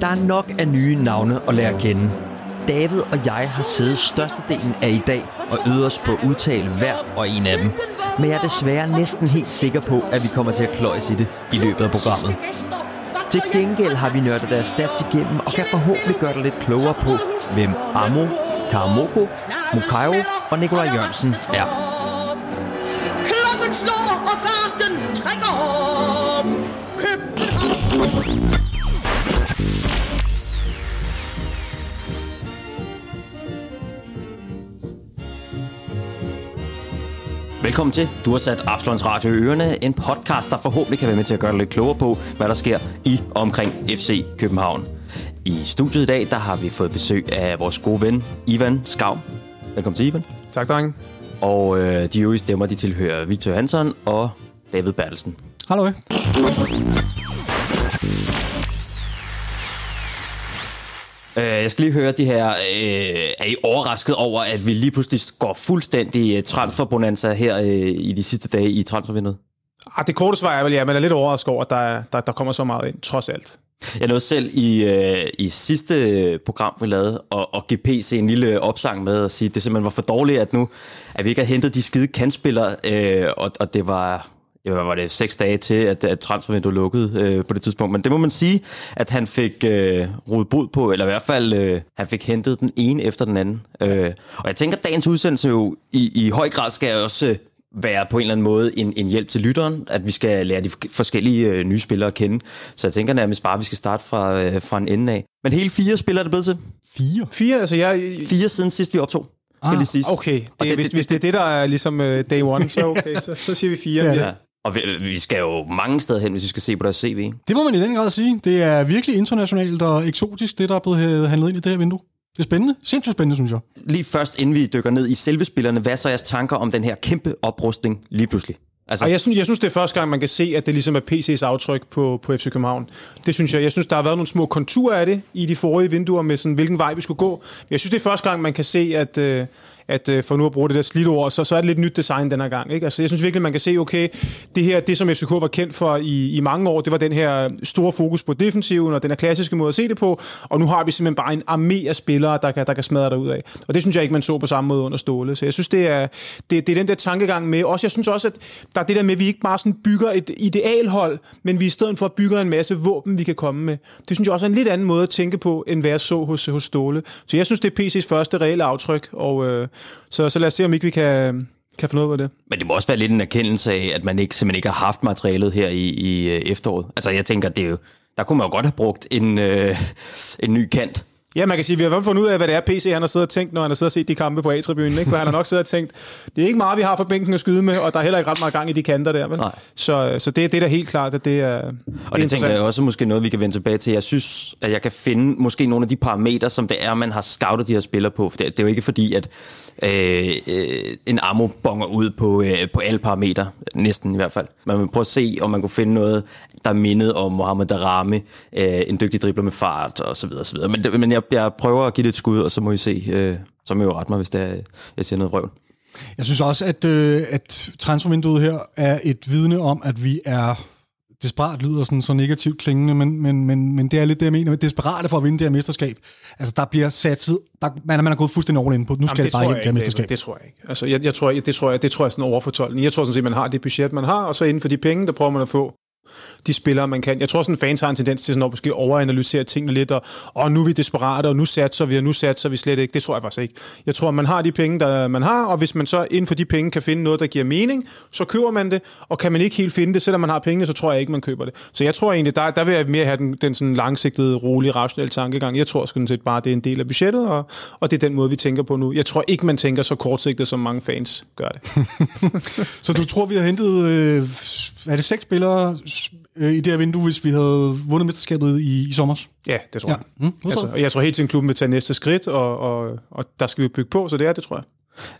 Der er nok af nye navne at lære at kende. David og jeg har siddet størstedelen af i dag og øvet os på at udtale hver og en af dem. Men jeg er desværre næsten helt sikker på, at vi kommer til at kløjes i det i løbet af programmet. Til gengæld har vi nørdet deres stats igennem og kan forhåbentlig gøre dig lidt klogere på, hvem Amo, Karamoko, Mukairo og Nikolaj Jørgensen er. Klokken slår, og garden trækker om. Velkommen til. Du har sat Absalons Radio i ørerne. En podcast, der forhåbentlig kan være med til at gøre dig lidt klogere på, hvad der sker i og omkring FC København. I studiet i dag, der har vi fået besøg af vores gode ven, Ivan Skav. Velkommen til, Ivan. Tak, drenge. Og øh, de øvrige stemmer, de tilhører Victor Hansen og David Bertelsen. Hallo. Øh, jeg skal lige høre de her. Øh, er I overrasket over, at vi lige pludselig går fuldstændig øh, transferbonanza her øh, i de sidste dage i transfervinduet? Ah, det korte svar er vel, ja, men er lidt overrasket over, at der, der, der kommer så meget ind, trods alt. Jeg nåede selv i, øh, i sidste program, vi lavede, og, og GPC en lille opsang med at sige, at det simpelthen var for dårligt, at nu at vi ikke har hentet de skide kandspillere, øh, og, og det var ja, hvad var det, seks dage til, at, at transfervinduet lukkede øh, på det tidspunkt. Men det må man sige, at han fik øh, rodet bod på, eller i hvert fald, øh, han fik hentet den ene efter den anden. Øh, og jeg tænker, at dagens udsendelse jo i, i høj grad skal også øh, være på en eller anden måde en, en hjælp til lytteren, at vi skal lære de forskellige øh, nye spillere at kende. Så jeg tænker nærmest bare, at vi skal starte fra, øh, fra en ende af. Men hele fire spillere er det blevet til. Fire? Fire, altså jeg... Fire siden sidst vi optog. Skal Ah, lige siges. Okay, det, det, hvis, det, hvis det er det, der er ligesom uh, day one, så okay, så, så siger vi fire. Ja, Ja. Og vi, vi skal jo mange steder hen, hvis vi skal se på deres CV. Det må man i den grad sige. Det er virkelig internationalt og eksotisk, det der er blevet handlet ind i det her vindue. Det er spændende. Sindssygt spændende, synes jeg. Lige først, inden vi dykker ned i selve spillerne, hvad er så jeres tanker om den her kæmpe oprustning lige pludselig? Altså, Og jeg synes, jeg synes, det er første gang, man kan se, at det ligesom er PC's aftryk på, på FC København. Det synes jeg. Jeg synes, der har været nogle små konturer af det i de forrige vinduer med sådan, hvilken vej vi skulle gå. Men jeg synes, det er første gang, man kan se, at, øh, at øh, for nu at bruge det der slidord, så, så er det lidt nyt design den her gang. Ikke? Altså, jeg synes virkelig, man kan se, okay, det her, det som FCK var kendt for i, i mange år, det var den her store fokus på defensiven og den her klassiske måde at se det på. Og nu har vi simpelthen bare en armé af spillere, der kan, der kan smadre ud af. Og det synes jeg ikke, man så på samme måde under Ståle. Så jeg synes, det er, det, det er den der tankegang med. Også jeg synes også, at der er det der med, at vi ikke bare sådan bygger et idealhold, men vi i stedet for bygger en masse våben, vi kan komme med. Det synes jeg også er en lidt anden måde at tænke på, end hvad jeg så hos, hos Ståle. Så jeg synes, det er PC's første reelle aftryk, og øh, så, så lad os se, om ikke vi kan, kan få noget ud af det. Men det må også være lidt en erkendelse af, at man ikke, simpelthen ikke har haft materialet her i, i øh, efteråret. Altså jeg tænker, det er jo, der kunne man jo godt have brugt en, øh, en ny kant. Ja, man kan sige, at vi har fundet ud af, hvad det er, PC han har siddet og tænkt, når han har siddet og set de kampe på A-tribunen. Ikke? For han har nok siddet og tænkt, det er ikke meget, vi har for bænken at skyde med, og der er heller ikke ret meget gang i de kanter der. Vel? Nej. Så, så det, det er da helt klart, at det er Og det, det tænker jeg også måske noget, vi kan vende tilbage til. Jeg synes, at jeg kan finde måske nogle af de parametre, som det er, man har scoutet de her spillere på. For det, det er jo ikke fordi, at øh, øh, en ammo bonger ud på, øh, på alle parametre, næsten i hvert fald. Man vil prøve at se, om man kunne finde noget, der mindede om Mohamed Darame, øh, en dygtig dribler med fart og så videre, så videre. Men, men jeg, jeg prøver at give det et skud, og så må I se, øh, så må I jo rette mig, hvis det er, jeg siger noget røv. Jeg synes også, at, øh, at transfervinduet her er et vidne om, at vi er desperat lyder sådan så negativt klingende, men, men, men, men det er lidt det, jeg mener med desperate for at vinde det her mesterskab. Altså, der bliver satset, der, man, man er gået fuldstændig all in på, nu skal det bare hjem det jeg her ikke, mesterskab. Det tror jeg ikke. Altså, jeg, jeg tror, det tror jeg, det tror jeg er sådan en overfortolkning. Jeg tror sådan set, man har det budget, man har, og så inden for de penge, der prøver man at få de spillere, man kan. Jeg tror, sådan fans har en tendens til sådan at måske overanalysere tingene lidt, og, og nu er vi desperate, og nu satser vi, og nu satser vi slet ikke. Det tror jeg faktisk ikke. Jeg tror, man har de penge, der man har, og hvis man så inden for de penge kan finde noget, der giver mening, så køber man det, og kan man ikke helt finde det, selvom man har pengene, så tror jeg ikke, man køber det. Så jeg tror egentlig, der, der vil jeg mere have den, den sådan langsigtede, rolige, rationelle tankegang. Jeg tror sådan set bare, det er en del af budgettet, og, og det er den måde, vi tænker på nu. Jeg tror ikke, man tænker så kortsigtet, som mange fans gør det. Så du tror, vi har hentet, øh, er det seks spillere øh, i det her vindue, hvis vi havde vundet mesterskabet i, i sommer? Ja, det tror Ja. jeg. Mm, det Altså, jeg. og jeg tror helt til, at klubben vil tage næste skridt, og, og, og der skal vi bygge på, så det er det, tror jeg.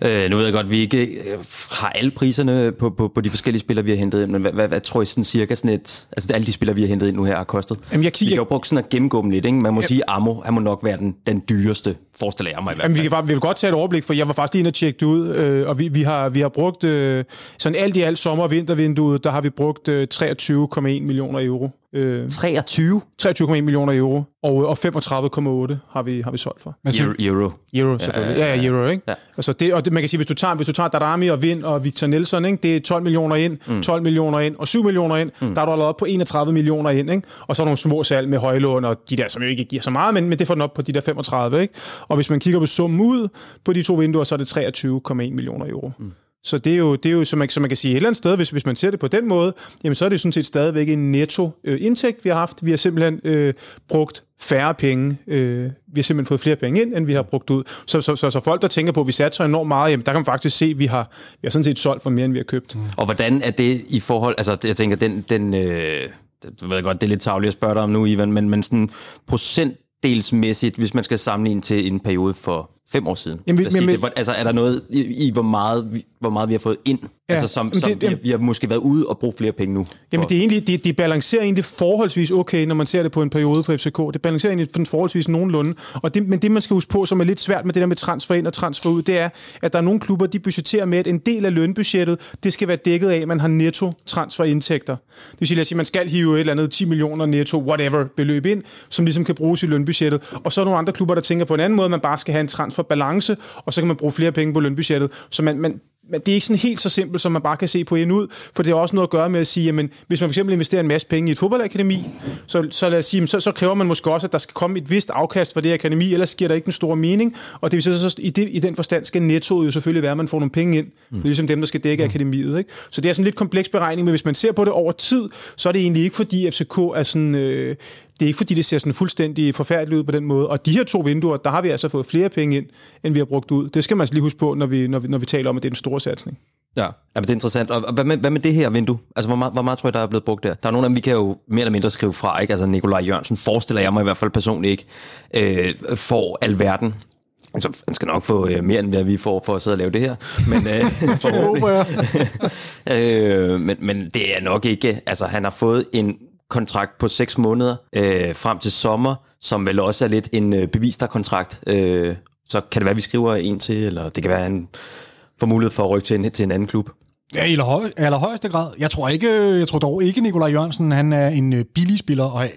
Øh, nu ved jeg godt, at vi ikke øh, har alle priserne på, på, på de forskellige spillere, vi har hentet ind, men hvad, hvad, hvad tror I sådan cirka sådan et, altså det, alle de spillere, vi har hentet ind nu her, har kostet? Jamen, jeg Vi kigger- kan jo bruge sådan at gennemgå dem lidt, ikke? Man må sige, Amo, han må nok være den, den dyreste, forestiller jeg mig i hvert Jamen, vi, fald. kan bare, vi vil godt tage et overblik, for jeg var faktisk inde og tjekke det ud, øh, og vi, vi, har, vi har brugt, øh, sådan alt i alt sommer- og vintervinduet, der har vi brugt øh, 23,1 millioner euro Øh, 23 23,1 millioner euro, og, og 35,8 har vi, har vi solgt for. Men euro. euro. Euro, selvfølgelig. Ja, ja, euro, ikke? Ja. Altså det, og det, man kan sige, hvis du tager, hvis du tager Darami og Vind og Victor Nelson, ikke? det er 12 millioner ind, mm. 12 millioner ind og 7 millioner ind, mm. der er du allerede op på 31 millioner ind, ikke? og så er nogle små salg med højlån og de der, som jo ikke giver så meget, men, men det får den op på de der 35. Ikke? Og hvis man kigger på summen ud på de to vinduer, så er det 23,1 millioner euro. Mm. Så det er jo, det er jo som, man, som man kan sige, et eller andet sted, hvis, hvis man ser det på den måde, jamen så er det sådan set stadigvæk en netto øh, indtægt, vi har haft. Vi har simpelthen øh, brugt færre penge. Øh, vi har simpelthen fået flere penge ind, end vi har brugt ud. Så, så, så, så folk, der tænker på, at vi satser enormt meget, jamen der kan man faktisk se, at vi har, vi har sådan set solgt for mere, end vi har købt. Mm. Og hvordan er det i forhold, altså jeg tænker, den, den øh, det ved jeg godt, det er lidt tavligt at spørge dig om nu, Ivan, men, men sådan procentdelsmæssigt, hvis man skal sammenligne til en periode for fem år siden. Jamen, os sige men- det, hvor- altså er der noget i, i hvor, meget, vi- hvor meget vi har fået ind? Ja, altså som, men som det- vi, har, vi har måske været ude og bruge flere penge nu. Jamen for- det, er egentlig, det, det balancerer egentlig forholdsvis okay, når man ser det på en periode på FCK. Det balancerer egentlig sådan forholdsvis nogenlunde. Og det, men det, man skal huske på, som er lidt svært med det der med transfer ind og transfer ud, det er, at der er nogle klubber, de budgetterer med, at en del af lønbudgettet, det skal være dækket af, at man har netto transferindtægter. Det vil sige, at man skal hive et eller andet 10 millioner netto, whatever, beløb ind, som ligesom kan bruges i lønbudgettet. Og så er der nogle andre klubber, der tænker på en anden måde, man bare skal have en transferbalance, og så kan man bruge flere penge på lønbudgettet. Så man, man, men det er ikke sådan helt så simpelt, som man bare kan se på ind ud, for det har også noget at gøre med at sige, jamen, hvis man for eksempel investerer en masse penge i et fodboldakademi, så, så lad os sige, så, så kræver man måske også, at der skal komme et vist afkast for det akademi, ellers giver der ikke en stor mening, og det vil sige, så, så i, det, i den forstand skal nettoet jo selvfølgelig være, at man får nogle penge ind, mm. det er ligesom dem, der skal dække akademiet. Ikke? Så det er sådan en lidt kompleks beregning, men hvis man ser på det over tid, så er det egentlig ikke fordi FCK er sådan... Øh, det er ikke fordi, det ser sådan fuldstændig forfærdeligt ud på den måde. Og de her to vinduer, der har vi altså fået flere penge ind, end vi har brugt ud. Det skal man altså lige huske på, når vi, når vi, når vi taler om, at det er en stor satsning. Ja, ja men det er interessant. Og hvad med, hvad med det her vindue? Altså, hvor meget, hvor meget tror jeg, der er blevet brugt der? Der er nogle af dem, vi kan jo mere eller mindre skrive fra, ikke? Altså, Nikolaj Jørgensen forestiller jeg mig i hvert fald personligt ikke, øh, får alverden. Altså, han skal nok få øh, mere, end hvad vi får for at sidde og lave det her. Men, øh, håber øh, men, men det er nok ikke... Altså, han har fået en kontrakt på 6 måneder øh, frem til sommer, som vel også er lidt en øh, bevisterkontrakt. Øh, så kan det være, at vi skriver en til, eller det kan være, at han får mulighed for at rykke til en, til en anden klub. Ja, i allerhøj, allerhøjeste grad. Jeg tror, ikke, jeg tror dog ikke, Nikolaj Jørgensen han er en øh, billig spiller at have.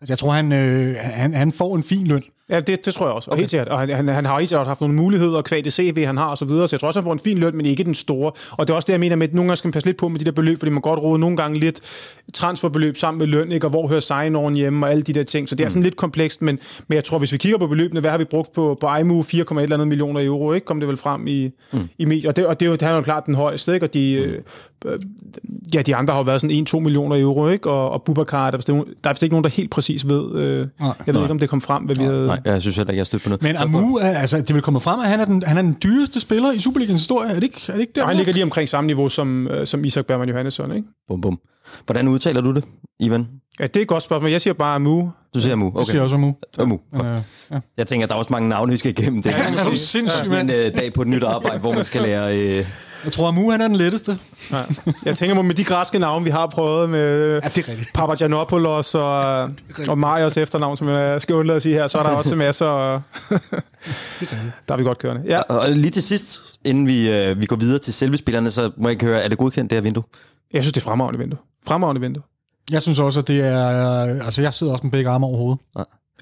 Altså, jeg tror, han, øh, han, han får en fin løn. Ja, det, det tror jeg også. Og, helt sikkert. og han, han, han har helt sikkert haft nogle muligheder, kvad det CV, han har og så videre, så jeg tror også, han får en fin løn, men ikke den store. Og det er også det, jeg mener med, at nogle gange skal man passe lidt på med de der beløb, fordi man godt råder nogle gange lidt transferbeløb sammen med løn, ikke? og hvor hører sign hjemme og alle de der ting. Så det er sådan lidt komplekst, men, men jeg tror, hvis vi kigger på beløbene, hvad har vi brugt på, på IMU? 4,1 eller andet millioner euro, ikke? Kom det vel frem i, mm. i medier. Og det, og det, er jo, det er jo klart den højeste, ikke? Og de, mm. øh, ja, de andre har jo været sådan 1-2 millioner euro, ikke? Og, og Bubakar, der er, der er vist ikke nogen, der helt præcis ved. Øh, jeg ved Nej. ikke, om det kom frem, hvad vi havde... Nej, jeg synes heller ikke, jeg støtter på noget. Men Amu, er- altså, det vil komme frem, at han er den, han er den dyreste spiller i Superligans historie. Er det ikke, er det ikke der? Og han ligger lige omkring samme niveau som, øh, som Isak Bergman Johannesson, ikke? Bum, bum. Hvordan udtaler du det, Ivan? Ja, det er et godt spørgsmål. Jeg siger bare Amu. Du siger Amu. Okay. Okay. siger også Amu. Amu. Godt. Øh, ja. Jeg tænker, der er også mange navne, vi skal igennem. Det Ja, er man Er du sige. sindssyg, sådan en øh, dag på et nyt arbejde, hvor man skal lære... Øh, Jeg tror, Amu han er den letteste. Ja. Jeg tænker med de græske navne, vi har prøvet med Ja, det er. Papagiannopoulos og, og Marios efternavn, som jeg skal undlade at sige her, så er der også masser. Og der er vi godt kørende. Ja, og lige til sidst, inden vi, øh, vi går videre til selve spillerne, så må jeg ikke høre, er det godkendt, det her vindue? jeg synes, det er fremragende vindue. Fremragende vindue. Jeg synes også, at det er... Altså, jeg sidder også med begge arme over hovedet.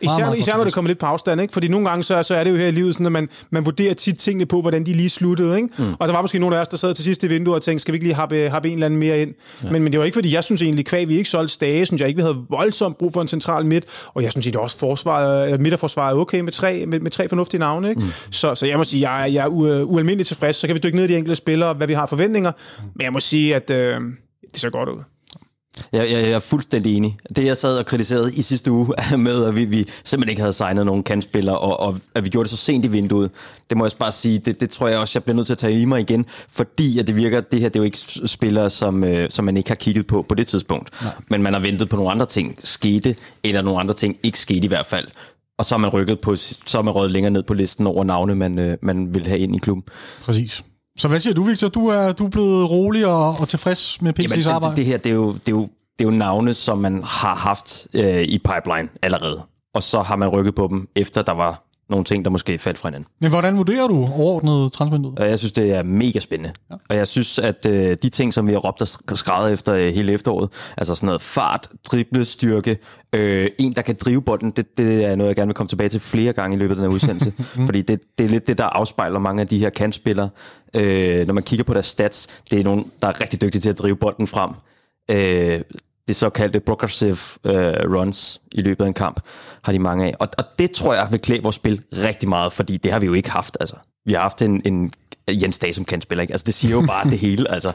Især, meget især når det kommer lidt på afstand, ikke? Fordi nogle gange, så, så er det jo her i livet sådan, at man, man vurderer tit tingene på, hvordan de lige sluttede, ikke? Mm. Og der var måske nogle af os, der sad til sidst i vinduet og tænkte, skal vi ikke lige have, have en eller anden mere ind? Ja. Men, men det var ikke, fordi jeg synes egentlig, kvæg vi ikke solgte stage, synes jeg ikke, vi havde voldsomt brug for en central midt, og jeg synes, det også forsvaret, eller midterforsvaret er okay med tre, med, med tre fornuftige navne, ikke? Mm. Så, så jeg må sige, jeg, er- jeg er u, ualmindeligt tilfreds, så kan vi dykke ned i de enkelte spillere, hvad vi har forventninger, men jeg må sige, at øh, det ser godt ud. Jeg, jeg, jeg er fuldstændig enig. Det, jeg sad og kritiserede i sidste uge med, at vi, vi simpelthen ikke havde signet nogen kandspillere, og, og at vi gjorde det så sent i vinduet, det må jeg bare sige, det, det tror jeg også, jeg bliver nødt til at tage i mig igen, fordi at det virker, det her det er jo ikke spillere, som, øh, som man ikke har kigget på på det tidspunkt. Nej. Men man har ventet på nogle andre ting skete, eller nogle andre ting ikke skete i hvert fald. Og så er man rykket på, så er man røget længere ned på listen over navne, man, øh, man vil have ind i klubben. Præcis. Så hvad siger du, Victor? Du er, du er blevet rolig og, og tilfreds med PC's Jamen, arbejde? det, det her, det er, jo, det, er jo, det er jo navne, som man har haft øh, i pipeline allerede. Og så har man rykket på dem, efter der var nogle ting, der måske faldt fra hinanden. Men hvordan vurderer du overordnet transfervinduet? Jeg synes, det er mega spændende. Ja. Og jeg synes, at øh, de ting, som vi har råbt og skrevet efter øh, hele efteråret, altså sådan noget fart, drible, styrke, øh, en, der kan drive bolden, det, det er noget, jeg gerne vil komme tilbage til flere gange i løbet af den her udsendelse. fordi det, det er lidt det, der afspejler mange af de her kantspillere. Øh, når man kigger på deres stats, det er nogen, der er rigtig dygtige til at drive bolden frem. Øh, det såkaldte progressive øh, runs i løbet af en kamp, har de mange af. Og, og det tror jeg vil klæde vores spil rigtig meget, fordi det har vi jo ikke haft. Altså. Vi har haft en, en Jens Dag som kantspiller. Ikke? Altså, det siger jo bare det hele. Altså.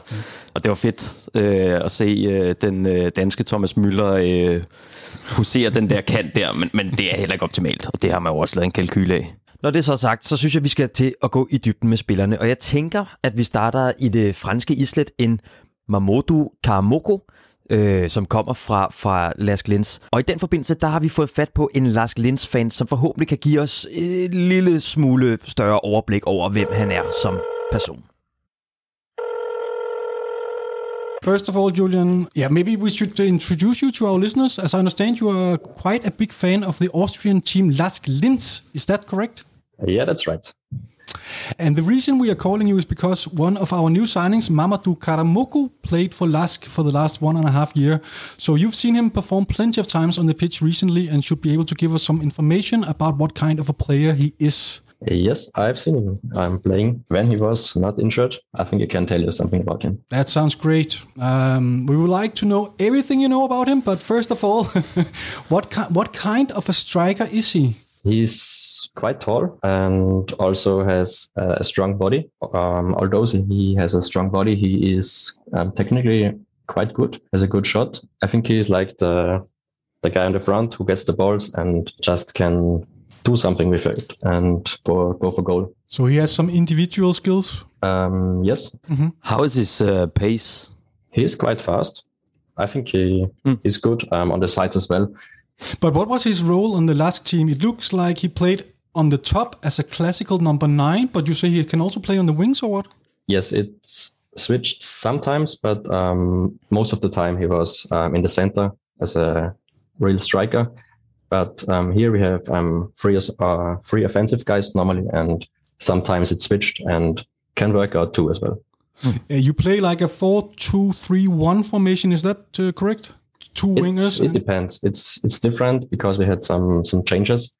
Og det var fedt øh, at se øh, den øh, danske Thomas Müller øh, husere den der kant der, men, men det er heller ikke optimalt, og det har man jo også lavet en kalkyl af. Når det er så sagt, så synes jeg, vi skal til at gå i dybden med spillerne, og jeg tænker, at vi starter i det franske islet en Mamodu Karamoko, øh, som kommer fra, fra Lask Lins. Og i den forbindelse, der har vi fået fat på en Lask Lins-fan, som forhåbentlig kan give os en lille smule større overblik over, hvem han er som person. First of all, Julian, yeah, maybe we should introduce you to our listeners. As I understand, you are quite a big fan of the Austrian team Lask Linz. Is that correct? Yeah, that's right. And the reason we are calling you is because one of our new signings, Mamadou Karamoku, played for Lask for the last one and a half year. So you've seen him perform plenty of times on the pitch recently and should be able to give us some information about what kind of a player he is. Yes, I've seen him. I'm playing when he was not injured. I think I can tell you something about him. That sounds great. Um, we would like to know everything you know about him, but first of all, what ki- what kind of a striker is he? He's quite tall and also has a strong body. Um, although he has a strong body, he is um, technically quite good. Has a good shot. I think he's like the the guy in the front who gets the balls and just can do something with it and go go for goal. So he has some individual skills. Um, yes, How is his uh, pace? he is quite fast. I think he is good um, on the sides as well. But what was his role on the last team? It looks like he played on the top as a classical number nine, but you say he can also play on the wings or what? Yes, it's switched sometimes, but um, most of the time he was um, in the center as a real striker. But um, here we have um, three uh, three offensive guys normally, and sometimes it's switched and can work out too as well. Uh, you play like a 4 2 3 1 formation, is that uh, correct? Two wingers? It's, it depends. It's it's different because we had some some changes.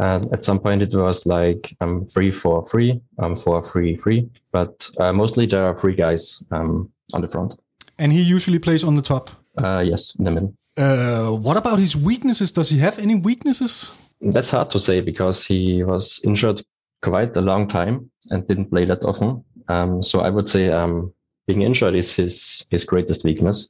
And at some point it was like um, three four three, um, four three three. But uh, mostly there are three guys um, on the front. and he usually plays on the top. Uh, yes, in the middle. Uh, what about his weaknesses? Does he have any weaknesses? That's hard to say because he was injured quite a long time and didn't play that often. Um, so I would say um, being injured is his his greatest weakness.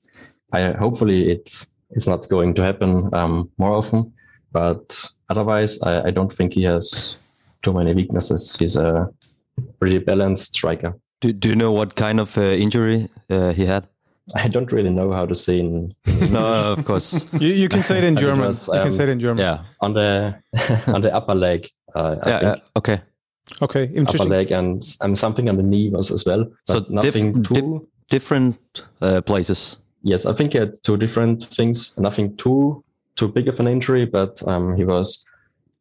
I hopefully it's it's not going to happen um, more often, but otherwise I, I don't think he has too many weaknesses. He's a pretty balanced striker. Do, do you know what kind of uh, injury uh, he had? I don't really know how to say in, No, of course. You, you can say it in I it German. was, you can um, say it in German. Yeah, on the on the upper leg. Uh, I yeah, think. yeah. Okay. Okay, upper leg and, and something on the knee was as well. But So diff- nothing too. diff- different uh, places. Yes, I think he had two different things. Nothing too too big of an injury, but um, he was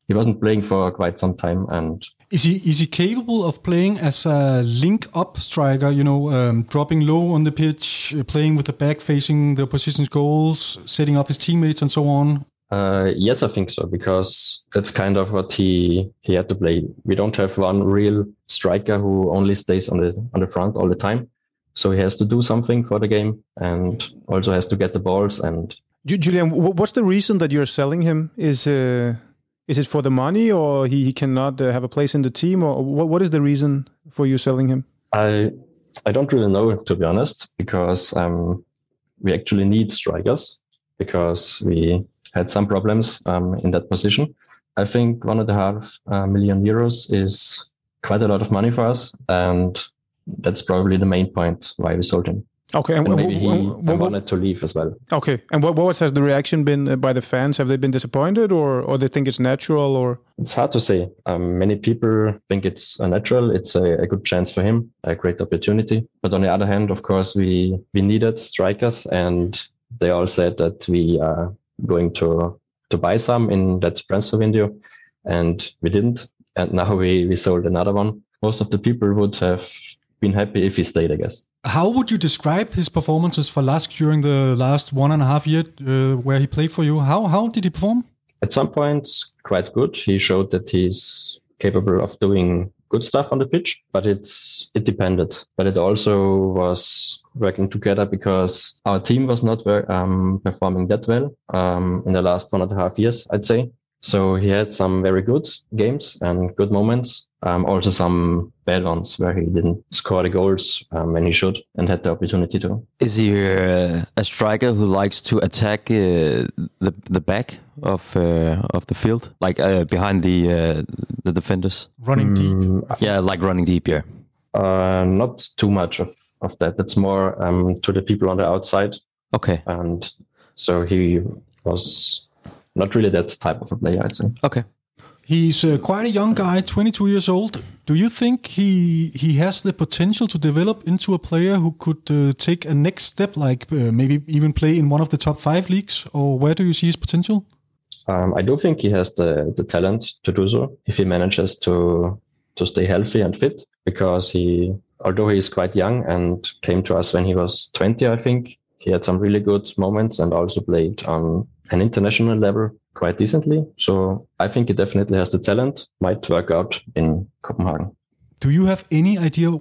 he wasn't playing for quite some time, and Is he is he capable of playing as a link up striker? You know, um, dropping low on the pitch, uh, playing with the back facing the opposition's goals, setting up his teammates, and so on. uh, yes, I think so because that's kind of what he he had to play. We don't have one real striker who only stays on the on the front all the time, so he has to do something for the game and also has to get the balls and Julian, what's the reason that you're selling him? Is uh, is it for the money, or he, he cannot uh, have a place in the team, or what, what is the reason for you selling him? I I don't really know to be honest because um, we actually need strikers because we had some problems um, in that position. I think one and a half uh, million euros is quite a lot of money for us, and that's probably the main point why we sold him. Okay, and, And maybe he wanted to leave as well. okay, and what what has the reaction been uh, by the fans? Have they been disappointed, or or they think it's natural, or It's hard to say. Um, many people think it's a natural. It's a, a good chance for him, a great opportunity. But on the other hand, of course, we we needed strikers, and they all said that we are going to to buy some in that transfer window. and we didn't. And now we, we sold another one. Most of the people would have been happy if he stayed, I guess. How would you describe his performances for Lask during the last one and a half year uh, where he played for you? How how did he perform? At some points, quite good. He showed that he's capable of doing good stuff on the pitch, but it's it depended. But it also was working together because our team was not very, um, performing that well um, in the last one and a half years, I'd say. So he had some very good games and good moments. Um, also some bad ones where he didn't score the goals um, when he should and had the opportunity to. Is he uh, a striker who likes to attack uh, the the back of uh, of the field, like uh, behind the uh, the defenders? Running deep. Mm, Yeah, like running deep. Yeah. uh, not too much of, of that. That's more um, to the people on the outside. Okay. And so he was not really that type of a player, I'd say. Okay. He's uh, quite a young guy, 22 years old. Do you think he he has the potential to develop into a player who could uh, take a next step, like uh, maybe even play in one of the top five leagues? Or where do you see his potential? Um, I do think he has the, the talent to do so if he manages to to stay healthy and fit. Because he, although he is quite young and came to us when he was 20, I think he had some really good moments and also played on an international level quite decently. So I think he definitely has the talent. Might work out in Copenhagen. Do you have any idea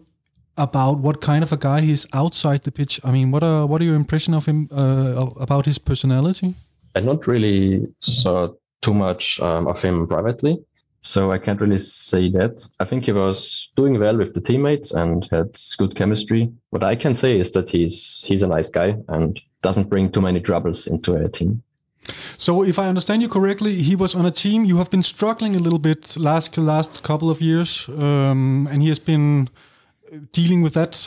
about what kind of a guy he is outside the pitch? I mean, what are what are your impression of him uh, about his personality? I not really saw too much um, of him privately, so I can't really say that. I think he was doing well with the teammates and had good chemistry. What I can say is that he's he's a nice guy and doesn't bring too many troubles into a team. So, if I understand you correctly, he was on a team. You have been struggling a little bit last last couple of years, um, and he has been dealing with that.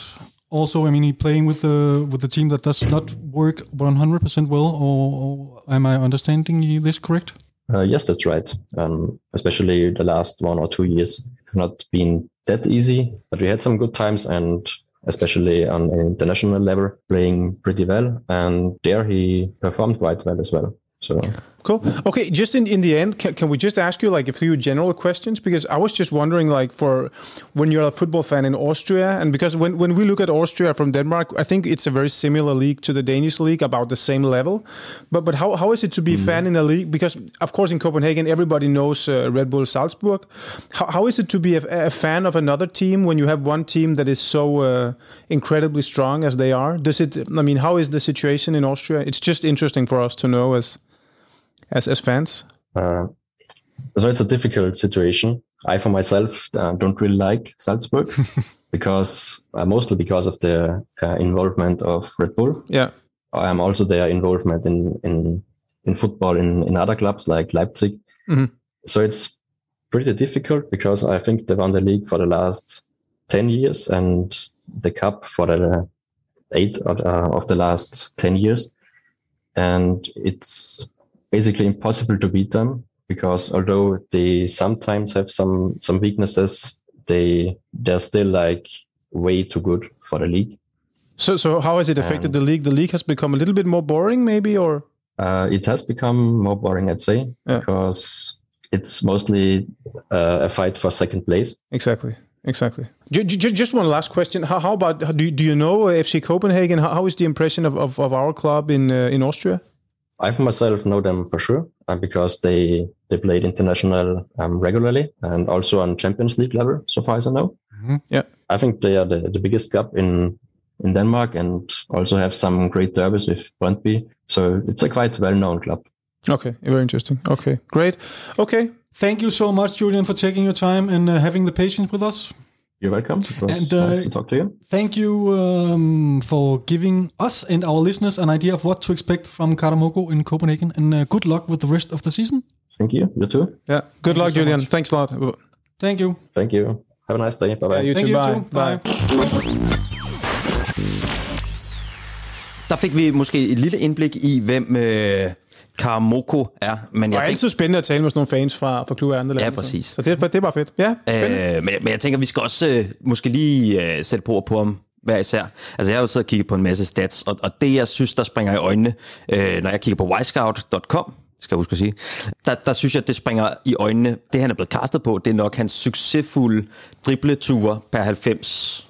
Also, I mean, he playing with the with the team that does not work one hundred percent well. Or, or am I understanding this correct? Uh, yes, that's right. Um, especially the last one or two years have not been that easy, but we had some good times and especially on an international level, playing pretty well. And there he performed quite well as well. So Cool. Okay, just in, in the end, can, can we just ask you like a few general questions? Because I was just wondering, like, for when you're a football fan in Austria, and because when, when we look at Austria from Denmark, I think it's a very similar league to the Danish league, about the same level. But but how, how is it to be a fan in a league? Because of course in Copenhagen everybody knows uh, Red Bull Salzburg. How, how is it to be a, a fan of another team when you have one team that is so uh, incredibly strong as they are? Does it? I mean, how is the situation in Austria? It's just interesting for us to know as as as fans. Uh, so it's a difficult situation. I, for myself, uh, don't really like Salzburg because uh, mostly because of the uh, involvement of Red Bull. Yeah. I'm also their involvement in in in football in in other clubs like Leipzig. Mhm. So it's pretty difficult because I think they won the league for the last ten years and the cup for the eight of, uh, of the last ten years, and it's basically impossible to beat them because although they sometimes have some some weaknesses, they they're still like way too good for the league. So, so how has it affected the league? The league has become a little bit more boring, maybe, or Uh, it has become more boring, I'd say, Yeah. because it's mostly uh, a fight for second place. exactly, exactly. Ju- ju- just one last question: How, about do you, do you know FC Copenhagen? How, how is the impression of, of, of our club in uh, in Austria? I for myself know them for sure uh, because they they played international um, regularly and also on Champions League level, so far as I know. Yeah. I think they are the, the biggest club in in Denmark and also have some great derbies with Brøndby. So it's a quite well known club. Okay, very interesting. Okay, great. Okay, Thank you so much, Julian, for taking your time and uh, having the patience with us. You're welcome. It was And, uh, nice to talk to you. Thank you um, for giving us and our listeners an idea of what to expect from Karamoko in Copenhagen. And uh, good luck with the rest of the season. Thank you. You too. yeah. Good luck, you so Julian. much. Thanks a lot. Thank you. Thank you. Have a nice day. Bye bye. Yeah, you Thank too. you Bye. too. Bye. Der fik vi måske et lille indblik i, hvem øh, Karamoko er. Men Det jeg er tænker, altid spændende at tale med sådan nogle fans fra, fra klubber andre lande. Ja, præcis. Så det, er- det er bare fedt. Ja, spændende. øh, men, men jeg tænker, vi skal også øh, måske lige øh, sætte på på ham hver især. Altså jeg har jo siddet og kigget på en masse stats, og, og det jeg synes, der springer i øjnene, øh, når jeg kigger på wisecout.com, skal jeg huske at sige. Der, der synes jeg, det springer i øjnene. Det, han er blevet kastet på, det er nok hans succesfulde dribleture per 90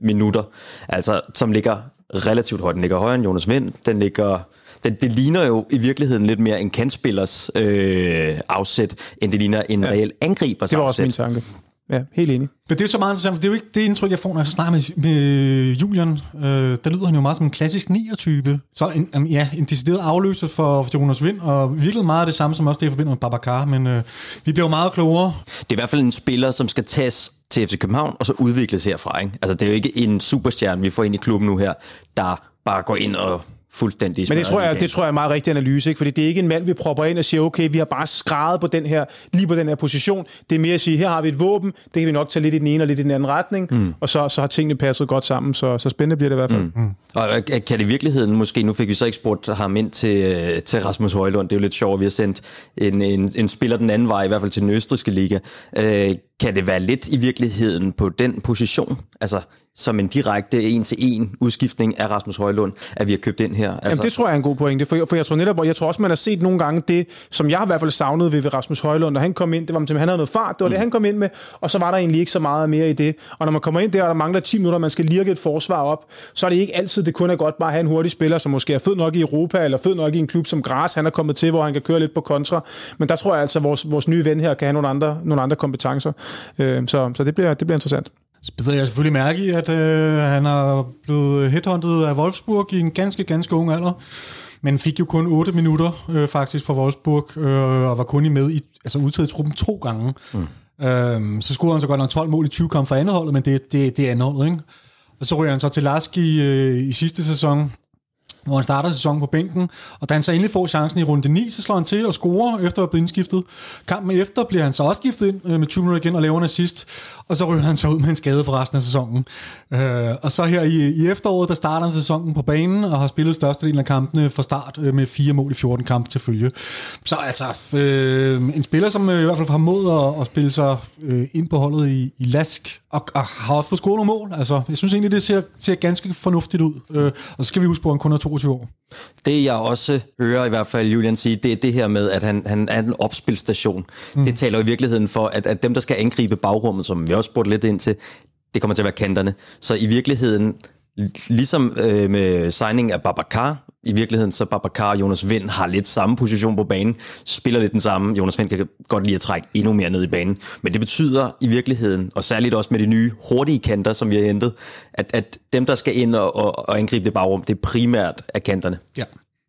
minutter, altså som ligger relativt højt. Den ligger højere end Jonas Vind. Den ligger det, det ligner jo i virkeligheden lidt mere en kandspillers øh, afsæt, end det ligner en ja. reel angribers Det var afsæt. også min tanke. Ja, helt enig. Men det er så meget interessant, for det er jo ikke det indtryk, jeg får, når jeg så snakker med, med Julian. Øh, der lyder han jo meget som en klassisk 9'er-type. Så en, um, ja, en decideret afløser for, for Jonas Vind, og virkelig meget af det samme, som også det, jeg forbinder med Babacar, men øh, vi bliver jo meget klogere. Det er i hvert fald en spiller, som skal tages til FC København, og så udvikles herfra. Ikke? Altså, det er jo ikke en superstjerne, vi får ind i klubben nu her, der bare går ind og fuldstændig Men det tror, jeg, det tror jeg er meget rigtig analyse, ikke? fordi det er ikke en mand, vi propper ind og siger, okay, vi har bare skrevet på den her, lige på den her position. Det er mere at sige, her har vi et våben, det kan vi nok tage lidt i den ene og lidt i den anden retning, mm. og så, så har tingene passet godt sammen, så, så spændende bliver det i hvert fald. Mm. Og øh, kan det i virkeligheden måske, nu fik vi så ikke spurgt ham ind til, øh, til Rasmus Højlund, det er jo lidt sjovt, vi har sendt en, en, en spiller den anden vej, i hvert fald til den østriske liga. Øh, kan det være lidt i virkeligheden på den position, altså som en direkte en-til-en udskiftning af Rasmus Højlund, at vi har købt ind her? Altså, Jamen, det tror jeg er en god pointe, for, for jeg tror netop, og jeg tror også, man har set nogle gange det, som jeg har i hvert fald savnet ved, ved Rasmus Højlund, da han kom ind, det var, at han havde noget fart, det var mm. det, han kom ind med, og så var der egentlig ikke så meget mere i det. Og når man kommer ind der, og der mangler 10 minutter, og man skal lirke et forsvar op, så er det ikke altid, det kun er godt bare at have en hurtig spiller, som måske er fed nok i Europa, eller fed nok i en klub som Gras, han er kommet til, hvor han kan køre lidt på kontra. Men der tror jeg altså, at vores, vores nye ven her kan have nogle andre, nogle andre kompetencer. Øh, så så det, bliver, det bliver interessant. Så bider jeg selvfølgelig mærke i, at øh, han er blevet headhunted af Wolfsburg i en ganske, ganske ung alder. Men fik jo kun 8 minutter øh, faktisk for Wolfsburg, øh, og var kun i med i, altså udtaget i truppen to gange. Mm. Øhm, så scorede han så godt nok 12 mål i 20 kampe for andet holdet, men det, det, det er andet holdet, ikke? Og så ryger han så til Laski øh, i sidste sæson, hvor han starter sæsonen på bænken, og da han så endelig får chancen i runde 9, så slår han til og scorer efter at have blevet indskiftet. Kampen efter bliver han så også skiftet ind øh, med 20 minutter igen og laver en assist, og så ryger han så ud med en skade for resten af sæsonen. Øh, og så her i, i efteråret, der starter han sæsonen på banen og har spillet størstedelen af kampene fra start øh, med fire mål i 14 kampe til følge. Så altså, øh, en spiller, som øh, i hvert fald har mod at, at spille sig øh, ind på holdet i, i Lask, og, og har også fået scoret nogle mål. Altså, jeg synes egentlig, det ser, ser ganske fornuftigt ud. Øh, og så skal vi huske på, at han kun er 22 år. Det jeg også hører i hvert fald Julian sige, det er det her med, at han, han er en opspilstation. Mm. Det taler i virkeligheden for, at, at dem, der skal angribe bagrummet, som vi også spurgte lidt ind til, det kommer til at være kanterne. Så i virkeligheden, ligesom øh, med signing af Babacar, i virkeligheden så Babacar og Jonas Vind har lidt samme position på banen, spiller lidt den samme. Jonas Vind kan godt lide at trække endnu mere ned i banen. Men det betyder i virkeligheden, og særligt også med de nye hurtige kanter, som vi har hentet, at, at dem, der skal ind og, og, og angribe det bagrum, det er primært af kanterne. Ja.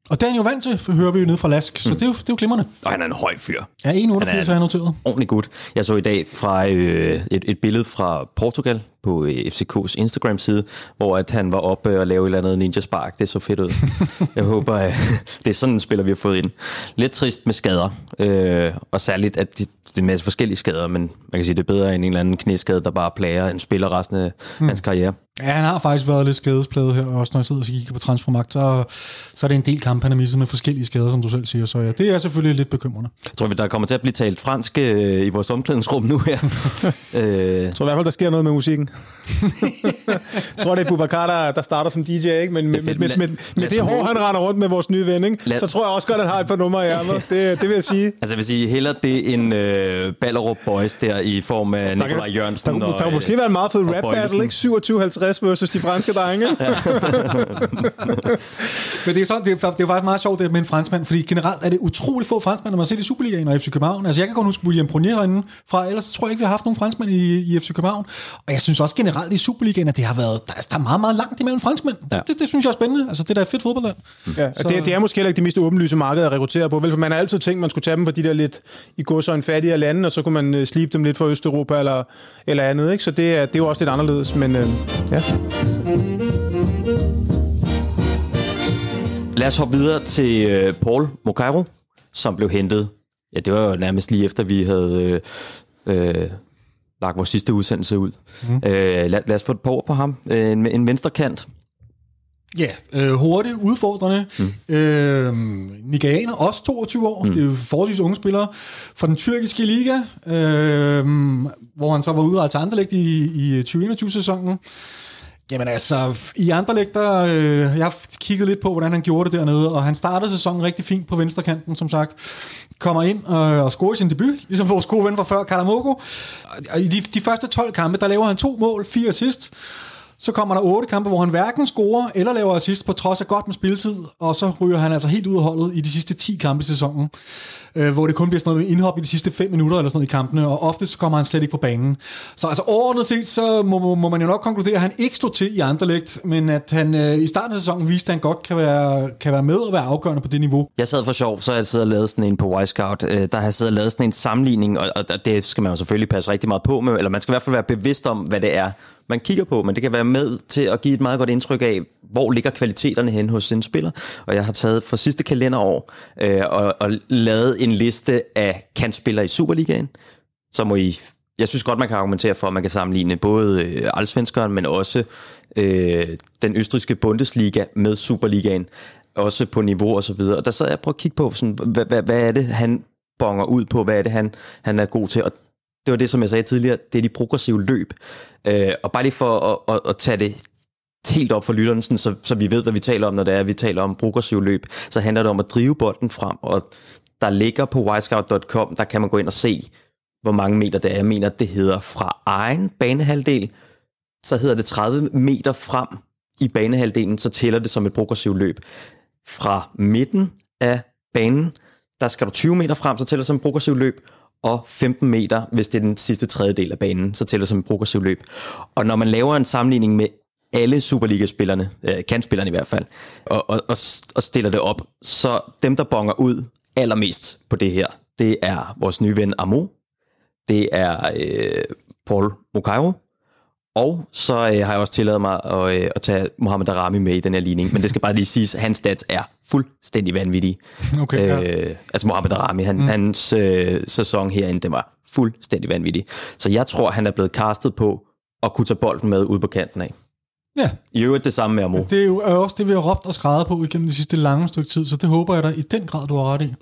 Og det er han jo vant til, hører vi jo ned fra Lask, så mm. det, er jo, det er jo glimrende. Og han er en høj fyr. Ja, 1,88 har jeg noteret. Ordentlig gut. Jeg så i dag fra øh, et, et billede fra Portugal på øh, FCK's Instagram-side, hvor at han var oppe og lavede et eller andet ninja-spark. Det så fedt ud. jeg håber, øh, det er sådan en spiller, vi har fået ind. Lidt trist med skader, øh, og særligt, at de, det er en masse forskellige skader, men man kan sige, det er bedre end en eller anden knæskade, der bare plager en spiller resten af mm. hans karriere. Ja, han har faktisk været lidt skadespladet her, også når jeg sidder og kigger på transfermagt, så, så er det en del kampe, han har misset med forskellige skader, som du selv siger. Så ja, det er selvfølgelig lidt bekymrende. Jeg tror vi, der kommer til at blive talt fransk øh, i vores omklædningsrum nu her. øh. Jeg tror i hvert fald, der sker noget med musikken. jeg tror, det er Bubakar, der, der starter som DJ, ikke? men med, med, med, med, med det hår, han render rundt med vores nye ven, ikke? så tror jeg også godt, at han har et par numre i ærmet. Det, det vil jeg sige. Altså jeg vil sige, heller det en øh, Ballerup Boys der i form af Nikolaj Jørgensen. Der, der, der, der måske være en meget fed rap battle, ikke? 27-50 versus de franske drenge. Men det er, sådan, det, er, det er faktisk meget sjovt det med en franskmand, fordi generelt er det utroligt få franskmænd, når man ser i Superligaen og FC København. Altså jeg kan godt huske William Brunier herinde fra, ellers tror jeg ikke, vi har haft nogen franskmænd i, i FC København. Og jeg synes også generelt i Superligaen, at det har været, der, der er meget, meget langt imellem franskmænd. Ja. Det, det, synes jeg er spændende. Altså det er da et fedt fodboldland. Ja, Så, det, det, er måske heller ikke det mest åbenlyse marked at rekruttere på. Vel, for man har altid tænkt, man skulle tage dem fra de der lidt i går så en fattigere lande, og så kunne man uh, slibe dem lidt fra Østeuropa eller, eller andet. Ikke? Så det er, det er jo også lidt anderledes. Men uh, ja. Lad os hoppe videre til øh, Paul Mokairo, som blev hentet. Ja, det var jo nærmest lige efter, vi havde øh, øh, lagt vores sidste udsendelse ud. Mm. Øh, lad, lad os få et par ord på ham. En, en venstre kant. Ja, øh, hurtigt, udfordrende. Mm. Øh, Nigerianer, også 22 år. Mm. Det er forholdsvis unge spillere fra den tyrkiske liga, øh, hvor han så var ude til Anderlecht i, i 2021-sæsonen. Jamen altså, i andre lægter, øh, jeg har kigget lidt på, hvordan han gjorde det dernede, og han startede sæsonen rigtig fint på venstrekanten, som sagt. Kommer ind øh, og scorer sin debut, ligesom vores gode ven fra før, Kalamogo. Og i de, de første 12 kampe, der laver han to mål, fire assist. Så kommer der otte kampe, hvor han hverken scorer eller laver assist, på trods af godt med spilletid, og så ryger han altså helt ud af holdet i de sidste 10 kampe i sæsonen, øh, hvor det kun bliver sådan noget med indhop i de sidste 5 minutter eller sådan noget i kampene, og ofte så kommer han slet ikke på banen. Så altså overordnet set, så må, må, må man jo nok konkludere, at han ikke stod til i Anderlecht, men at han øh, i starten af sæsonen viste, at han godt kan være, kan være med og være afgørende på det niveau. Jeg sad for sjov, så jeg sad og lavede sådan en på Wisecout. Øh, der har jeg siddet og lavet sådan en sammenligning, og, og det skal man jo selvfølgelig passe rigtig meget på med, eller man skal i hvert fald være bevidst om, hvad det er, man kigger på, men det kan være med til at give et meget godt indtryk af, hvor ligger kvaliteterne hen hos en spiller. Og jeg har taget fra sidste kalenderår øh, og, og lavet en liste af kantspillere i Superligaen, så må I jeg synes godt, man kan argumentere for, at man kan sammenligne både øh, Allsvenskeren, men også øh, den østriske Bundesliga med Superligaen, også på niveau og så videre. Og der sad jeg og prøvede at kigge på, sådan, hvad, hvad, hvad er det, han bonger ud på, hvad er det, han, han er god til. Og det var det, som jeg sagde tidligere, det er de progressive løb. Øh, og bare lige for at, at, at tage det helt op for lytterne, sådan, så, så vi ved, hvad vi taler om, når det er, vi taler om progressive løb, så handler det om at drive bolden frem, og der ligger på wisecout.com, der kan man gå ind og se, hvor mange meter det er. Jeg mener, det hedder fra egen banehalvdel, så hedder det 30 meter frem i banehalvdelen, så tæller det som et progressivt løb. Fra midten af banen, der skal du 20 meter frem, så tæller det som et progressivt løb, og 15 meter, hvis det er den sidste tredjedel af banen, så tæller det som et progressiv løb. Og når man laver en sammenligning med alle Superliga-spillerne, øh, kantspillerne i hvert fald, og, og, og, og stiller det op, så dem, der bonger ud allermest på det her, det er vores nye ven Amo, det er øh, Paul Mokairo, og så øh, har jeg også tilladet mig at, øh, at tage Mohamed Darami med i den her ligning, men det skal bare lige siges, at hans stats er fuldstændig vanvittige. Okay, ja. øh, altså Mohamed Darami, han, mm. hans øh, sæson herinde, den var fuldstændig vanvittig. Så jeg tror, han er blevet castet på at kunne tage bolden med ud på kanten af. Ja, I øvrigt det samme med Amo. det er jo også det, vi har råbt og skrevet på igennem det sidste lange stykke tid, så det håber jeg da i den grad, du har ret i.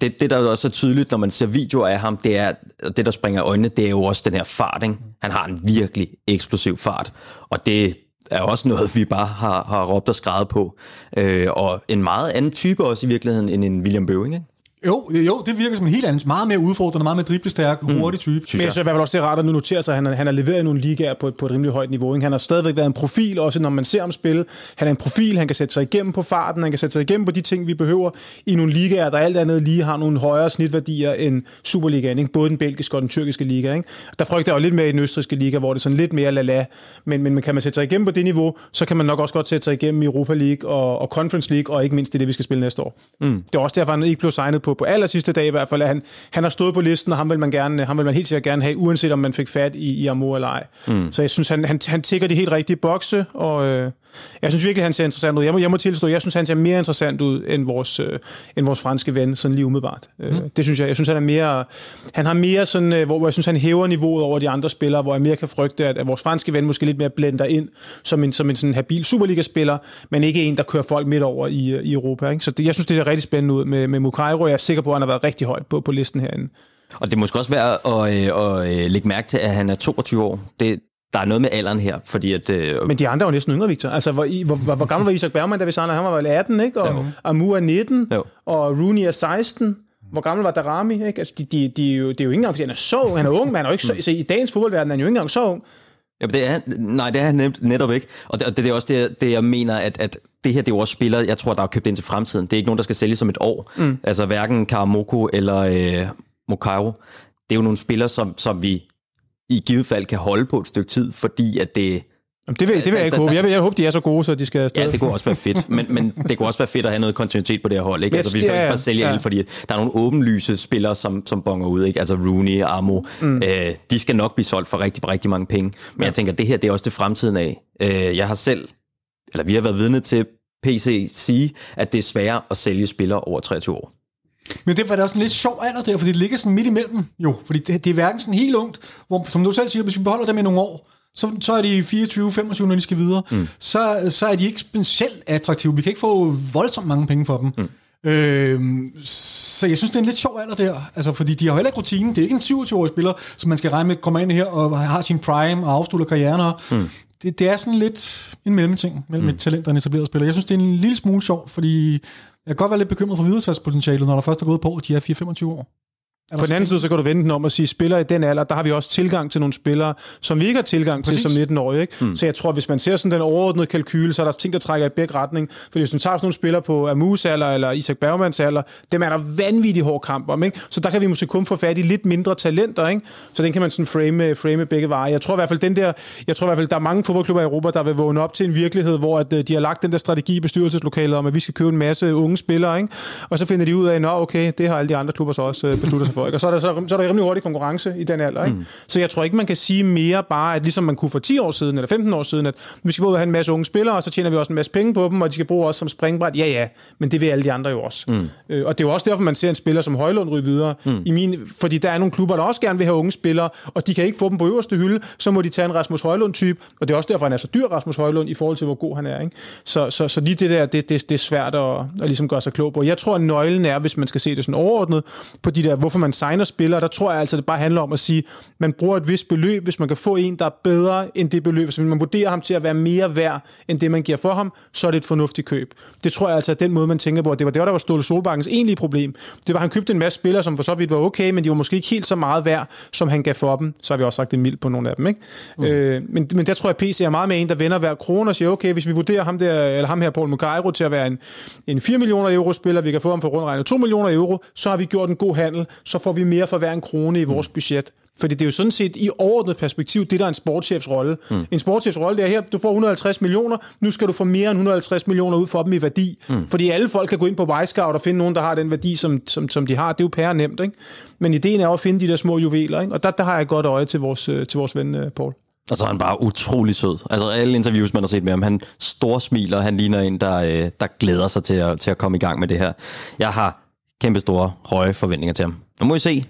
Det, det, der også er tydeligt, når man ser videoer af ham, det er, det der springer øjnene, det er jo også den her fart. Ikke? Han har en virkelig eksplosiv fart, og det er også noget, vi bare har, har råbt og skrevet på. Øh, og en meget anden type også i virkeligheden, end en William Bøving, ikke? Jo, jo, det virker som en helt anden, meget mere udfordrende, meget mere driblestærk, hurtig type. Men jeg synes i hvert fald også, det er rart at nu notere sig, at han, har- han har leveret i nogle ligaer på et, på et rimelig højt niveau. Ikke? Han har stadigvæk været en profil, også når man ser ham spille. Han er en profil, han kan sætte sig igennem på farten, han kan sætte sig igennem på de ting, vi behøver i nogle ligaer, der alt andet lige har nogle højere snitværdier end Superligaen. Ikke? Både den belgiske og den tyrkiske liga. Ikke? Der frygter jeg jo lidt mere i den østriske liga, hvor det er sådan lidt mere lala. Men, men kan man sætte sig igennem på det niveau, så kan man nok også godt sætte sig igennem i Europa League og, og Conference League, og ikke mindst i det, vi skal spille næste år. Mm. Det er også derfor, han ikke blev signet på, på aller sidste dag i hvert fald. At han, han har stået på listen, og ham vil man, gerne, ham vil man helt sikkert gerne have, uanset om man fik fat i, i Amor eller ej. Mm. Så jeg synes, han, han, han tigger de helt rigtige bokse, og øh, jeg synes virkelig, han ser interessant ud. Jeg må, jeg må tilstå, jeg synes, han ser mere interessant ud end vores, øh, end vores franske ven, sådan lige umiddelbart. Mm. Øh, det synes jeg. Jeg synes, han er mere, han har mere sådan, øh, hvor, hvor jeg synes, han hæver niveauet over de andre spillere, hvor jeg mere kan frygte, at, at vores franske ven måske lidt mere blender ind som en, som en sådan habil Superliga-spiller, men ikke en, der kører folk midt over i, øh, i Europa. Ikke? Så det, jeg synes, det er rigtig spændende ud med, med Mukairo. Jeg sikker på, at han har været rigtig højt på, på listen herinde. Og det er måske også værd at, øh, at øh, lægge mærke til, at han er 22 år. Det, der er noget med alderen her, fordi at... Øh, Men de andre jo næsten yngre, Victor. Altså, hvor, hvor, hvor, hvor gammel var Isak Bergman, da vi signede? Han var vel 18, ikke? Og Jo. Amu er 19, Jo. og Rooney er 16. Hvor gammel var Darami? Ikke? Altså, de, de, de, er jo, det er jo ikke engang, fordi han er så ung. Han er ung, men han er jo ikke så, så i dagens fodboldverden er han jo ikke engang så ung. Jamen, det er, nej, det er han net- netop ikke. Og det, og det er også det, det, jeg mener, at, at det her, det er jo også spillere, jeg tror, der er købt ind til fremtiden. Det er ikke nogen, der skal sælges som et år. Mm. Altså hverken Karamoko eller øh, Mokairo. Det er jo nogle spillere, som, som vi i givet fald kan holde på et stykke tid, fordi at det... Jamen, det vil, det vil jeg ikke håbe. Jeg, vil, jeg håber, de er så gode, så de skal afsted. Ja, det kunne også være fedt, men, men det kunne også være fedt at have noget kontinuitet på det her hold. Ikke? Altså, vi skal ja, ikke bare sælge Ja. alle, fordi der er nogle åbenlyse spillere, som, som bonger ud. Ikke? Altså Rooney, Amo, mm. øh, de skal nok blive solgt for rigtig, rigtig mange penge. Men ja. jeg tænker, det her det er også det fremtiden af. Øh, jeg har selv, eller vi har været vidne til PC sige, at det er sværere at sælge spillere over 23 år. Men det var da også en lidt sjov alder der, fordi det ligger sådan midt imellem, jo. Fordi det, det er hverken sådan helt ungt, hvor, som du selv siger, hvis vi beholder dem i nogle år, så, så er de 24-25, når de skal videre. Mm. Så, så er de ikke specielt attraktive. Vi kan ikke få voldsomt mange penge for dem. Mm. Øhm, så jeg synes, det er en lidt sjov alder der. Altså, fordi de har jo heller ikke rutinen. Det er ikke en 27-årig spiller, som man skal regne med kommer ind her og har sin prime og afslutter karrieren her. Mm. Det, det er sådan lidt en mellemting mellem mm. et talent og en etableret spiller. Jeg synes, det er en lille smule sjov, fordi jeg kan godt være lidt bekymret for videresalgspotentialet, når der først er gået på, at de er 4-25 år. På den anden side, så kan du vende den om og sige, spillere i den alder, der har vi også tilgang til nogle spillere, som vi ikke har tilgang til Præcis. som 19-årige. Ikke? Mm. Så jeg tror, hvis man ser sådan den overordnede kalkyle, så er der ting, der trækker i begge retning. For hvis du tager sådan nogle spillere på Amus alder eller Isak Bergmans alder, dem er der vanvittigt hård kamp om. Ikke? Så der kan vi måske kun få fat i lidt mindre talenter. Ikke? Så den kan man sådan frame, frame begge veje. Jeg tror i hvert fald, den der, jeg tror i hvert fald, der er mange fodboldklubber i Europa, der vil vågne op til en virkelighed, hvor at, øh, de har lagt den der strategi i bestyrelseslokalet om, at vi skal købe en masse unge spillere. Ikke? Og så finder de ud af, at okay, det har alle de andre klubber så også øh, besluttet sig for. Ikke? Og så er der, så, så er der rimelig hurtig konkurrence i den alder. Ikke? Mm. Så jeg tror ikke, man kan sige mere bare, at ligesom man kunne for 10 år siden, eller 15 år siden, at vi skal både have en masse unge spillere, og så tjener vi også en masse penge på dem, og de skal bruge os som springbræt. Ja, ja, men det vil alle de andre jo også. Mm. Øh, og det er jo også derfor, man ser en spiller som Højlund ryge videre. Mm. I min, fordi der er nogle klubber, der også gerne vil have unge spillere, og de kan ikke få dem på øverste hylde, så må de tage en Rasmus Højlund-type, og det er også derfor, han er så dyr, Rasmus Højlund, i forhold til, hvor god han er. Ikke? Så, så, så lige det der, det, det, det er svært at, at ligesom gøre sig klog på. Jeg tror, at nøglen er, hvis man skal se det sådan overordnet, på de der, hvorfor man signer spillere, der tror jeg altså, det bare handler om at sige, man bruger et vist beløb, hvis man kan få en, der er bedre end det beløb. Hvis man vurderer ham til at være mere værd, end det man giver for ham, så er det et fornuftigt køb. Det tror jeg altså er den måde, man tænker på. Det var det, der var Ståle Solbakkens egentlige problem. Det var, at han købte en masse spillere, som for så vidt var okay, men de var måske ikke helt så meget værd, som han gav for dem. Så har vi også sagt det mildt på nogle af dem. Ikke? Mm. Øh, men, men der tror jeg, at PC er meget med en, der vender hver krone og siger, okay, hvis vi vurderer ham, der, eller ham her, Paul Mukairo, til at være en, en 4 millioner euro spiller, vi kan få ham for rundt 2 millioner euro, så har vi gjort en god handel, så får vi mere for hver en krone i vores budget. Fordi det er jo sådan set i overordnet perspektiv, det der er en sportschefs rolle. Mm. En sportschefs rolle, det er her, du får 150 millioner, nu skal du få mere end 150 millioner ud for dem i værdi. Mm. Fordi alle folk kan gå ind på Wisecout og finde nogen, der har den værdi, som, som, som de har. Det er jo pære nemt, ikke? Men ideen er jo at finde de der små juveler, ikke? Og der, der har jeg godt øje til vores, øh, til vores ven, øh, Paul. Og så er han bare utrolig sød. Altså alle interviews, man har set med ham, han stor smiler, han ligner en, der, øh, der glæder sig til at, til at komme i gang med det her. Jeg har kæmpe store, høje forventninger til ham. Nu må I se,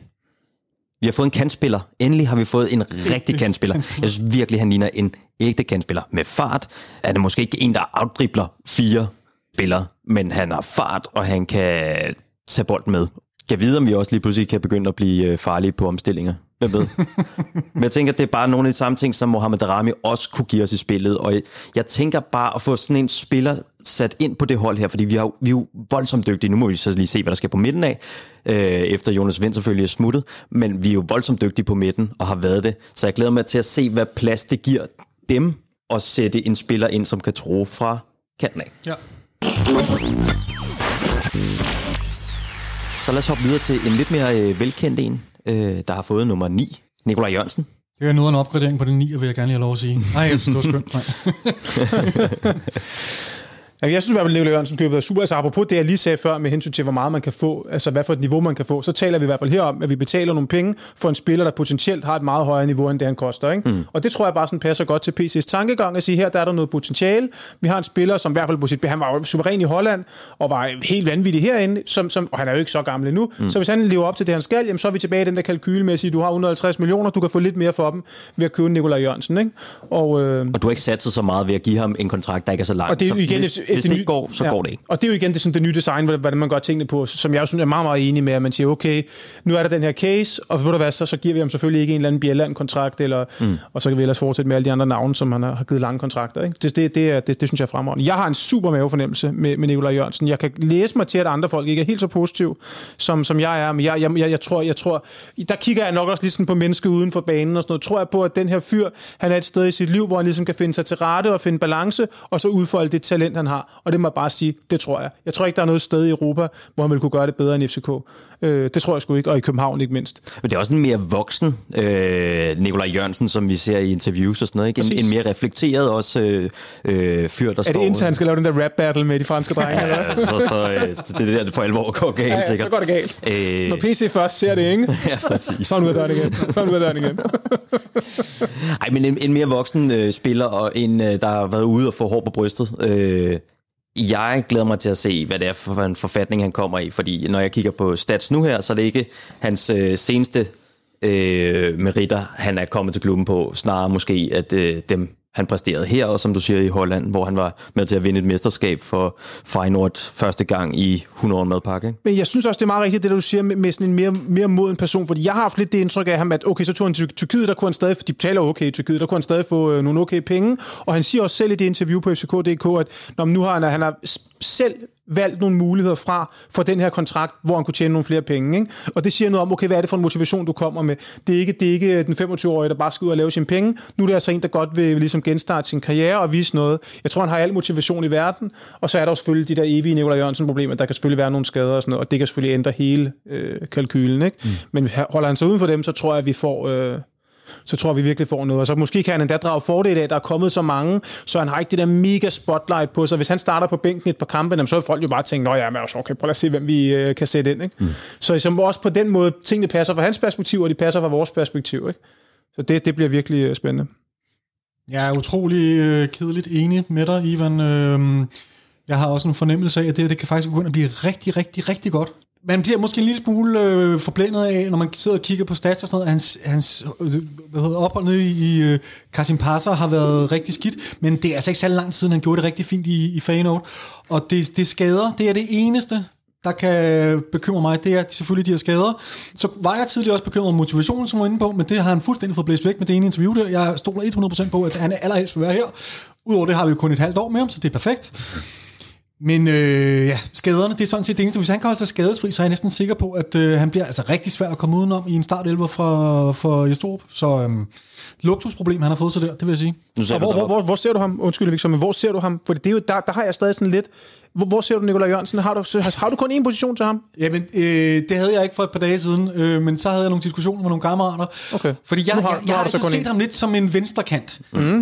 vi har fået en kantspiller. Endelig har vi fået en rigtig kantspiller. Jeg synes virkelig, han ligner en ægte kantspiller. Med fart er det måske ikke en, der outdribler fire spillere, men han har fart, og han kan tage bolden med. Kan vide, om vi også lige pludselig kan begynde at blive øh, farlige på omstillinger. Hvem ved? Men jeg tænker, det er bare nogle af de samme ting, som Mohamed Darami også kunne give os i spillet. Og jeg tænker bare at få sådan en spiller sat ind på det hold her, fordi vi, har, vi er jo voldsomt dygtige. Nu må vi så lige se, hvad der sker på midten af, øh, efter Jonas Vind selvfølgelig er smuttet. Men vi er jo voldsomt dygtige på midten og har været det. Så jeg glæder mig til at se, hvad plads det giver dem at sætte en spiller ind, som kan tro fra kanten af. Ja. Så lad os hoppe videre til en lidt mere øh, velkendt en, øh, der har fået nummer 9. Nikolaj Jørgensen. Det er noget af en opgradering på den 9, vil jeg gerne lige have lov at sige. Nej, jeg synes, det var skønt. Jeg synes i hvert fald, at Nikolaj Jørgensen købet er super. Altså apropos det, jeg lige sagde før med hensyn til, hvor meget man kan få, altså hvad for et niveau man kan få, så taler vi i hvert fald her om, at vi betaler nogle penge for en spiller, der potentielt har et meget højere niveau, end det han koster. Ikke? Mm. Og det tror jeg bare sådan passer godt til PC's tankegang, at sige, her der er der noget potentiale. Vi har en spiller, som i hvert fald på sit, han var jo suveræn i Holland, og var helt vanvittig herinde, som, som, og han er jo ikke så gammel endnu. Mm. Så hvis han lever op til det, han skal, jamen, så er vi tilbage i den der kalkyle med at sige, du har 150 millioner, du kan få lidt mere for dem ved at købe Nikolaj Jørgensen. Ikke? Og, øh, Og du har ikke sat sig så meget ved at give ham en kontrakt, der ikke er så lang. Og det er jo så igen hvis, et- hvis et det ny- ikke går, så Ja. går det ikke. Og det er jo igen det, sådan, det nye design, hvordan man gør tingene på, som jeg synes er meget, meget enig med, at man siger, okay, nu er der den her case, og ved du hvad, så, så giver vi ham selvfølgelig ikke en eller anden Bjelland-kontrakt, eller, mm. og så kan vi ellers fortsætte med alle de andre navne, som han har, har givet lange kontrakter. Ikke? Det, det, det, er- det, det, synes jeg er fremragende. Jeg har en super mavefornemmelse med, med Nikolaj Jørgensen. Jeg kan læse mig til, at andre folk ikke er helt så positive, som, som jeg er, men jeg, jeg, jeg, jeg, tror, jeg tror, der kigger jeg nok også lidt sådan på mennesket uden for banen og sådan noget. Tror jeg på, at den her fyr, han er et sted i sit liv, hvor han ligesom kan finde sig til rette og finde balance, og så udfolde det talent, han har. Og det må jeg bare sige, det tror jeg. Jeg tror ikke, der er noget sted i Europa, hvor han vil kunne gøre det bedre end FCK. Øh, det tror jeg sgu ikke, og i København ikke mindst. Men det er også en mere voksen øh, Nikolaj Jørgensen, som vi ser i interviews og sådan noget. Ikke? En, en mere reflekteret også øh, øh, fyr, der Er står... det indtil han skal lave den der rap battle med de franske drenge? Ja, så, så øh, det er det der, det for alvor går galt, Ja, ja, sikkert. så går det galt. Øh, Når PC først ser det, ikke? ja, præcis. Så er han ud af døren igen. Så er han ud af døren igen. Ej, men en, en mere voksen øh, spiller, og en, øh, der har været ude og få hår på brystet. Øh, jeg glæder mig til at se, hvad det er for en forfatning, han kommer i, fordi når jeg kigger på stats nu her, så er det ikke hans øh, seneste øh, meritter, han er kommet til klubben på, snarere måske, at øh, dem han præsterede her, og som du siger i Holland, hvor han var med til at vinde et mesterskab for Feyenoord første gang i 100 år med pakke. Men jeg synes også, det er meget rigtigt, det du siger med, med sådan en mere, mere moden person, fordi jeg har haft lidt det indtryk af ham, at okay, så tog han til Tyrkiet, der kunne han stadig, de betaler okay i Tyrkiet, der kunne han stadig få øh, nogle okay penge, og han siger også selv i det interview på FCK.dk, at når, nu har han, han har selv valgt nogle muligheder fra for den her kontrakt, hvor han kunne tjene nogle flere penge. Ikke? Og det siger noget om, okay, hvad er det for en motivation, du kommer med? Det er ikke, det er ikke den 25-årige, der bare skal ud og lave sine penge. Nu er det altså en, der godt vil ligesom genstarte sin karriere og vise noget. Jeg tror, han har al motivation i verden. Og så er der jo selvfølgelig de der evige Nikolaj Jørgensen-problemer. Der kan selvfølgelig være nogle skader og sådan noget, og det kan selvfølgelig ændre hele øh, kalkylen. Ikke? Mm. Men holder han sig uden for dem, så tror jeg, at vi får... Øh, så tror vi virkelig får noget. Og så måske kan han endda drage fordel af, at der er kommet så mange, så han har ikke det der mega spotlight på sig. Hvis han starter på bænken et par kampe, så vil folk jo bare tænke, nå ja, men også, okay, prøv at se, hvem vi øh, kan sætte ind. Ikke? Mm. Så som også på den måde, tingene passer fra hans perspektiv, og de passer fra vores perspektiv. Ikke? Så det, det bliver virkelig øh, spændende. Jeg er utrolig øh, kedeligt enig med dig, Ivan. Øh, jeg har også en fornemmelse af, at det, det kan faktisk gå at blive rigtig, rigtig, rigtig godt man bliver måske en lille smule øh, forblændet af, når man sidder og kigger på stats og sådan noget. Hans, hans øh, hvad hedder, ophold nede i øh, Kasim Passer har været rigtig skidt, men det er altså ikke så lang tid, siden, han gjorde det rigtig fint i, i Feyenoord. Og det, det skader, det er det eneste, der kan bekymre mig, det er selvfølgelig de her skader. Så var jeg tidligere også bekymret om motivationen, som var inde på, men det har han fuldstændig fået blæst væk med det ene interview der. Jeg stoler 100% på, at han allerhelst vil være her. Udover det har vi jo kun et halvt år med ham, så det er perfekt. Men øh, ja, skaderne, det er sådan set det eneste. Hvis han kan holde sig skadesfri, så er jeg næsten sikker på, at øh, han bliver altså rigtig svær at komme udenom i en startelver for, for Jestrup. Så øh, luksusproblem, han har fået sig der, det vil jeg sige. Og hvor, hvor, hvor, hvor, ser du ham? Undskyld, Victor, men hvor ser du ham? For det er jo, der, der har jeg stadig sådan lidt... Hvor, hvor ser du Nikolaj Jørgensen? Har du, har, har du kun én position til ham? Jamen, øh, det havde jeg ikke for et par dage siden, øh, men så havde jeg nogle diskussioner med nogle kammerater. Okay. Fordi jeg, Nu har- jeg, nu jeg, har har altid set én. ham lidt som en venstrekant. Mm. Mm.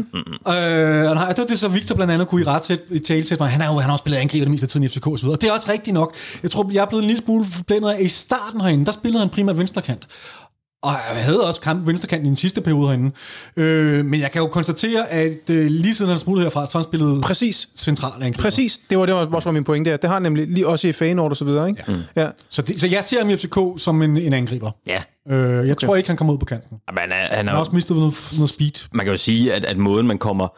Øh, og nej, det var det, så Victor blandt andet kunne i ret i talsæt mig. Han, er jo, han har også spillet angriber det meste af tiden i FCK og så videre. Og det er også rigtigt nok. Jeg tror, jeg er blevet en lille smule forblændet af, i starten herinde, der spillede han primært venstrekant. Og jeg havde også kamp venstrekant i den sidste periode herinde. Øh, men jeg kan jo konstatere, at øh, lige siden han smuttede herfra, så han spillet Præcis. central angriber. Præcis. Det var, det var også var min pointe der. Det har han nemlig lige også i Feyenoord og så videre. Ikke? Ja. ja. Så, det, så jeg ser ham i FCK som en, en angriber. Ja, Øh, jeg tror ikke, han kommer ud på kanten. men han han Han har også mistet noget, noget speed. man kan jo sige, at, at måden, man kommer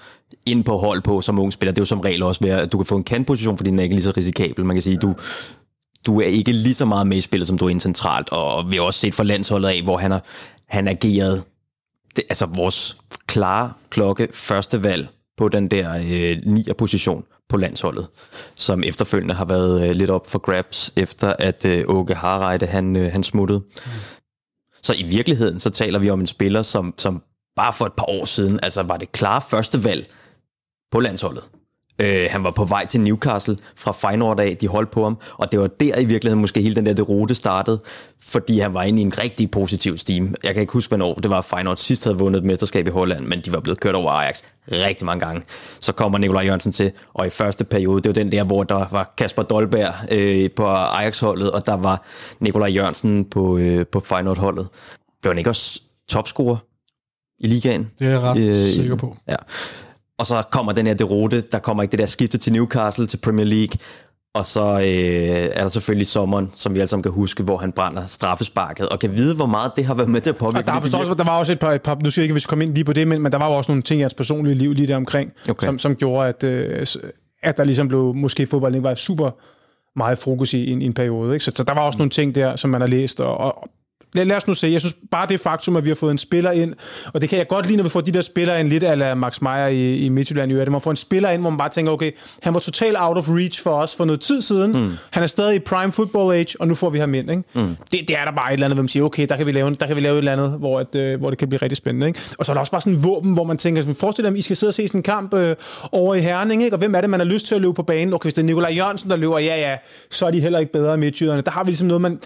ind på hold på som ung spiller, det er jo som regel også ved, at du kan få en kantposition, fordi den er ikke lige så risikabel. Man kan sige, du, du er ikke lige så meget med i spillet, som du er ind centralt, og vi har også set fra landsholdet af, hvor han har han ageret, det, altså vores klare klokke første valg på den der øh, 9. position på landsholdet, som efterfølgende har været øh, lidt op for grabs, efter at øh, Åke Harreide, han, øh, han smuttede. Så i virkeligheden, så taler vi om en spiller, som, som bare for et par år siden, altså var det klare første valg på landsholdet. Øh, han var på vej til Newcastle fra Feyenoord af, de holdt på ham, og det var der i virkeligheden måske hele den der derute startede, fordi han var inde i en rigtig positiv steam. Jeg kan ikke huske, hvornår det var, Feyenoord sidst havde vundet et mesterskab i Holland, men de var blevet kørt over Ajax rigtig mange gange. Så kommer Nikolaj Jørgensen til, og i første periode, det var den der, hvor der var Kasper Dolberg øh, på Ajax-holdet, og der var Nikolaj Jørgensen på, øh, på Feyenoord-holdet. Blev han ikke også topscorer i ligaen? Det er jeg ret Øh, sikker på. Ja. Og så kommer den her deroute, der kommer ikke det der skifte til Newcastle, til Premier League, og så øh, er der selvfølgelig sommeren, som vi alle sammen kan huske, hvor han brænder straffesparket, og kan vide, hvor meget det har været med til at påvirke. Og der, er fordi det også, der var også et par, et par, nu skal jeg ikke, hvis vi komme ind lige på det, men, men der var jo også nogle ting i hans personlige liv lige der omkring, Okay. som, som gjorde, at, øh, at der ligesom blev, måske fodbold ikke var super meget fokus i, en, en periode. Ikke? Så, så der var også nogle ting der, som man har læst, og, og lad, lad os nu se, jeg synes bare det faktum, at vi har fået en spiller ind, og det kan jeg godt lide, når vi får de der spillere ind, lidt ala Max Meyer i, i Midtjylland, jo, at man får en spiller ind, hvor man bare tænker, okay, han var totalt out of reach for os for noget tid siden, mm. han er stadig i prime football age, og nu får vi ham ind. Ikke? Mm. Det, det, er der bare et eller andet, hvor man siger, okay, der kan vi lave, der kan vi lave et eller andet, hvor, at, øh, hvor det kan blive rigtig spændende. Ikke? Og så er der også bare sådan en våben, hvor man tænker, forestil dig, I skal sidde og se sådan en kamp øh, over i Herning, ikke? og hvem er det, man har lyst til at løbe på banen? Okay, hvis det er Nikolaj Jørgensen, der løber, ja, ja, så er de heller ikke bedre med Der har vi ligesom noget, man,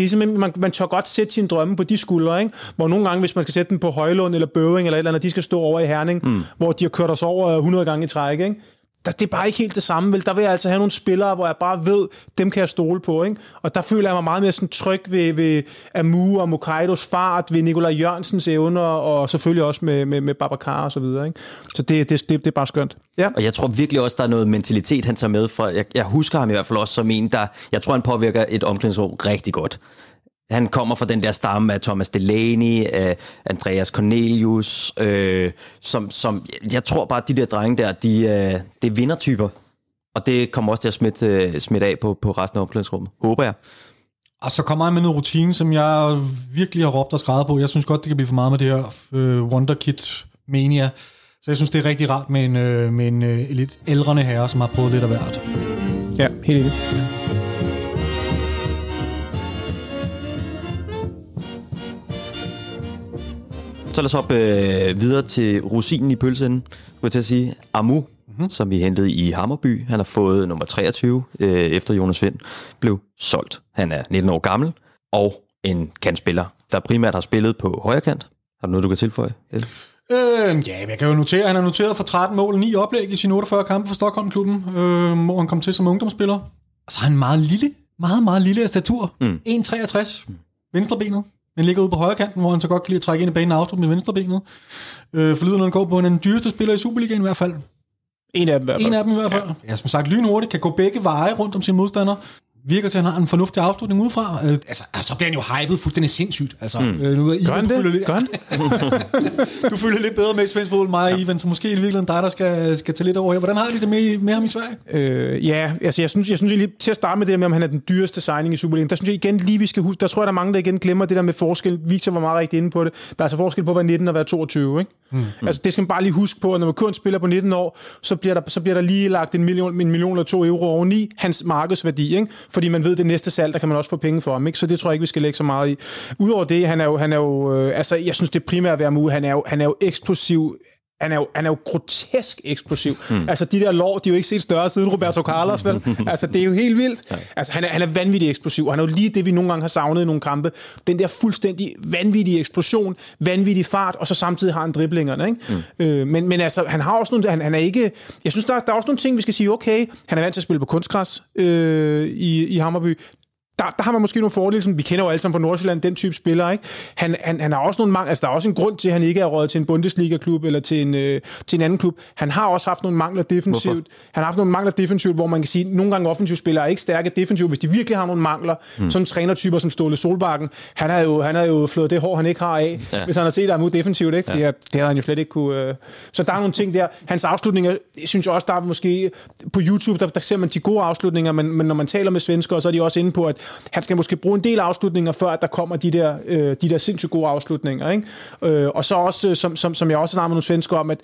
det er simpelthen, man, man tør godt sætte sine drømme på de skuldre, ikke? hvor nogle gange, hvis man skal sætte dem på Højlund eller Bøving eller et eller andet, de skal stå over i Herning, mm. hvor de har kørt os over 100 gange i træk. Ikke? Der, det er bare ikke helt det samme, vel? Der vil jeg altså have nogle spillere, hvor jeg bare ved, dem kan jeg stole på, ikke? Og der føler jeg mig meget mere sådan tryg ved, ved Amu og Mokaidos fart, ved Nikolaj Jørgensens evner, og selvfølgelig også med, med, med Babacar og så videre, ikke? Så det, det, det, det er bare skønt. Ja. Og jeg tror virkelig også, der er noget mentalitet, han tager med For Jeg, jeg husker ham i hvert fald også som en, der... Jeg tror, han påvirker et omklædningsrum rigtig godt. Han kommer fra den der stamme af Thomas Delaney, af Andreas Cornelius, øh, som, som jeg tror bare, at de der drenge der, de, øh, det er vindertyper. Og det kommer også til at smitte, smitte af på, på resten af omklædningsrummet. Håber jeg. Og så kommer han med noget rutine, som jeg virkelig har råbt og skrevet på. Jeg synes godt, det kan blive for meget med det her øh, Wonderkid mania. Så jeg synes, det er rigtig rart med en, øh, med en øh, lidt ældrende herre, som har prøvet lidt af hvert. Ja, helt enig. Så lad os hoppe øh, videre til rosinen i pølsen, skulle jeg til at sige. Amu, mm-hmm. som vi hentede i Hammerby. Han har fået nummer 23, øh, efter Jonas Vind blev solgt. Han er 19 år gammel, og en kantspiller, der primært har spillet på højre kant. Har du noget, du kan tilføje? Ed? Øh, ja, jeg kan jo notere, han har noteret for 13 mål og 9 oplæg i sine 48 kampe for Stockholm-klubben, øh, hvor han kom til som ungdomsspiller. Og så er han meget lille, meget, meget lille af statur. Mm. 1,63. Mm. Venstrebenet. Han ligger ude på højre kanten, hvor han så godt kan lide at trække ind i banen og afslutte med venstrebenet. Øh, forlyder, når han går på, han er den dyreste spiller i Superligaen i hvert fald. En af dem i hvert fald. En af dem i hvert fald. Ja, ja som sagt, lynhurtigt, kan gå begge veje rundt om sin modstander. Virker til, at han har en fornuftig afslutning udefra. Øh, altså, altså, så bliver han jo hypet fuldstændig sindssygt. Altså, mm. øh, nu ved jeg, Gør han du det? lidt, Gør du følger lidt bedre med i svensk fodbold end mig, ja. Ivan, så måske i virkeligheden dig, der skal, skal tage lidt over her. Hvordan har de det med, med ham i Sverige? Øh, ja, altså jeg synes, jeg synes lige, til at starte med det der med, om han er den dyreste signing i Superligaen, der synes jeg igen lige, vi skal huske, der tror jeg, der er mange, der igen glemmer det der med forskel. Victor var meget rigtig inde på det. Der er altså forskel på at være 19 og være 22, ikke? Mm. Altså det skal man bare lige huske på, at når man kun spiller på 19 år, så bliver der, så bliver der lige lagt en million, en million eller to euro oveni hans markedsværdi, ikke? Fordi man ved, at det næste salg, der kan man også få penge for ham, ikke? Så det tror jeg ikke, vi skal lægge så meget i. Udover det, han er jo, han er jo øh, altså jeg synes, det primære ved Amu, han er jo, han er jo eksplosiv han er, jo, han er jo grotesk eksplosiv. Mm. Altså, de der lår, de er jo ikke set større siden Roberto Carlos, vel? altså, det er jo helt vildt. Ja. Altså, han er, han er vanvittig eksplosiv, og han er jo lige det, vi nogle gange har savnet i nogle kampe. Den der fuldstændig vanvittige eksplosion, vanvittig fart, og så samtidig har han driblingerne, ikke? Mm. Øh, men, men altså, han har også nogle... Han, han er ikke... Jeg synes, der, der er også nogle ting, vi skal sige, okay, han er vant til at spille på kunstgræs øh, i, i Hammerby der, der har man måske nogle fordele, som vi kender jo alle sammen fra Nordsjælland, den type spiller, ikke? Han, han, han har også nogle mangler, altså der er også en grund til, at han ikke er råd til en Bundesliga-klub eller til en, øh, til en anden klub. Han har også haft nogle mangler defensivt. Hvorfor? Han har haft nogle mangler defensivt, hvor man kan sige, at nogle gange offensive spillere er ikke stærke defensivt, hvis de virkelig har nogle mangler. Mm. Sådan trænertyper som Ståle Solbakken, han har jo, han har jo flået det hår, han ikke har af, ja. hvis han har set ham ud defensivt, ikke? Fordi ja. det har han jo slet ikke kunne... Øh. Så der er nogle ting der. Hans afslutninger, synes jeg også, der er måske... På YouTube, der, der ser man de gode afslutninger, men, men når man taler med svensker, så er de også inde på, at han skal måske bruge en del afslutninger, før at der kommer de der, øh, de der sindssygt gode afslutninger. Ikke? Øh, og så også, øh, som, som, som jeg også snakker med nogle svensker om, at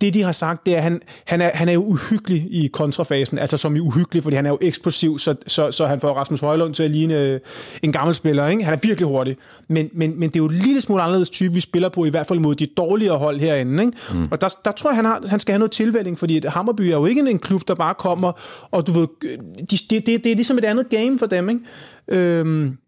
det, de har sagt, det er, at han, han, er, han er jo uhyggelig i kontrafasen, altså som i uhyggelig, fordi han er jo eksplosiv, så, så, så han får Rasmus Højlund til at ligne øh, en gammel spiller. Ikke? Han er virkelig hurtig. Men, men, men det er jo en lille smule anderledes type, vi spiller på, i hvert fald mod de dårligere hold herinde. Ikke? Mm. Og der, der tror jeg, han, har, han skal have noget tilvælling, fordi Hammerby er jo ikke en klub, der bare kommer, og du ved, de, det, det, det er ligesom et andet game for dem. Ikke? Øhm,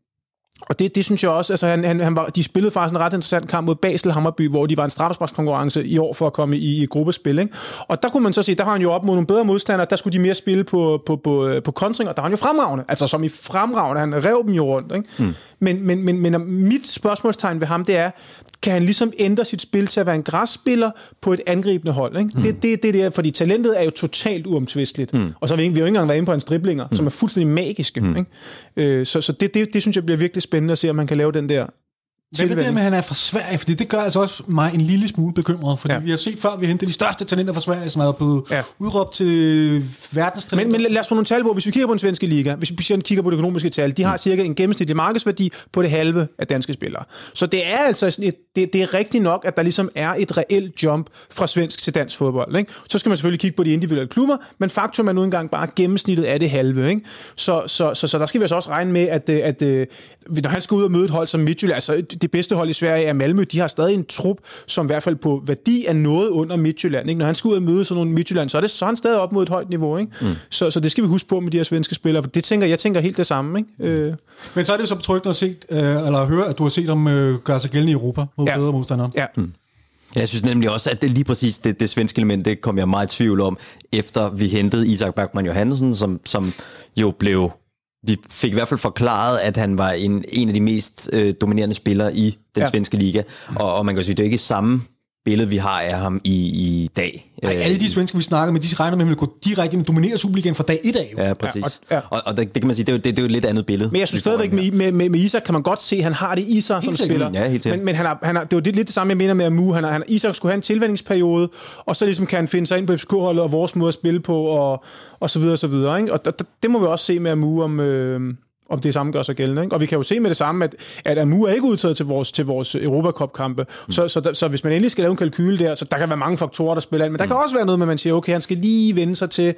og det, det synes jeg også, altså han, han, han var, de spillede faktisk en ret interessant kamp mod Basel Hammerby, hvor de var en straffesparkskonkurrence i år for at komme i, i gruppespil. Ikke? Og der kunne man så se, der har han jo op mod nogle bedre modstandere, der skulle de mere spille på, på, på, på kontring, og der var han jo fremragende, altså som i fremragende, han rev dem jo rundt. Ikke? Mm. Men, men, men, men mit spørgsmålstegn ved ham, det er, kan han ligesom ændre sit spil til at være en græsspiller på et angribende hold. Ikke? Mm. Det, det, det der, fordi talentet er jo totalt uomtvisteligt. Mm. Og så har vi, vi har jo ikke engang været inde på hans driblinger, mm. som er fuldstændig magiske. Mm. Ikke? Øh, så så det, det, det synes jeg bliver virkelig spændende at se, om man kan lave den der men det der med, at han er fra Sverige, fordi det gør altså også mig en lille smule bekymret, fordi ja. vi har set før, at vi har hentet de største talenter fra Sverige, som er blevet ja. udråbt til verdens Men, men lad os få nogle tal på, hvis vi kigger på den svenske liga, hvis vi kigger på det økonomiske tal, de har mm. cirka en gennemsnitlig markedsværdi på det halve af danske spillere. Så det er altså sådan et, det, det er rigtigt nok, at der ligesom er et reelt jump fra svensk til dansk fodbold. Ikke? Så skal man selvfølgelig kigge på de individuelle klubber, men faktum er nu engang bare gennemsnittet af det halve. Ikke? Så, så, så, så der skal vi altså også regne med, at, at, at når han skal ud og møde et hold som Midtjylland, altså det bedste hold i Sverige er Malmø, de har stadig en trup, som i hvert fald på værdi er noget under Midtjylland. Ikke? Når han skal ud og møde sådan nogle Midtjylland, så er, det, så han stadig op mod et højt niveau. Ikke? Mm. Så, så det skal vi huske på med de her svenske spillere, for det tænker jeg tænker helt det samme. Ikke? Mm. Øh. Men så er det jo så betryggende at, se, øh, eller at høre, at du har set dem øh, gøre sig gældende i Europa mod ja. bedre modstandere. Ja. Mm. Jeg synes nemlig også, at det lige præcis det, det svenske element, det kom jeg meget i tvivl om, efter vi hentede Isak Bergman Johansen, som, som jo blev vi fik i hvert fald forklaret, at han var en, en af de mest øh, dominerende spillere i den ja. svenske liga. Og, og man kan sige, det er ikke samme billede, vi har af ham i, i dag. Ej, Øh, alle de svensker, vi snakker med, de regner med, at han vil gå direkte ind og dominere Superligaen fra dag 1 af. Jo. Ja, præcis. Ja, og- og, ja. og, og det, det kan man sige, det er jo, det, det er jo et lidt andet billede. Men jeg synes stadigvæk, med, med, med, med Isak kan man godt se, at han har det i sig som spiller. Ja, helt men, men han har, han har, det var lidt, lidt det samme, jeg mener med Amu. Han har, han, Isak skulle have en tilvændingsperiode, og så ligesom kan han finde sig ind på FCK-holdet og vores måde at spille på, og, og så videre, og så videre. Ikke? Og d- d- det må vi også se med Amu, om, øh, om det samme gør sig gældende. Ikke? Og vi kan jo se med det samme, at, at Amu er ikke udtaget til vores, til vores Europacup-kampe. Mm. Så, så, der- så hvis man endelig skal lave en kalkyle der, så der kan være mange faktorer, der spiller ind. Men der mm. kan også være noget med, at man siger, okay, han skal lige vende sig til,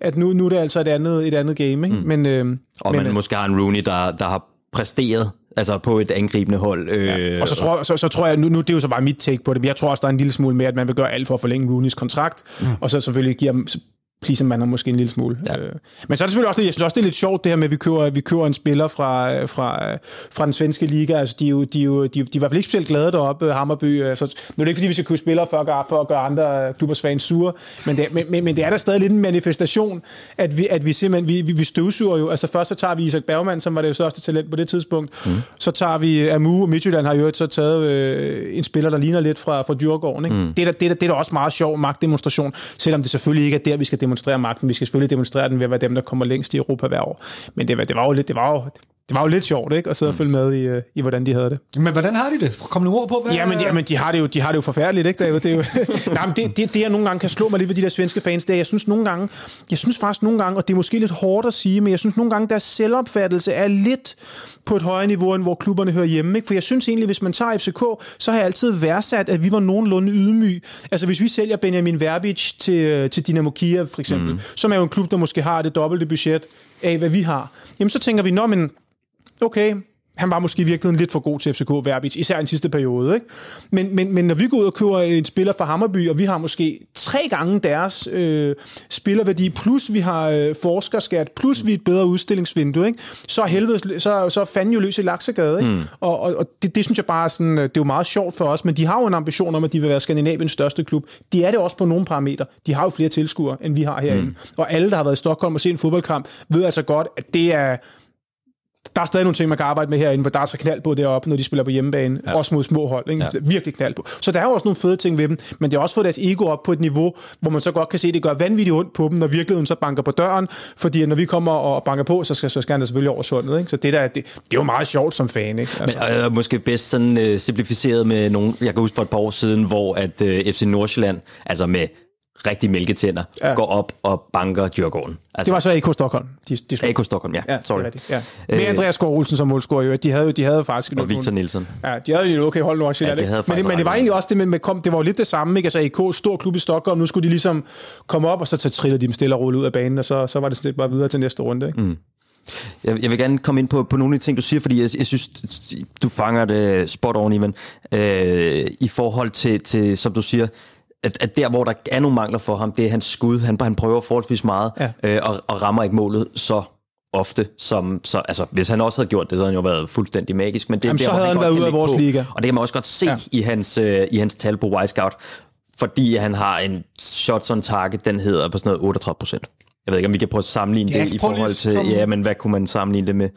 at nu, nu er det altså et andet, et andet game. Ikke? Mm. Men, øh, Og men, man øh, måske har en Rooney, der, der har præsteret altså på et angribende hold. Øh, Ja. Og så tror, så, så tror jeg, nu, nu det er jo så bare mit take på det, men jeg tror også, der er en lille smule med, at man vil gøre alt for at forlænge Rooneys kontrakt, mm. og så selvfølgelig giver ham, pleaser man ham måske en lille smule. Ja. Øh, men så er det selvfølgelig også, jeg synes også, det er lidt sjovt det her med, at vi køber, vi køber en spiller fra, fra, fra den svenske liga. Altså, de, er jo, de, er jo, de, de er i hvert fald ikke specielt glade deroppe, Hammerby. Altså, nu er det ikke, fordi vi skal købe spillere for at gøre, for at gøre andre klubbers fans sure, men det, men, men, men det er da stadig lidt en manifestation, at vi, at vi simpelthen, vi, vi, vi støvsuger jo. Altså først så tager vi Isak Bergman, som var det jo største talent på det tidspunkt. Mm. Så tager vi Amu, og Midtjylland har jo så taget øh, en spiller, der ligner lidt fra, fra Djurgården. Ikke? Mm. Det, er da, det, er da, det er da også meget sjov magtdemonstration, selvom det selvfølgelig ikke er der, vi skal demonstrere magten. Vi skal selvfølgelig demonstrere den ved at være dem, der kommer længst i Europa hver år. Men det, var- det var jo lidt, det var jo, det var jo lidt sjovt, ikke? At sidde og følge med i, øh, i, hvordan de havde det. Men hvordan har de det? Kom nogle ord på, hvad... Ja, men, de, har det jo, de har det jo forfærdeligt, ikke? David? Det, er jo, nej, men det, det, det, jeg nogle gange kan slå mig lidt ved de der svenske fans, det er, jeg synes nogle gange, jeg synes faktisk nogle gange, og det er måske lidt hårdt at sige, men jeg synes nogle gange, deres selvopfattelse er lidt på et højere niveau, end hvor klubberne hører hjemme. Ikke? For jeg synes egentlig, hvis man tager FCK, så har jeg altid værdsat, at vi var nogenlunde ydmyg. Altså hvis vi sælger Benjamin Verbic til, til Dynamo Kiev, for eksempel, mm. som er jo en klub, der måske har det dobbelte budget af, hvad vi har, jamen så tænker vi, nå, men okay, han var måske i virkeligheden lidt for god til FCK Verbic, især i den sidste periode. Ikke? Men, men, men når vi går ud og køber en spiller fra Hammerby, og vi har måske tre gange deres øh, spillerværdi, plus vi har øh, forskerskat, plus vi er et bedre udstillingsvindue, ikke? så er helvede, så, så er fanden jo løs i laksegade. Ikke? Mm. Og, og, og det, det, synes jeg bare sådan, øh, det er jo meget sjovt for os, men de har jo en ambition om, at de vil være Skandinaviens største klub. De er det også på nogle parametre. De har jo flere tilskuere, end vi har herinde. Mm. Og alle, der har været i Stockholm og set en fodboldkamp, ved altså godt, at det er der er stadig nogle ting, man kan arbejde med herinde, hvor der er så knald på deroppe, når de spiller på hjemmebane, ja. også mod små hold. Ikke? Ja. Virkelig knald på. Så der er jo også nogle fede ting ved dem, men det har også fået deres ego op på et niveau, hvor man så godt kan se, at det gør vanvittigt ondt på dem, når virkeligheden så banker på døren, fordi når vi kommer og banker på, så skal, så skal han selvfølgelig over sundet. Ikke? Så det, der, det, det, er jo meget sjovt som fan. Ikke? Altså. Men, øh, måske bedst sådan øh, simplificeret med nogle, jeg kan huske for et par år siden, hvor at øh, FC Nordsjælland, altså med rigtig mælketænder, Ja. går op og banker Djurgården. Altså, Det var så AK Stockholm. De, de slog. AK Stockholm, ja. Ja, Sorry. det. Ja. Med Øh, Andreas Skov Olsen som målscorer jo. De havde, de havde faktisk... Og Victor Nielsen. Ja, de havde jo okay hold nu også. Ja, de havde men, det, men det var egentlig også det med, med kom, det var jo lidt det samme, ikke? Altså AK, stor klub i Stockholm, nu skulle de ligesom komme op, og så tage trillede de dem stille og roligt ud af banen, og så, så var det sådan lidt bare videre til næste runde, ikke? Mm. Jeg, jeg vil gerne komme ind på, på nogle af de ting, du siger, fordi jeg, jeg synes, du fanger det spot on, Ivan, øh, i forhold til, til, som du siger, at, at der, hvor der er nogle mangler for ham, det er hans skud. Han, han prøver forholdsvis meget, Ja. øh, og, og rammer ikke målet så ofte, som, så, altså, hvis han også havde gjort det, så havde han jo været fuldstændig magisk, men det er Jamen, der, så hvor havde han godt været ude af vores på, liga. Og det kan man også godt se Ja. i, hans, øh, i hans tal på Y-Scout, fordi han har en shots on target, den hedder på sådan noget 38 procent. Jeg ved ikke, om vi kan prøve at sammenligne Ja, det i forhold til, ja, men hvad kunne man sammenligne det med?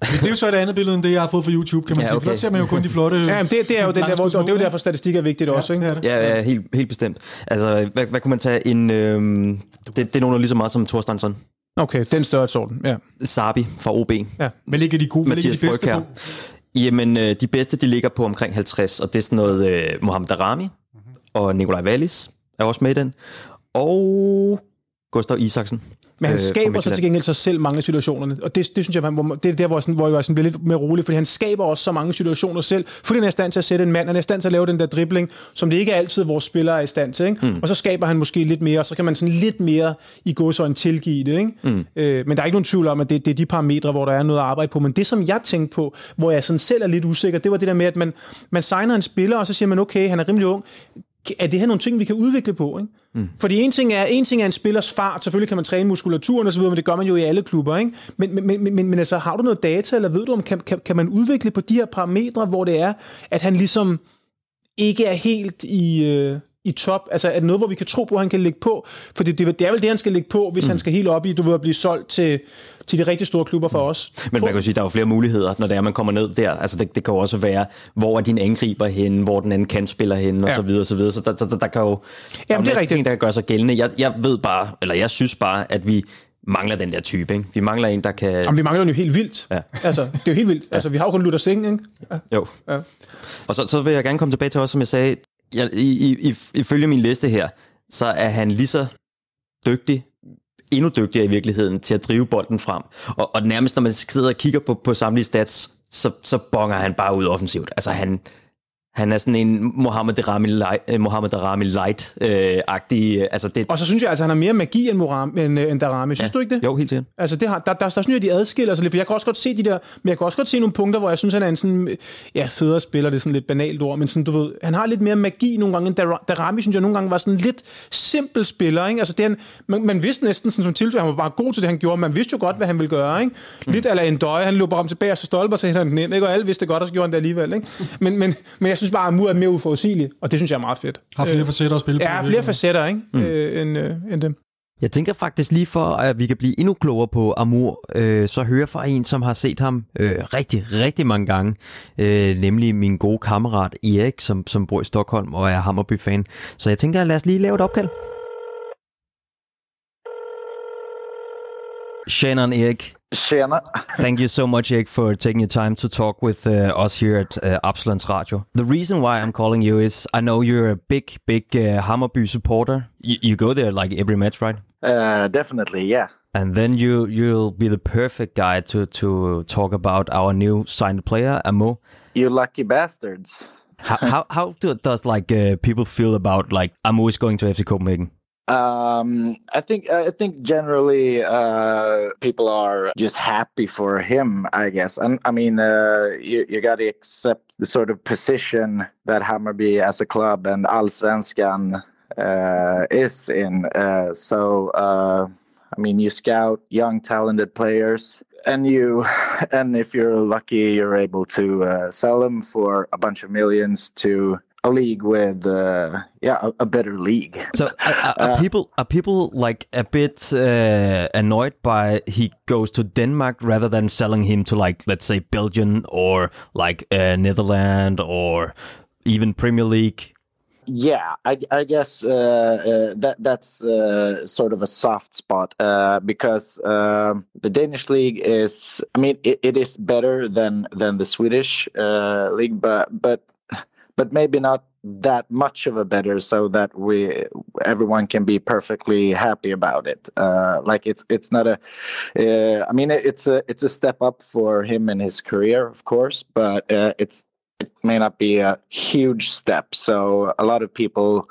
Det er jo så et andet billede, end det, jeg har fået fra YouTube, kan man Ja, sige. okay. For Der ser man jo kun de flotte... Ja, men det, det er jo den der, hvor, og det er jo derfor, statistik er vigtigt også, ikke? Ja, det er det. Ja, ja helt, helt bestemt. Altså, hvad, hvad kunne man tage? En, øhm, det, det er nogen lige så meget som Thorstensson. Okay, den størrelsesorden, ja. Sabi fra OB. ja. Hvad ligger de gode? Hvad ligger Mathias de bedste Frøkjær. på? Jamen, øh, de bedste, de ligger på omkring 50, og det er sådan noget øh, Mohamed Darami Mhm. og Nikolaj Wallis er også med i den. Og Gustav Isaksen. Men han øh, skaber så Midtjylland. til gengæld sig selv mange situationerne. Og det, det synes jeg, han- hvor, det er der, hvor, sådan, hvor jeg sådan bliver lidt mere rolig, fordi han skaber også så mange situationer selv, fordi han er i stand til at sætte en mand, han er i stand til at lave den der dribling, som det ikke er altid vores spillere er i stand til. Ikke? Mm. Og så skaber han måske lidt mere, og så kan man sådan lidt mere i godsøjne tilgive det. Ikke? Mm. Øh, men der er ikke nogen tvivl om, at det, det er de parametre, hvor der er noget at arbejde på. Men det, som jeg tænkte på, hvor jeg sådan selv er lidt usikker, det var det der med, at man, man signer en spiller, og så siger man, okay, han er rimelig ung, er det her nogle ting, vi kan udvikle på? Ikke? Mm. Fordi en ting, er, en ting er en spillers fart, selvfølgelig kan man træne muskulaturen osv., men det gør man jo i alle klubber. Ikke? Men, men, men, men, men altså, har du noget data, eller ved du, om kan, kan, kan man udvikle på de her parametre, hvor det er, at han ligesom ikke er helt i, øh, i top? Altså er det noget, hvor vi kan tro på, at han kan lægge på? For det, det, det er vel det, han skal lægge på, hvis mm. han skal helt op i, du vil blive solgt til, til de rigtig store klubber for os. Men man kan jo sige, at der er jo flere muligheder, når det er, man kommer ned der. Altså det, det kan jo også være, hvor er din angriber henne, hvor den anden kan spiller henne, og Ja. så videre, og så videre. Så der, der, der, der kan jo der er Jamen, det er ting, der kan gøre sig gældende. Jeg, jeg ved bare, eller jeg synes bare, at vi mangler den der type. Ikke? Vi mangler en, der kan... Jamen, vi mangler den jo helt vildt. Ja. Altså, det er jo helt vildt. Altså, vi har jo kun Luther Singh, ikke? Ja. Jo. Ja. Og så, så vil jeg gerne komme tilbage til også, som jeg sagde, jeg, i, i, ifølge min liste her, så er han lige så dygtig, endnu dygtigere i virkeligheden, til at drive bolden frem. Og, og nærmest når man sidder og kigger på, på samtlige stats, så, så bonger han bare ud offensivt. Altså han, han er sådan en Mohamed Darami light, øh, Mohamed Darami light-agtig. Øh, altså det, Og så synes jeg, altså, han har mere magi end, Moram, end, øh, end Darami. Synes du ikke det? jo, helt sikkert. Altså, det har, der, der, der, synes jeg, de adskiller sig lidt, for jeg kan også godt se de der, men jeg kan også godt se nogle punkter, hvor jeg synes, han er en sådan, ja, federe spiller, det er sådan lidt banalt ord, men sådan, du ved, han har lidt mere magi nogle gange, end Dar- Darami, synes jeg, nogle gange var sådan lidt simpel spiller, ikke? Altså, det en, man, man, vidste næsten sådan, som tilsøger, han var bare god til det, han gjorde, man vidste jo godt, hvad han ville gøre, ikke? Lidt eller en døje, han løb bare om tilbage, og så stolper, så han den ind, ikke? Og alle vidste godt, og så gjorde han det alligevel, ikke? Men, men, men jeg synes bare, at Amur er mere uforudsigelig, og det synes jeg er meget fedt. Har flere facetter at spille på. Ja, flere facetter, ikke? Mm. Øh, end, øh, end dem. Jeg tænker faktisk lige for, at vi kan blive endnu klogere på Amur, øh, så høre fra en, som har set ham øh, rigtig, rigtig mange gange, øh, nemlig min gode kammerat Erik, som, som bor i Stockholm og er Hammerby-fan. Så jeg tænker, lad os lige lave et opkald. Shannon Erik, Tjena. Thank you so much, Erik, for taking your time to talk with uh, us here at uh, Absalons Radio. The reason why I'm calling you is I know you're a big, big uh, Hammerby supporter. You, you go there like every match, right? Uh, definitely, yeah. And then you you'll be the perfect guy to to talk about our new signed player, Amo. You lucky bastards. How how, how does like uh, people feel about like Amo is going to FC Copenhagen? Um, I think I think generally uh, people are just happy for him. I guess, and I mean, uh, you you got to accept the sort of position that Hammarby as a club and Allsvenskan uh, is in. Uh, so, uh, I mean, you scout young, talented players, and you, and if you're lucky, you're able to uh, sell them for a bunch of millions to a league with, uh, yeah, a, a better league. So are, are, are people are people like a bit uh, annoyed by he goes to Denmark rather than selling him to like let's say Belgium or like uh, Netherlands or even Premier League? Yeah, I, I guess uh, uh, that that's uh, sort of a soft spot uh, because um the Danish league is. I mean, it, it is better than than the Swedish uh, league, but but but maybe not that much of a better, so that we everyone can be perfectly happy about it. Uh, like it's it's not a. Uh, I mean, it's a it's a step up for him in his career, of course, but uh, it's it may not be a huge step. So a lot of people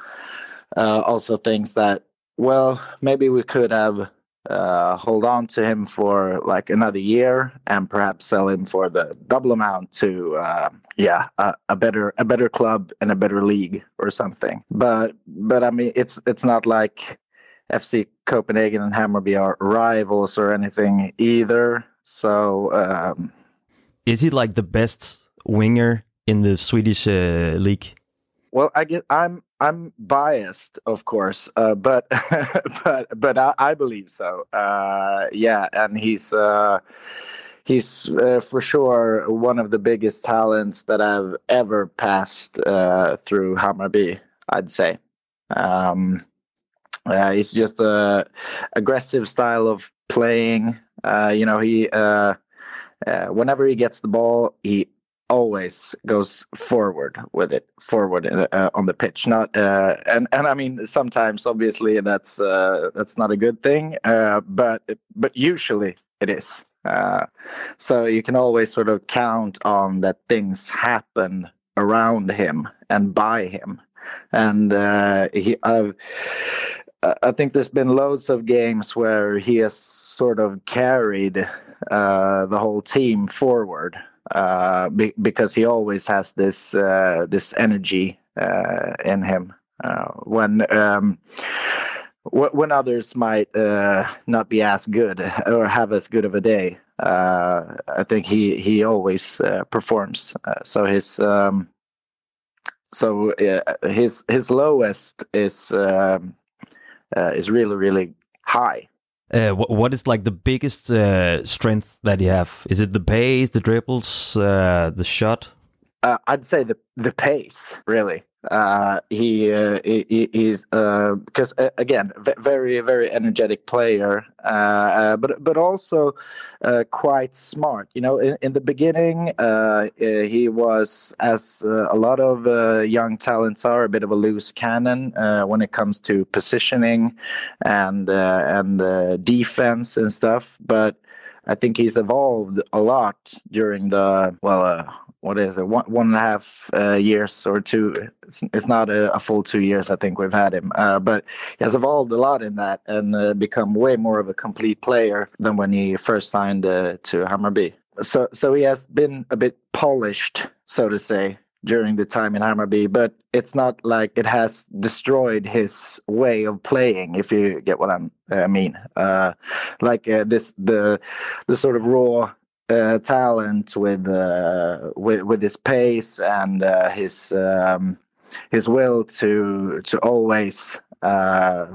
uh, also thinks that well, maybe we could have uh, hold on to him for like another year and perhaps sell him for the double amount to uh, yeah a, a better a better club and a better league or something. But but I mean it's it's not like FC Copenhagen and Hammarby are rivals or anything either. So um, Is he like the best winger in the Swedish uh, league? Well, I guess I'm I'm biased, of course, uh, but but but I, I believe so. Uh, yeah, and he's uh, he's uh, for sure one of the biggest talents that I've ever passed uh, through Hammarby. I'd say. Um, he's just a aggressive style of playing. Uh, you know, he whenever he gets the ball, he always goes forward with it, forward uh, on the pitch. Not uh, and and I mean sometimes obviously that's uh, that's not a good thing, uh, but but usually it is. Uh, so you can always sort of count on that things happen around him and by him, and uh, he. I've, I think there's been loads of games where he has sort of carried the whole team forward uh, be- because he always has this uh, this energy uh, in him. Uh, when um, when others might uh, not be as good or have as good of a day, uh, I think he he always performs. So his um, so his his lowest is um, is really really high. Uh, what, what is like the biggest uh, strength that you have? Is it the pace, the dribbles, uh, the shot? Uh, I'd say the the pace really. Uh, he, uh, he he's because uh, again very very energetic player, uh, uh, but but also uh, quite smart. You know, in, in the beginning, he was as a lot of young talents are a bit of a loose cannon when it comes to positioning and and defense and stuff. But I think he's evolved a lot during the well what is it? One one and a half uh, years or two. It's, it's not a, a, full two years i think we've had him. Uh, but he has evolved a lot in that and uh, become way more of a complete player than when he first signed uh, to hammarby so so he has been a bit polished so to say during the time in Hammarby, but it's not like it has destroyed his way of playing. If you get what I'm, I mean, uh, like uh, this the the sort of raw uh, talent with uh, with with his pace and uh, his um, his will to to always uh,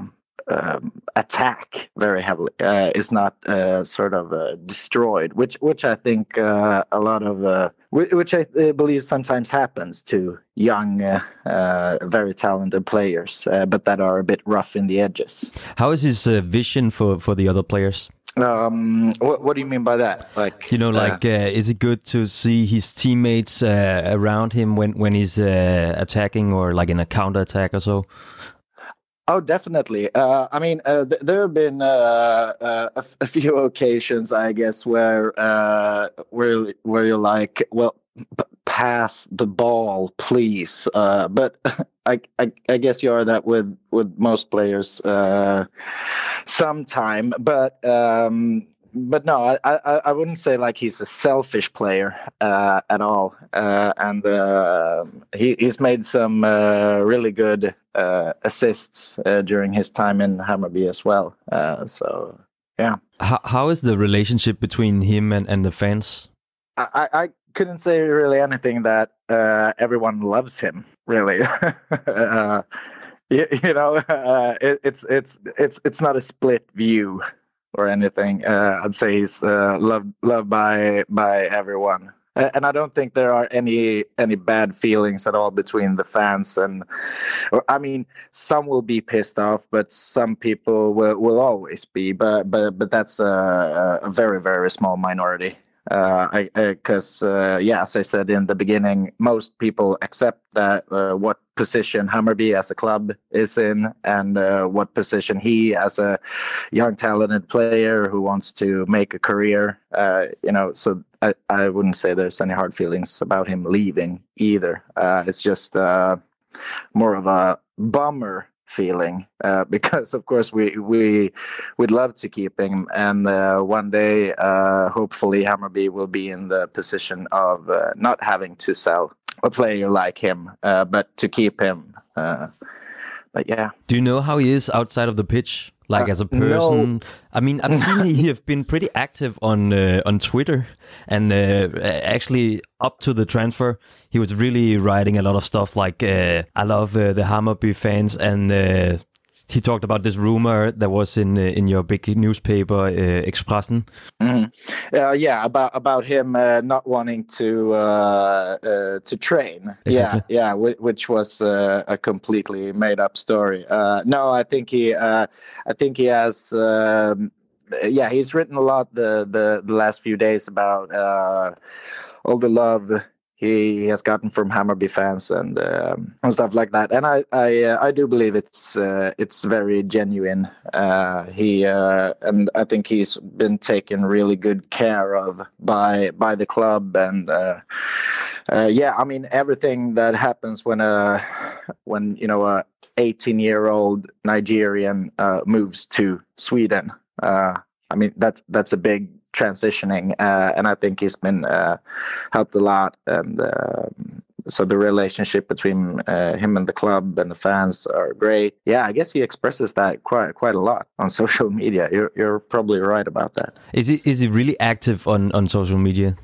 um, attack very heavily uh, is not uh, sort of destroyed, which which I think a lot of which I believe sometimes happens to young, very talented players, but that are a bit rough in the edges. How is his vision for for the other players? Um, what, what do you mean by that? Like, you know, like, uh, uh, is it good to see his teammates uh, around him when when he's uh, attacking or like in a counter attack or so? Oh, definitely. Uh, I mean, uh, th- there have been uh, uh a, f- a few occasions, I guess, where uh, where where you're like, well, pass the ball, please. Uh, but I, I, I guess you are that with with most players sometime. But um, but no, I, I, I wouldn't say like he's a selfish player uh, at all, uh, and uh, he, he's made some uh, really good uh, assists uh, during his time in Hammarby as well. so yeah. How how is the relationship between him and, and the fans? I, I couldn't say really anything that everyone loves him. Really, you, you, know, it, it's it's it's it's not a split view or anything. Uh, I'd say he's uh, loved loved by by everyone, and I don't think there are any any bad feelings at all between the fans and. Or, I mean, some will be pissed off, but some people will will always be. But but but that's a, a very very small minority because uh, uh, uh, yeah, as I said in the beginning, most people accept that uh, what position Hammarby as a club is in, and uh, what position he, as a young talented player who wants to make a career, uh, you know. So I, I wouldn't say there's any hard feelings about him leaving either. it's just more of a bummer feeling uh, because of course we we would love to keep him. And uh, one day uh, hopefully Hammarby will be in the position of uh, not having to sell a player like him uh, but to keep him uh, but yeah. Do you know how he is outside of the pitch like uh, as a person. No. I mean, I've seen he have been pretty active on uh, on Twitter, and uh, actually up to the transfer, he was really writing a lot of stuff like uh, I love uh, the Hammarby fans and uh, he talked about this rumor that was in uh, in your big newspaper uh, Expressen. Mm-hmm. Uh, yeah, about about him uh, not wanting to uh, uh, to train. Exactly. Yeah, yeah, w- which was a completely made up story. no, I think he I think he has. Um, yeah, he's written a lot the the, the last few days about all the love he has gotten from Hammerby fans and um, and stuff like that. And I I, uh, I do believe it's uh, it's very genuine. Uh, he uh, and I think he's been taken really good care of by by the club and uh, uh, yeah. I mean everything that happens when a when you know a 18 year old Nigerian moves to Sweden. I mean that's that's a big transitioning, uh, and I think he's been uh, helped a lot. And uh, so the relationship between uh, him and the club and the fans are great. Yeah, I guess he expresses that quite quite a lot on social media. You're you're probably right about that. Is he is he really active on on social media?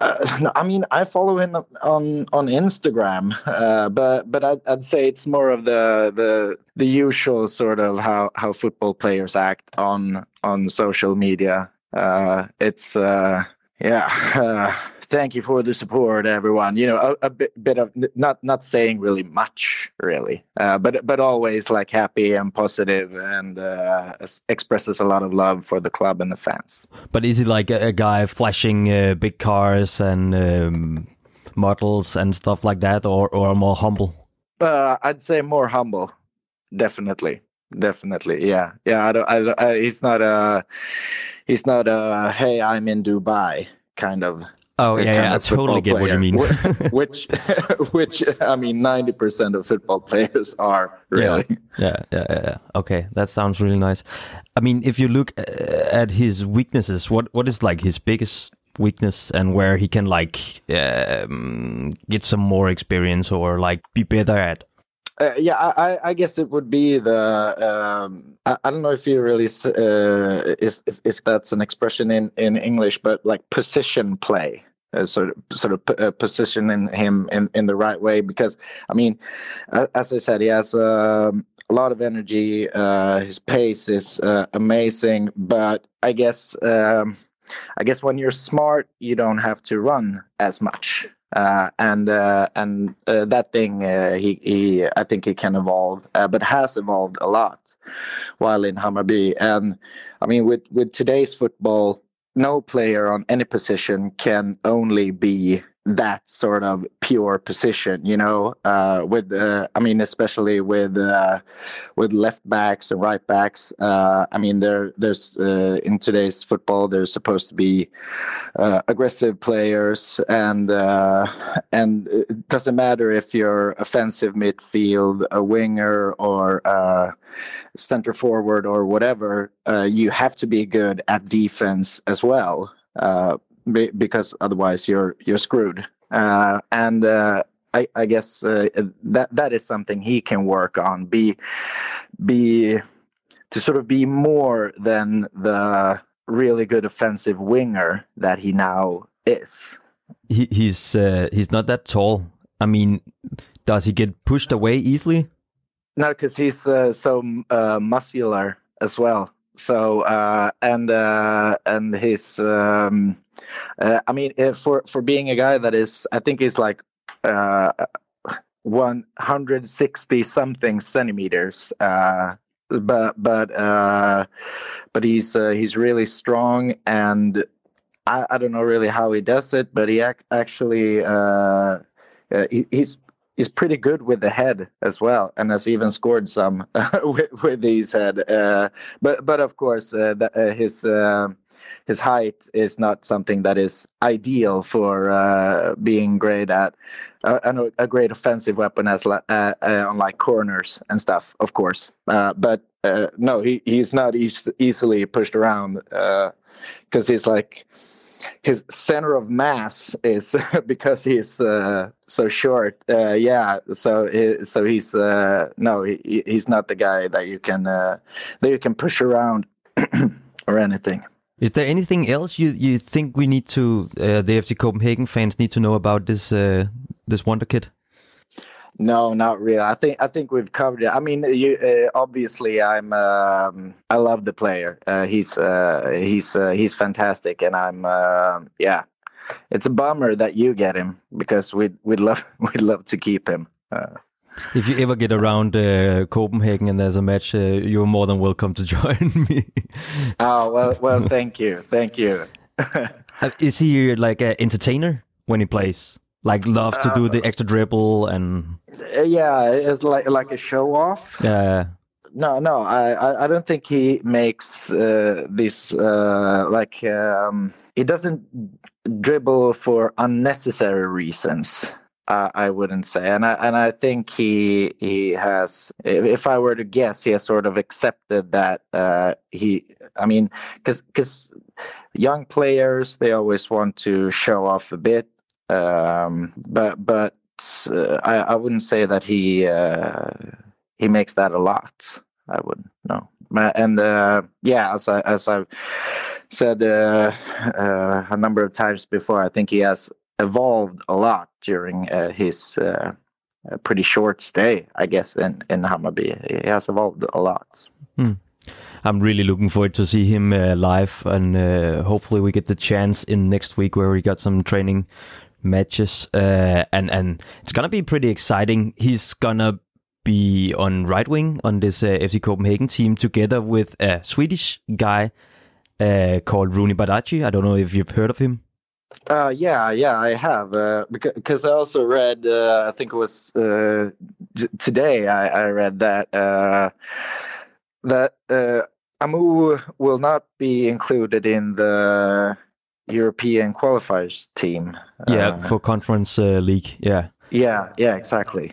Uh, no, I mean, I follow him on on Instagram, uh, but but I'd, I'd say it's more of the the the usual sort of how how football players act on on social media. Uh, it's uh, yeah. Uh, thank you for the support, everyone. You know, a, a bit, bit of not not saying really much, really, uh, but but always like happy and positive, and uh, expresses a lot of love for the club and the fans. But is he like a, a guy flashing uh, big cars and um, models and stuff like that, or or more humble? Uh, I'd say more humble, definitely, definitely. Yeah, yeah. I don't. I, don't- I, he's not a. He's not a. Hey, I'm in Dubai kind of. Oh uh, yeah, yeah I totally get what you mean. Which, which I mean, ninety percent of football players are really. yeah, yeah, yeah, yeah. Okay, that sounds really nice. I mean, if you look uh, at his weaknesses, what what is like his biggest weakness and where he can like um, get some more experience or like be better at? Uh, yeah, I, I- guess it would be the. Um, I, I don't know if you really uh, is if, if that's an expression in, in English, but like position play, uh, sort of sort of uh, positioning him in, in the right way. Because I mean, as I said, he has um, a lot of energy. Uh, his pace is uh, amazing, but I guess um, I guess when you're smart, you don't have to run as much uh, and uh, and uh, that thing uh, he he I think he can evolve, uh, but has evolved a lot while in Hammarby. And I mean, with with today's football, no player on any position can only be that sort of pure position. You know, uh, with uh, I mean, especially with uh, with left backs and right backs. Uh, I mean, there there's uh, in today's football, there's supposed to be uh, aggressive players, and uh, and it doesn't matter if you're offensive midfield, a winger, or uh, center forward, or whatever. Uh, you have to be good at defense as well, uh, be- because otherwise you're you're screwed. Uh, and uh, I, I guess uh, that that is something he can work on. Be be to sort of be more than the really good offensive winger that he now is. He, he's uh, he's not that tall. I mean, does he get pushed away easily? No, because he's uh, so uh, muscular as well. So uh, and uh, and his, um, uh, I mean, for for being a guy that is, I think he's like uh, one hundred sixty something centimeters. Uh, but but uh, but he's uh, he's really strong and I, I don't know really how he does it, but he ac- actually uh, uh, he, he's he's pretty good with the head as well, and has even scored some with, with his head. Uh, but but of course, uh, the, uh, his uh, his height is not something that is ideal for uh, being great at uh, an- a great offensive weapon as on like corners and stuff. Of course, but no, he he's not eas- easily pushed around because he's like his center of mass is because he's uh, so short. Uh, yeah, so he, so he's uh, no, he, he's not the guy that you can uh, that you can push around or anything. Is there anything else you, you think we need to uh, the FC Copenhagen fans need to know about this uh, this wonder kid? No, not really. I think I think we've covered it. I mean, you uh, obviously I'm um, I love the player. Uh, he's uh, he's uh, he's fantastic, and I'm uh, yeah. It's a bummer that you get him because we'd we'd love we'd love to keep him. Uh, If you ever get around uh, Copenhagen and there's a match, uh, you're more than welcome to join me. oh well, well, thank you, thank you. Is he like an entertainer when he plays? Like love to do the extra dribble and Uh, yeah, it's like like a show off. uh, No, no, I, I, don't think he makes uh, this uh, like um, he doesn't dribble for unnecessary reasons. Uh, I wouldn't say, and I and I think he he has. If if I were to guess, he has sort of accepted that uh, he. I mean, because because young players they always want to show off a bit, um, but but uh, I I wouldn't say that he uh, he makes that a lot. I wouldn't know. And uh, yeah, as I as I've said uh, uh, a number of times before, I think he has evolved a lot during uh, his pretty short stay, I guess, in in Hammarby. He has evolved a lot. I'm really looking forward to see him uh, live, and uh, hopefully we get the chance in next week where we got some training matches, uh, and and it's gonna be pretty exciting. He's gonna be on right wing on this uh, FC Copenhagen team together with a Swedish guy uh, called Rooney Badachi. I don't know if you've heard of him. Uh, yeah, yeah, I have. Uh, because I also read, uh, I think it was uh, today. I, I read that uh, that uh, Amu will not be included in the European qualifiers team. Yeah, Uh, for Conference uh, League. Yeah. yeah, yeah, exactly.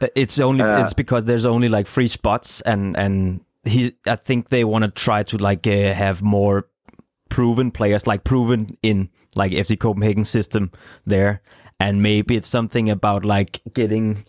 Uh, It's only Uh, it's because there's only like three spots, and and he I think they want to try to like uh, have more proven players, like proven in like FC Copenhagen system there, and maybe it's something about like getting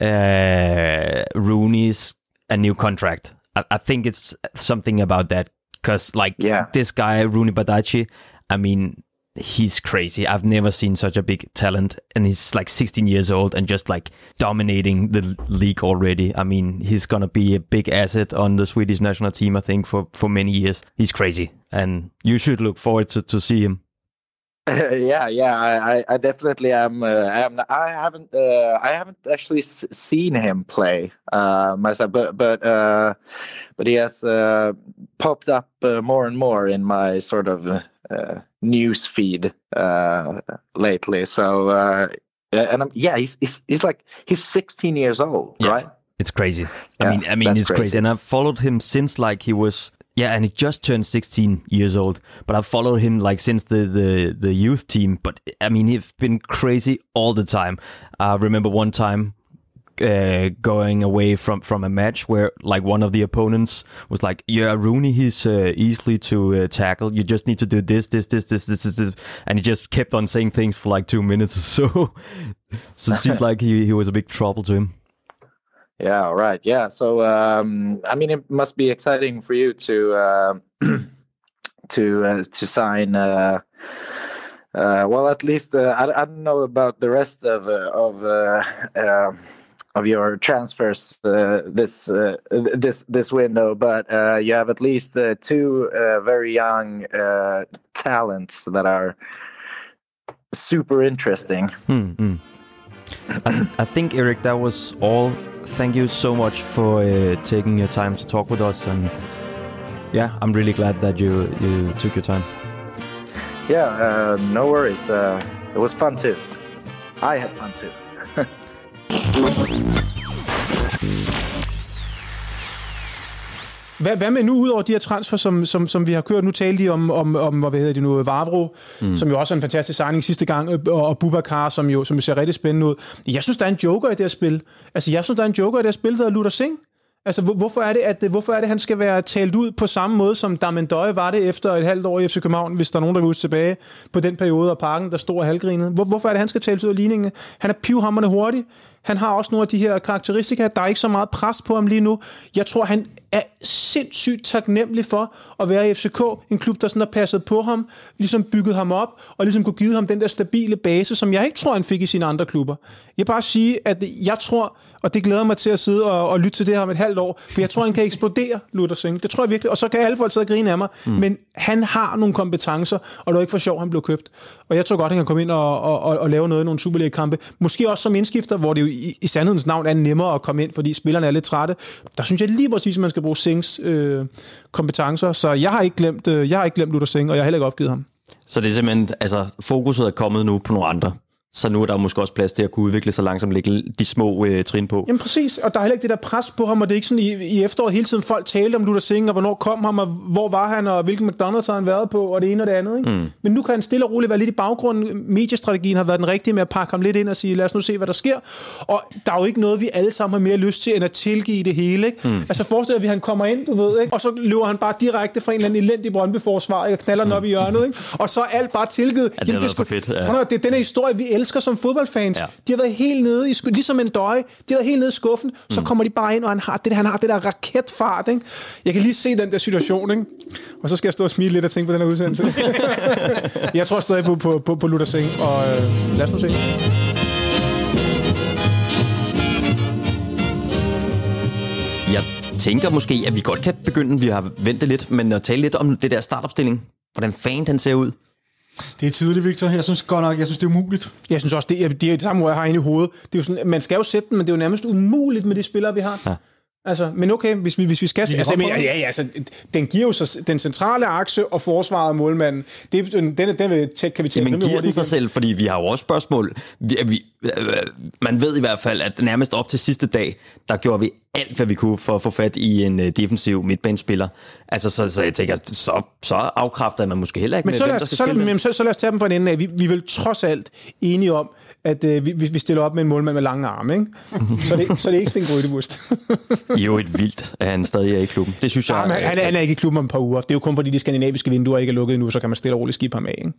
uh, Rooney's a new contract. I, I think it's something about that because like Yeah. this guy Rooney Badachi, I mean. He's crazy. I've never seen such a big talent, and he's like 16 years old and just like dominating the league already. I mean, he's gonna be a big asset on the Swedish national team, I think, for for many years. He's crazy, and you should look forward to, to see him. yeah, yeah, I, I, I definitely am. Uh, am. I haven't, uh, I haven't actually s- seen him play uh, myself, but but uh, but he has uh, popped up uh, more and more in my sort of uh, news feed uh, lately. So uh, and I'm, yeah, he's, he's he's like he's 16 years old, Yeah. right? It's crazy. I Yeah, mean, I mean, it's crazy. crazy. and I've followed him since like he was yeah, and he just turned 16 years old. But I've followed him like since the the the youth team. But I mean, he's been crazy all the time. I remember one time. Uh, going away from from a match where like one of the opponents was like, "Yeah, Rooney, he's uh, easily to uh, tackle. You just need to do this, this, this, this, this, this, this," and he just kept on saying things for like two minutes or so. so it seemed like he he was a big trouble to him. Yeah, all right. Yeah. So, um, I mean, it must be exciting for you to uh, to uh, to sign. Uh, well, at least I, I don't know about the rest of of uh, of your transfers uh, this uh, this this window, but uh, you have at least uh, two uh, very young uh, talents that are super interesting. Hmm, hmm. I, I think Eric, that was all. Thank you so much for uh, taking your time to talk with us, and yeah, I'm really glad that you you took your time. Yeah, uh, no worries. Uh, it was fun too. I had fun too. Hvad, hvad med nu, ud over de her transfer, som, som, som vi har kørt? Nu talte de om, om, om hvad hedder det nu, Vavro, mm. som jo også er en fantastisk signing sidste gang, og, og Bubakar, som jo, som jo ser rigtig spændende ud. Jeg synes, der er en joker i det her spil. Altså, jeg synes, der er en joker i det her spil, der hedder Luther Singh. Altså, hvor, hvorfor er det, at hvorfor er det, han skal være talt ud på samme måde, som Damendøje var det efter et halvt år i FC København, hvis der er nogen, der kan huske tilbage på den periode af parken, der stod og halvgrinede? Hvor, hvorfor er det, han skal tales ud af ligningen? Han er pivhammerne hurtig. Han har også nogle af de her karakteristika. Der er ikke så meget pres på ham lige nu. Jeg tror, han er sindssygt taknemmelig for at være i FCK, en klub, der sådan har passet på ham, ligesom bygget ham op, og ligesom kunne give ham den der stabile base, som jeg ikke tror, han fik i sine andre klubber. Jeg vil bare sige, at jeg tror, og det glæder mig til at sidde og, og lytte til det her om et halvt år, for jeg tror, han kan eksplodere, Luther Singh. Det tror jeg virkelig, og så kan alle folk sidde og grine af mig, mm. men han har nogle kompetencer, og det var ikke for sjov, han blev købt. Og jeg tror godt, han kan komme ind og, og, og, og lave noget i nogle Superliga-kampe. Måske også som indskifter, hvor det jo i, i sandhedens navn er nemmere at komme ind, fordi spillerne er lidt trætte. Der synes jeg lige præcis, at man skal bruge Sings øh, kompetencer. Så jeg har ikke glemt, øh, jeg har ikke glemt Luther Singh, og jeg har heller ikke opgivet ham. Så det er simpelthen, altså fokuset er kommet nu på nogle andre. Så nu er der måske også plads til at kunne udvikle sig langsomt, lægge de små øh, trin på. Jamen præcis, og der er heller ikke det der pres på ham, og det er ikke sådan i, i efteråret hele tiden folk talte om Luther Singh, og hvornår kom han, og hvor var han, og hvilken McDonald's har han været på, og det ene og det andet. Ikke? Mm. Men nu kan han stille og roligt være lidt i baggrunden. Mediestrategien har været den rigtige med at pakke ham lidt ind og sige, lad os nu se, hvad der sker. Og der er jo ikke noget, vi alle sammen har mere lyst til, end at tilgive det hele. Ikke? Mm. Altså forestil dig, at han kommer ind, du ved, ikke? og så løber han bare direkte fra en eller anden elendig Brøndby-forsvar, og knaller den op i hjørnet, ikke? og så er alt bare tilgivet. det er Jamen, noget sgu- for fedt, ja. Prøv det er den her historie, vi elsker elsker som fodboldfans. Ja. De har været helt nede i ligesom en døje. De har været helt nede i skuffen. Så kommer de bare ind, og han har det, han har det der raketfart. Ikke? Jeg kan lige se den der situation. Ikke? Og så skal jeg stå og smile lidt og tænke på den her udsendelse. jeg tror stadig på, på, på, på Luther Singh, og øh, lad os nu se. Jeg tænker måske, at vi godt kan begynde, vi har ventet lidt, men at tale lidt om det der startopstilling. Hvordan fanden den ser ud. Det er tidligt, Victor. Jeg synes godt nok, jeg synes, det er umuligt. Jeg synes også, det er det, er det samme ord, jeg har inde i hovedet. Det er jo sådan, man skal jo sætte den, men det er jo nærmest umuligt med de spillere, vi har. Ja. Altså, men okay, hvis vi, hvis vi skal... altså, men, ja, ja, altså, den giver jo så den centrale akse og forsvaret af målmanden. Det, er- den, den, den vil, tæt, kan vi tælle Jamen rimelig giver den sig igennem. selv, fordi vi har jo også spørgsmål. Vi, vi, øh, man ved i hvert fald, at nærmest op til sidste dag, der gjorde vi alt, hvad vi kunne for at få fat i en øh, defensiv midtbanespiller. Altså, så, så jeg tænker, så, så afkræfter man måske heller ikke Men med, så hvem lad, der os, skal så, spille jamen, så, så lad os tage dem fra en ende af. Vi, vi er vel trods alt enige om, at øh, vi, vi stiller op med en målmand med lange arme, ikke? så, er det, så er det ikke Sten Grydebust. I er jo et vildt, at han stadig er i klubben. Det synes jeg... Ja, men han, er- han er ikke i klubben om et par uger. Det er jo kun fordi de skandinaviske vinduer ikke er lukket endnu, så kan man stille og roligt skib ham af. Ikke?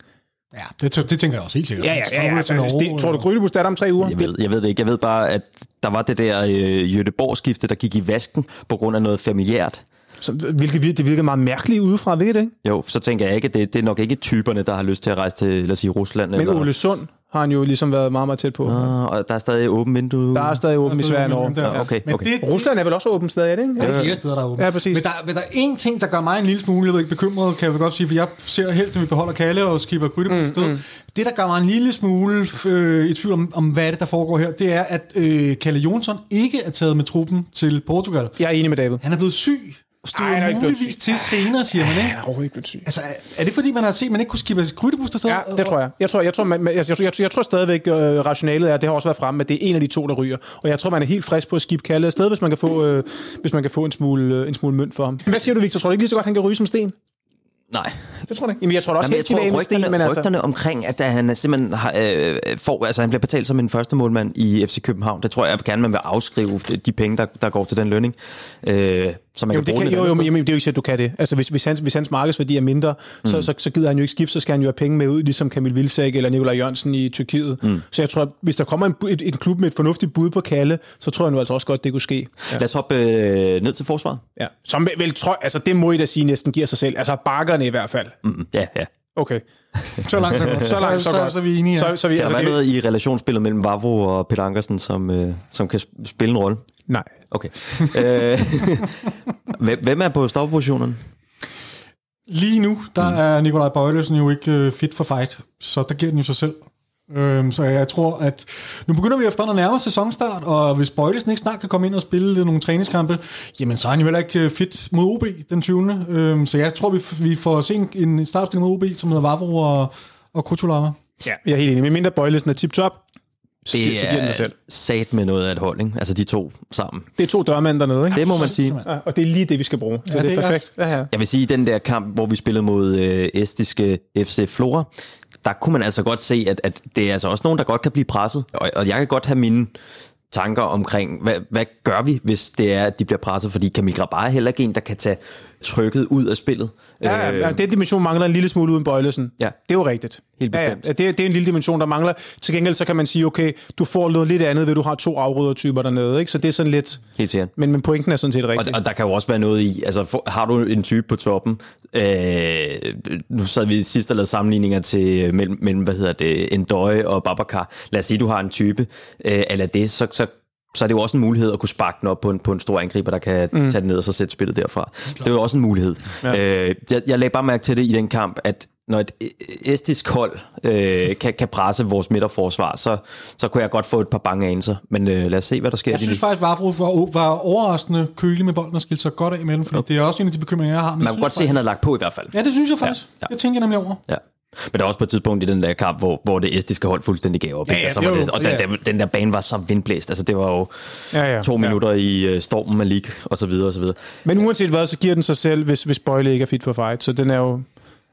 Ja, det, det tænker jeg også helt sikkert. Ja, ja, ja. ja, kommer altså, Sten, tror du, Grydebust er der om tre uger? Jeg ved, jeg ved det ikke. Jeg ved bare, at der var det der øh, Jødeborg-skifte, der gik i vasken på grund af noget familiært. Så, hvilket, det virker meget mærkeligt udefra, ved det ikke? Jo, så tænker jeg ikke, at det, det er nok ikke typerne, der har lyst til at rejse til, lad os sige, Rusland. Men eller, Ole Sund har han jo ligesom været meget, meget tæt på. Ah, og der er stadig åben vindue. Der er stadig åben i Sverige og Norge. Ja, okay, Men okay. det, Rusland er vel også åben stadig, er det ikke? Det er flere steder, der er åbent. Ja, præcis. Men der, men der er én ting, der gør mig en lille smule jeg ved ikke, bekymret, kan jeg vel godt sige, for jeg ser helst, at vi beholder Kalle og skipper Grytte på mm, sted. Mm. Det, der gør mig en lille smule øh, i tvivl om, om, hvad det, der foregår her, det er, at øh, Kalle Jonsson ikke er taget med truppen til Portugal. Jeg er enig med David. Han er blevet syg, stod Ej, han muligvis til senere, siger man, ikke? Han er overhovedet ikke blevet syg. Altså, er- det fordi, man har set, at man ikke kunne skippe Grydebus der sted? Ja, det tror jeg. Jeg tror, jeg tror, man, jeg, jeg, jeg, jeg tror stadigvæk, øh, rationalet er, det har også været fremme, at det er en af de to, der ryger. Og jeg tror, man er helt frisk på at skibbe Kalle afsted, hvis man kan få, øh, hvis man kan få en, smule, øh, en smule mønt for ham. Hvad siger du, Victor? Tror du ikke lige så godt, han kan ryge som sten? Nej. Det tror jeg ikke. Jamen, jeg tror da også Jamen, jeg tror, med sten, rygterne, men altså... rygterne omkring, at han er simpelthen har, øh, får, altså, han bliver betalt som en første målmand i FC København, det tror jeg gerne, man vil afskrive de penge, der, der går til den lønning. Øh, så man Jo, kan det bruge kan, den jo, jo, men jamen, det er jo ikke sikkert, du kan det. Altså, hvis, hvis, hans, hvis hans markedsværdi er mindre, mm. så, så, så gider han jo ikke skifte, så skal han jo have penge med ud, ligesom Kamil Vilsæk eller Nikolaj Jørgensen i Tyrkiet. Mm. Så jeg tror, at hvis der kommer en, et, en klub med et fornuftigt bud på Kalle, så tror jeg nu altså også godt, det kunne ske. Lad os hoppe øh, ned til forsvaret. Ja. Som vel, vel tror, altså det må I da sige næsten giver sig selv. Altså bakkerne i hvert fald. Mm, ja, ja. Okay. Så langt, så godt. Så langt, så, så, godt. så, er vi enige. Så, så vi, Kan der altså, være det, noget i relationsspillet mellem Vavro og Peter Ankersen, som, øh, som kan sp- spille en rolle? Nej. Okay. øh, hvem- er på stoppositionerne? Lige nu, der mm. er Nikolaj Bøjlesen jo ikke øh, fit for fight, så der giver den jo sig selv. Øhm, så jeg tror, at nu begynder vi efterhånden at nærme sæsonstart, og hvis Bøjlesen ikke snart kan komme ind og spille nogle træningskampe, jamen så er han jo heller ikke øh, fit mod OB den 20. Øhm, så jeg tror, vi, vi får se en, en startstilling mod OB, som hedder Vavro og, og Kutulava. Ja, jeg er helt enig. Men mindre Bøjlesen er tip-top, så, så giver den sig selv. sat med noget af et hold, ikke? Altså de to sammen. Det er to dørmænd dernede, ikke? Det må man sige. Ja, og det er lige det, vi skal bruge. Så Ja, det det er er perfekt. Ja, ja. Jeg vil sige, den der kamp, hvor vi spillede mod øh, estiske FC Flora, der kunne man altså godt se, at, at det er altså også nogen, der godt kan blive presset. Og, og jeg kan godt have mine tanker omkring, hvad, hvad gør vi, hvis det er, at de bliver presset? Fordi Kamil Grabar er heller ikke en, der kan tage trykket ud af spillet. Ja, ja, ja, den dimension mangler en lille smule uden Bøjlesen. Ja. Det er jo rigtigt. Helt bestemt. ja, det, det er en lille dimension, der mangler. Til gengæld så kan man sige, okay, du får noget lidt andet, ved du har to afryddertyper dernede. Ikke? Så det er sådan lidt... Helt sikkert. Men, men pointen er sådan set Og, rigtig. og der kan jo også være noget i, altså for, har du en type på toppen, øh, nu sad vi sidst og lavede sammenligninger til mellem, mellem hvad hedder det, Endøje og Babacar. Lad os sige, du har en type, øh, eller det, så, så så er det jo også en mulighed at kunne sparke den op på en, på en stor angriber, der kan mm. tage den ned og så sætte spillet derfra. Så det er jo også en mulighed. Ja. Øh, jeg, jeg lagde bare mærke til det i den kamp, at når et estisk hold øh, kan, kan presse vores midterforsvar, så, så kunne jeg godt få et par bange anelser. Men øh, lad os se, hvad der sker. Jeg synes faktisk, Vavro var, var overraskende kølig med bolden og skilte sig godt af imellem, fordi det er også en af de bekymringer, jeg har. Men Man jeg kunne godt se, at han havde lagt på i hvert fald. Ja, det synes jeg faktisk. Ja, ja. Det tænker jeg nemlig over. Ja. Men der er også på et tidspunkt i den der kamp, hvor, hvor det estiske hold fuldstændig gav op. Ja, ikke? ja, Og så var jo, det, og den, ja. den, den der bane var så vindblæst. Altså, det var jo Ja, ja. to Ja. minutter i øh, stormen med league, og så videre, og så videre. Men uanset hvad, så giver den sig selv, hvis, hvis Bøjle ikke er fit for fight. Så den er jo...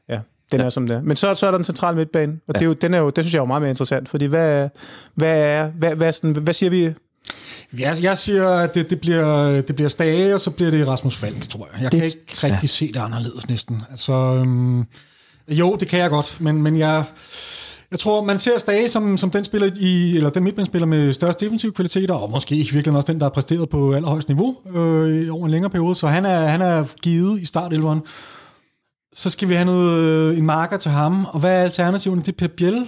Ja, den ja. er som det er. Men så, så er der den centrale midtbane. Og ja. det, er jo, den er jo, det synes jeg er jo meget mere interessant. Fordi hvad, hvad, er, hvad, hvad, sådan, hvad siger vi? Jeg, jeg siger, at det, det, bliver, det bliver Stage, og så bliver det Rasmus Falk, tror jeg. Jeg Det- kan ikke rigtig ja. se det anderledes næsten. Altså, øhm, jo, det kan jeg godt, men, men jeg, Jeg tror, man ser Stage som, som den spiller i, eller den midtbanespiller med størst defensive kvaliteter, og måske i virkeligheden også den, der har præsteret på allerhøjst niveau øh, over en længere periode. Så han er, han er givet i start Så skal vi have noget, øh, en marker til ham. Og hvad er alternativen? Det er Per Biel.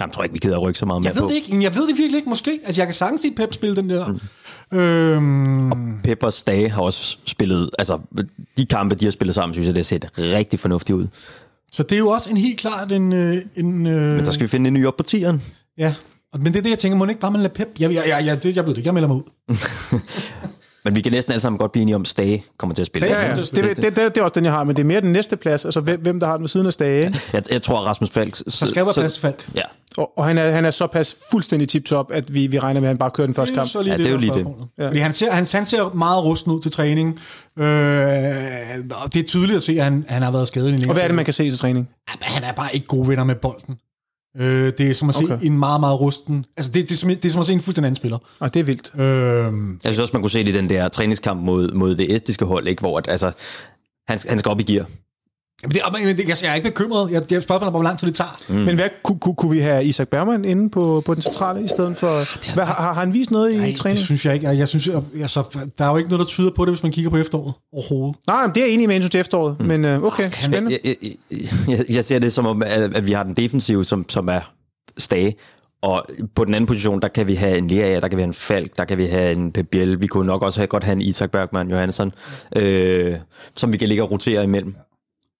Jeg tror ikke, vi gider at rykke så meget Jeg mere ved på. det ikke. Jeg ved det virkelig ikke. Måske. Altså, jeg kan sagtens se Pep spille den der. Mm. Øhm, Peppers Dage har også spillet, altså de kampe, de har spillet sammen, synes jeg, det har set rigtig fornuftigt ud. så det er jo også en helt klart en... øh, en øh, Men så skal vi finde en ny op på tieren. Ja. Og- Men det er det, jeg tænker. Må ikke bare man lade Pep? Jeg, jeg, jeg, jeg, det, jeg ved det ikke. Jeg melder mig ud. Men vi kan næsten alle sammen godt blive enige om, at Stage kommer til at spille. Ja, ja. Det, det, det, det, er også den, jeg har, men det er mere den næste plads, altså hvem, hvem der har den ved siden af Stage. Jeg, jeg tror, at Rasmus Falk... Der skal være plads til Falk. Ja, Og, og han, er, han er såpas fuldstændig tip-top, at vi, vi regner med, at han bare kører den første kamp. Så lige Ja, det er jo lige det. spørgsmålet. Fordi han ser, han, han ser meget rusten ud til træning. Øh, og det er tydeligt at se, at han, han har været skadet i en Og hvad er det, man kan se til træning? Han er bare ikke god venner med bolden. Øh, det er som at se Okay. en meget, meget rusten... Altså, det, det, er, som, det er som at se en fuldstændig anden spiller. Og det er vildt. Øh, jeg synes også, man kunne se det i den der træningskamp mod, mod det estiske hold, ikke? hvor at, altså, han, han skal op i gear. Men det, men det, jeg, jeg er ikke bekymret. Jeg, jeg spørger mig, hvor lang tid det tager. Mm. Men hvad, kunne, kunne, kunne vi have Isak Bergman inde på, på den centrale i stedet for... Hvad, har, har han vist noget i Nej, træning? det synes jeg ikke. Jeg, jeg synes, jeg, altså, der er jo ikke noget, der tyder på det, hvis man kigger på efteråret overhovedet. Nej, men det er jeg enig med til efteråret. Mm. Men øh, okay, spændende. Jeg, jeg, jeg, jeg ser det som om, at, vi har den defensive, som, som er Stage, og på den anden position, der kan vi have en Lea, der kan vi have en Falk, der kan vi have en Pep Biel. Vi kunne nok også have, godt have en Isak Bergman Johansson, øh, som vi kan ligge og rotere imellem.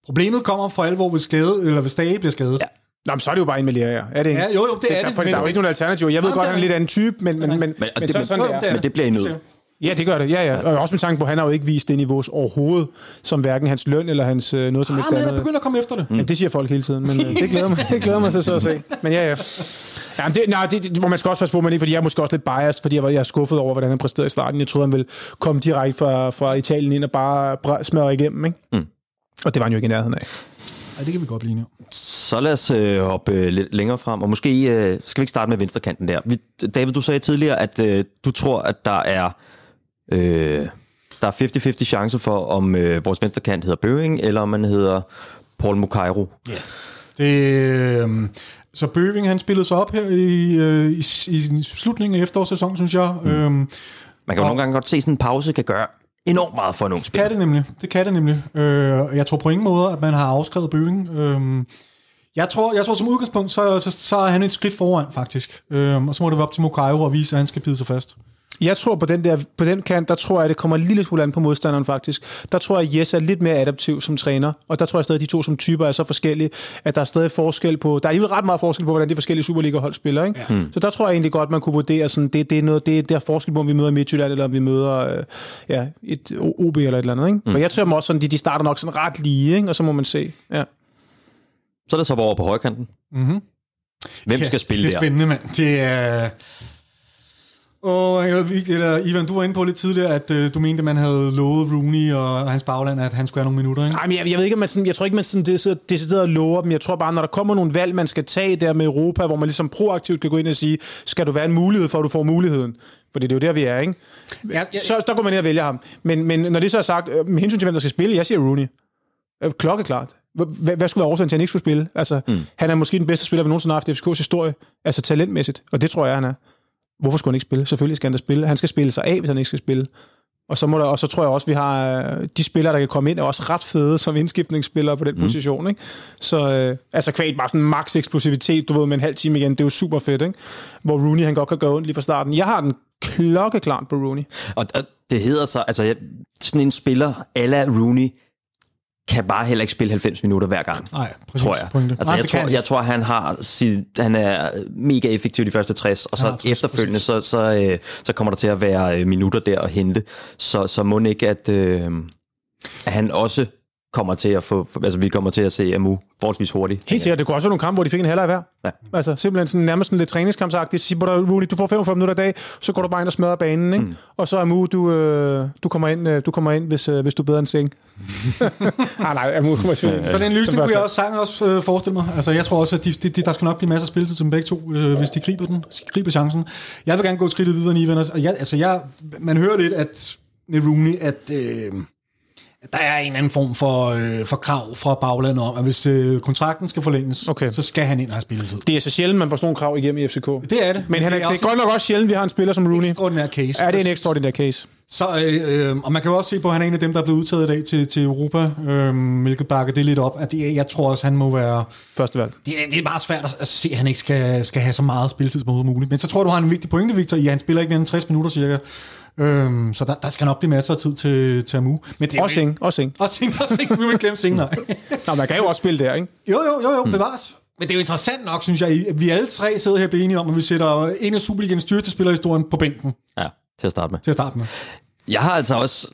Problemet kommer for alvor, hvis, skade, eller hvis Stage bliver skadet. Ja. Nå, men så er det jo bare en ja. Er det ikke? Ja, jo, jo, det er det, For men- der er jo ikke nogen alternativ. Jeg ved Nå, godt, det er han er lidt anden type, men, men, men, men, Men- det- så er det sådan, det er. Men det bliver I nødt. Ja, det gør det. Ja, ja. Og også med tanke på, at han har jo ikke vist det niveau overhovedet, som hverken hans løn eller hans øh, noget som Ah, helst men han er andet. begyndt at komme efter det. Ja, det siger folk hele tiden, men øh, det glæder mig, det glæder mig til så at se. Men ja, ja. ja men det, nej, det, det, hvor man skal også passe på, man ikke, fordi jeg er måske også lidt biased, fordi jeg, var, jeg er skuffet over, hvordan han præsterede i starten. Jeg troede, han ville komme direkte fra, fra Italien ind og bare smadre igennem, ikke? Mm. Og det var han jo ikke i nærheden af. Ja, det kan vi godt blive om. Så lad os øh, hoppe øh, lidt længere frem, og måske øh, skal vi ikke starte med venstrekanten der. Vi, David, du sagde tidligere, at øh, du tror, at der er øh, der er 50-50 chance for, om øh, vores venstrekant hedder Bøving, eller om man hedder Paul Mukairo. Det, øh, så Bøving, han spillede sig op her i, øh, i, i slutningen af efterårssæsonen, synes jeg. Mm. Øhm, Man kan jo Og- nogle gange godt se, sådan en pause kan gøre enormt meget for en ung kan spiller. det nemlig. Det kan det nemlig. Øh, jeg tror på ingen måde, at man har afskrevet Bøving. Øh, jeg tror, jeg tror som udgangspunkt, så, så, så er han et skridt foran, faktisk. Øh, og så må det være op til Mokairo at vise, at han skal bide sig fast. Jeg tror på den, der, på den kant, der tror jeg, det kommer en lille smule an på modstanderen faktisk. Der tror jeg, at Jes er lidt mere adaptiv som træner, og der tror jeg stadig, at de to som typer er så forskellige, at der er stadig forskel på, der er alligevel ret meget forskel på, hvordan de forskellige Superliga-hold spiller. Ikke? Ja. Så der tror jeg egentlig godt, man kunne vurdere, sådan, det, det, er noget, det, det er forskel på, om vi møder Midtjylland, eller om vi møder øh, ja, et OB eller et eller andet. Ikke? Mm. For jeg tror dem også, sådan, de, de starter nok sådan ret lige, ikke? og så må man se. Ja. Så er det så over på højkanten. Mm-hmm. Hvem skal spille det er der? spændende, mand. Det er... Og eller Ivan, du var inde på lidt tidligere, at øh, du mente, at man havde lovet Rooney og hans bagland, at han skulle have nogle minutter, ikke? Nej, men jeg, jeg ved ikke, om man sådan, jeg tror ikke, man sådan decideret, decideret lover dem. Jeg tror bare, når der kommer nogle valg, man skal tage der med Europa, hvor man ligesom proaktivt kan gå ind og sige, skal du være en mulighed for, at du får muligheden? Fordi det er jo der, vi er, ikke? Jeg, jeg, Så der går man ned og vælger ham. Men, men når det så er sagt, øh, med hensyn til, hvem der skal spille, jeg siger Rooney. Øh, Klokkeklart. Hvad, hvad skulle være årsagen til, at han ikke skulle spille? Altså, mm. han er måske den bedste spiller, vi nogensinde har haft i FCK's historie. Altså talentmæssigt. Og det tror jeg, han er. Hvorfor skulle han ikke spille? Selvfølgelig skal han da spille. Han skal spille sig af, hvis han ikke skal spille. Og så, må der, og så tror jeg også, vi har øh, de spillere, der kan komme ind, er også ret fede som indskiftningsspillere på den mm. position. Ikke? Så øh, altså kvæg bare sådan max eksplosivitet, du ved, med en halv time igen, det er jo super fedt. Ikke? Hvor Rooney han godt kan gøre ondt lige fra starten. Jeg har den klokkeklart på Rooney. Og, og det hedder så, altså sådan en spiller, ala Rooney, kan bare heller ikke spille 90 minutter hver gang. Nej, præcis. tror jeg. Pointe. Altså, Nej, jeg, tror, jeg tror, han har sin, han er mega effektiv de første 60, og så Ja, ja, 60, efterfølgende, så, så, øh, så kommer der til at være øh, minutter der at hente. Så, så må ikke, at, øh, at han også kommer til at få, altså vi kommer til at se Amu forholdsvis hurtigt. Helt sikkert. Det kunne også være nogle kampe, hvor de fik en halvleg hver. Ja. Altså simpelthen sådan, nærmest sådan lidt træningskampsagtigt. Så siger du, Rooney, du får 45 minutter i dag, så går du bare ind og smadrer banen. Ikke? Mm. Og så Amu, du, øh, du kommer ind, øh, du kommer ind hvis, øh, hvis du er bedre end Seng. ah, nej, Amu kommer til. Så den løsning kunne jeg også sagtens også øh, forestille mig. Altså, jeg tror også, at de, de, de, der skal nok blive masser af spilletid til dem begge to, øh, hvis de griber den, griber chancen. Jeg vil gerne gå et skridt videre end Ivan. Og jeg, altså, jeg, man hører lidt, at med Rooney, at, øh, der er en anden form for, øh, for krav fra baglandet om, at hvis øh, kontrakten skal forlænges, Okay. så skal han ind og have spilletid. Det er så sjældent, man får sådan nogle krav igennem i FCK. Det er det. Men han er, det er også godt nok også sjældent, vi har en spiller som Rooney. ekstraordinær case. Ja, det er en ekstraordinær case. Så, øh, øh, og man kan jo også se på, at han er en af dem, der er blevet udtaget i dag til, til Europa, øh, hvilket bakker det lidt op. At det, jeg tror også, han må være... Første valg. Det er, det er meget svært at, at se, at han ikke skal, skal have så meget spilletid som muligt. Men så tror du har en vigtig pointe, Victor, i at han spiller ikke mere end 60 minutter cirka. Øhm, så der, der skal nok blive masser af tid til, til Amu. Men det er Også ingen, også ingen. Også Sing, også Sing. Vi ikke glemme Sing, nej. Nå, man kan jo også spille der, ikke? Jo, jo, jo, jo, bevares. Men det er jo interessant nok, synes jeg, at vi alle tre sidder her og bliver enige om, at vi sætter en af Superligans styrste spillerhistorien på bænken Ja, til at starte med. til at starte med. Jeg har altså også,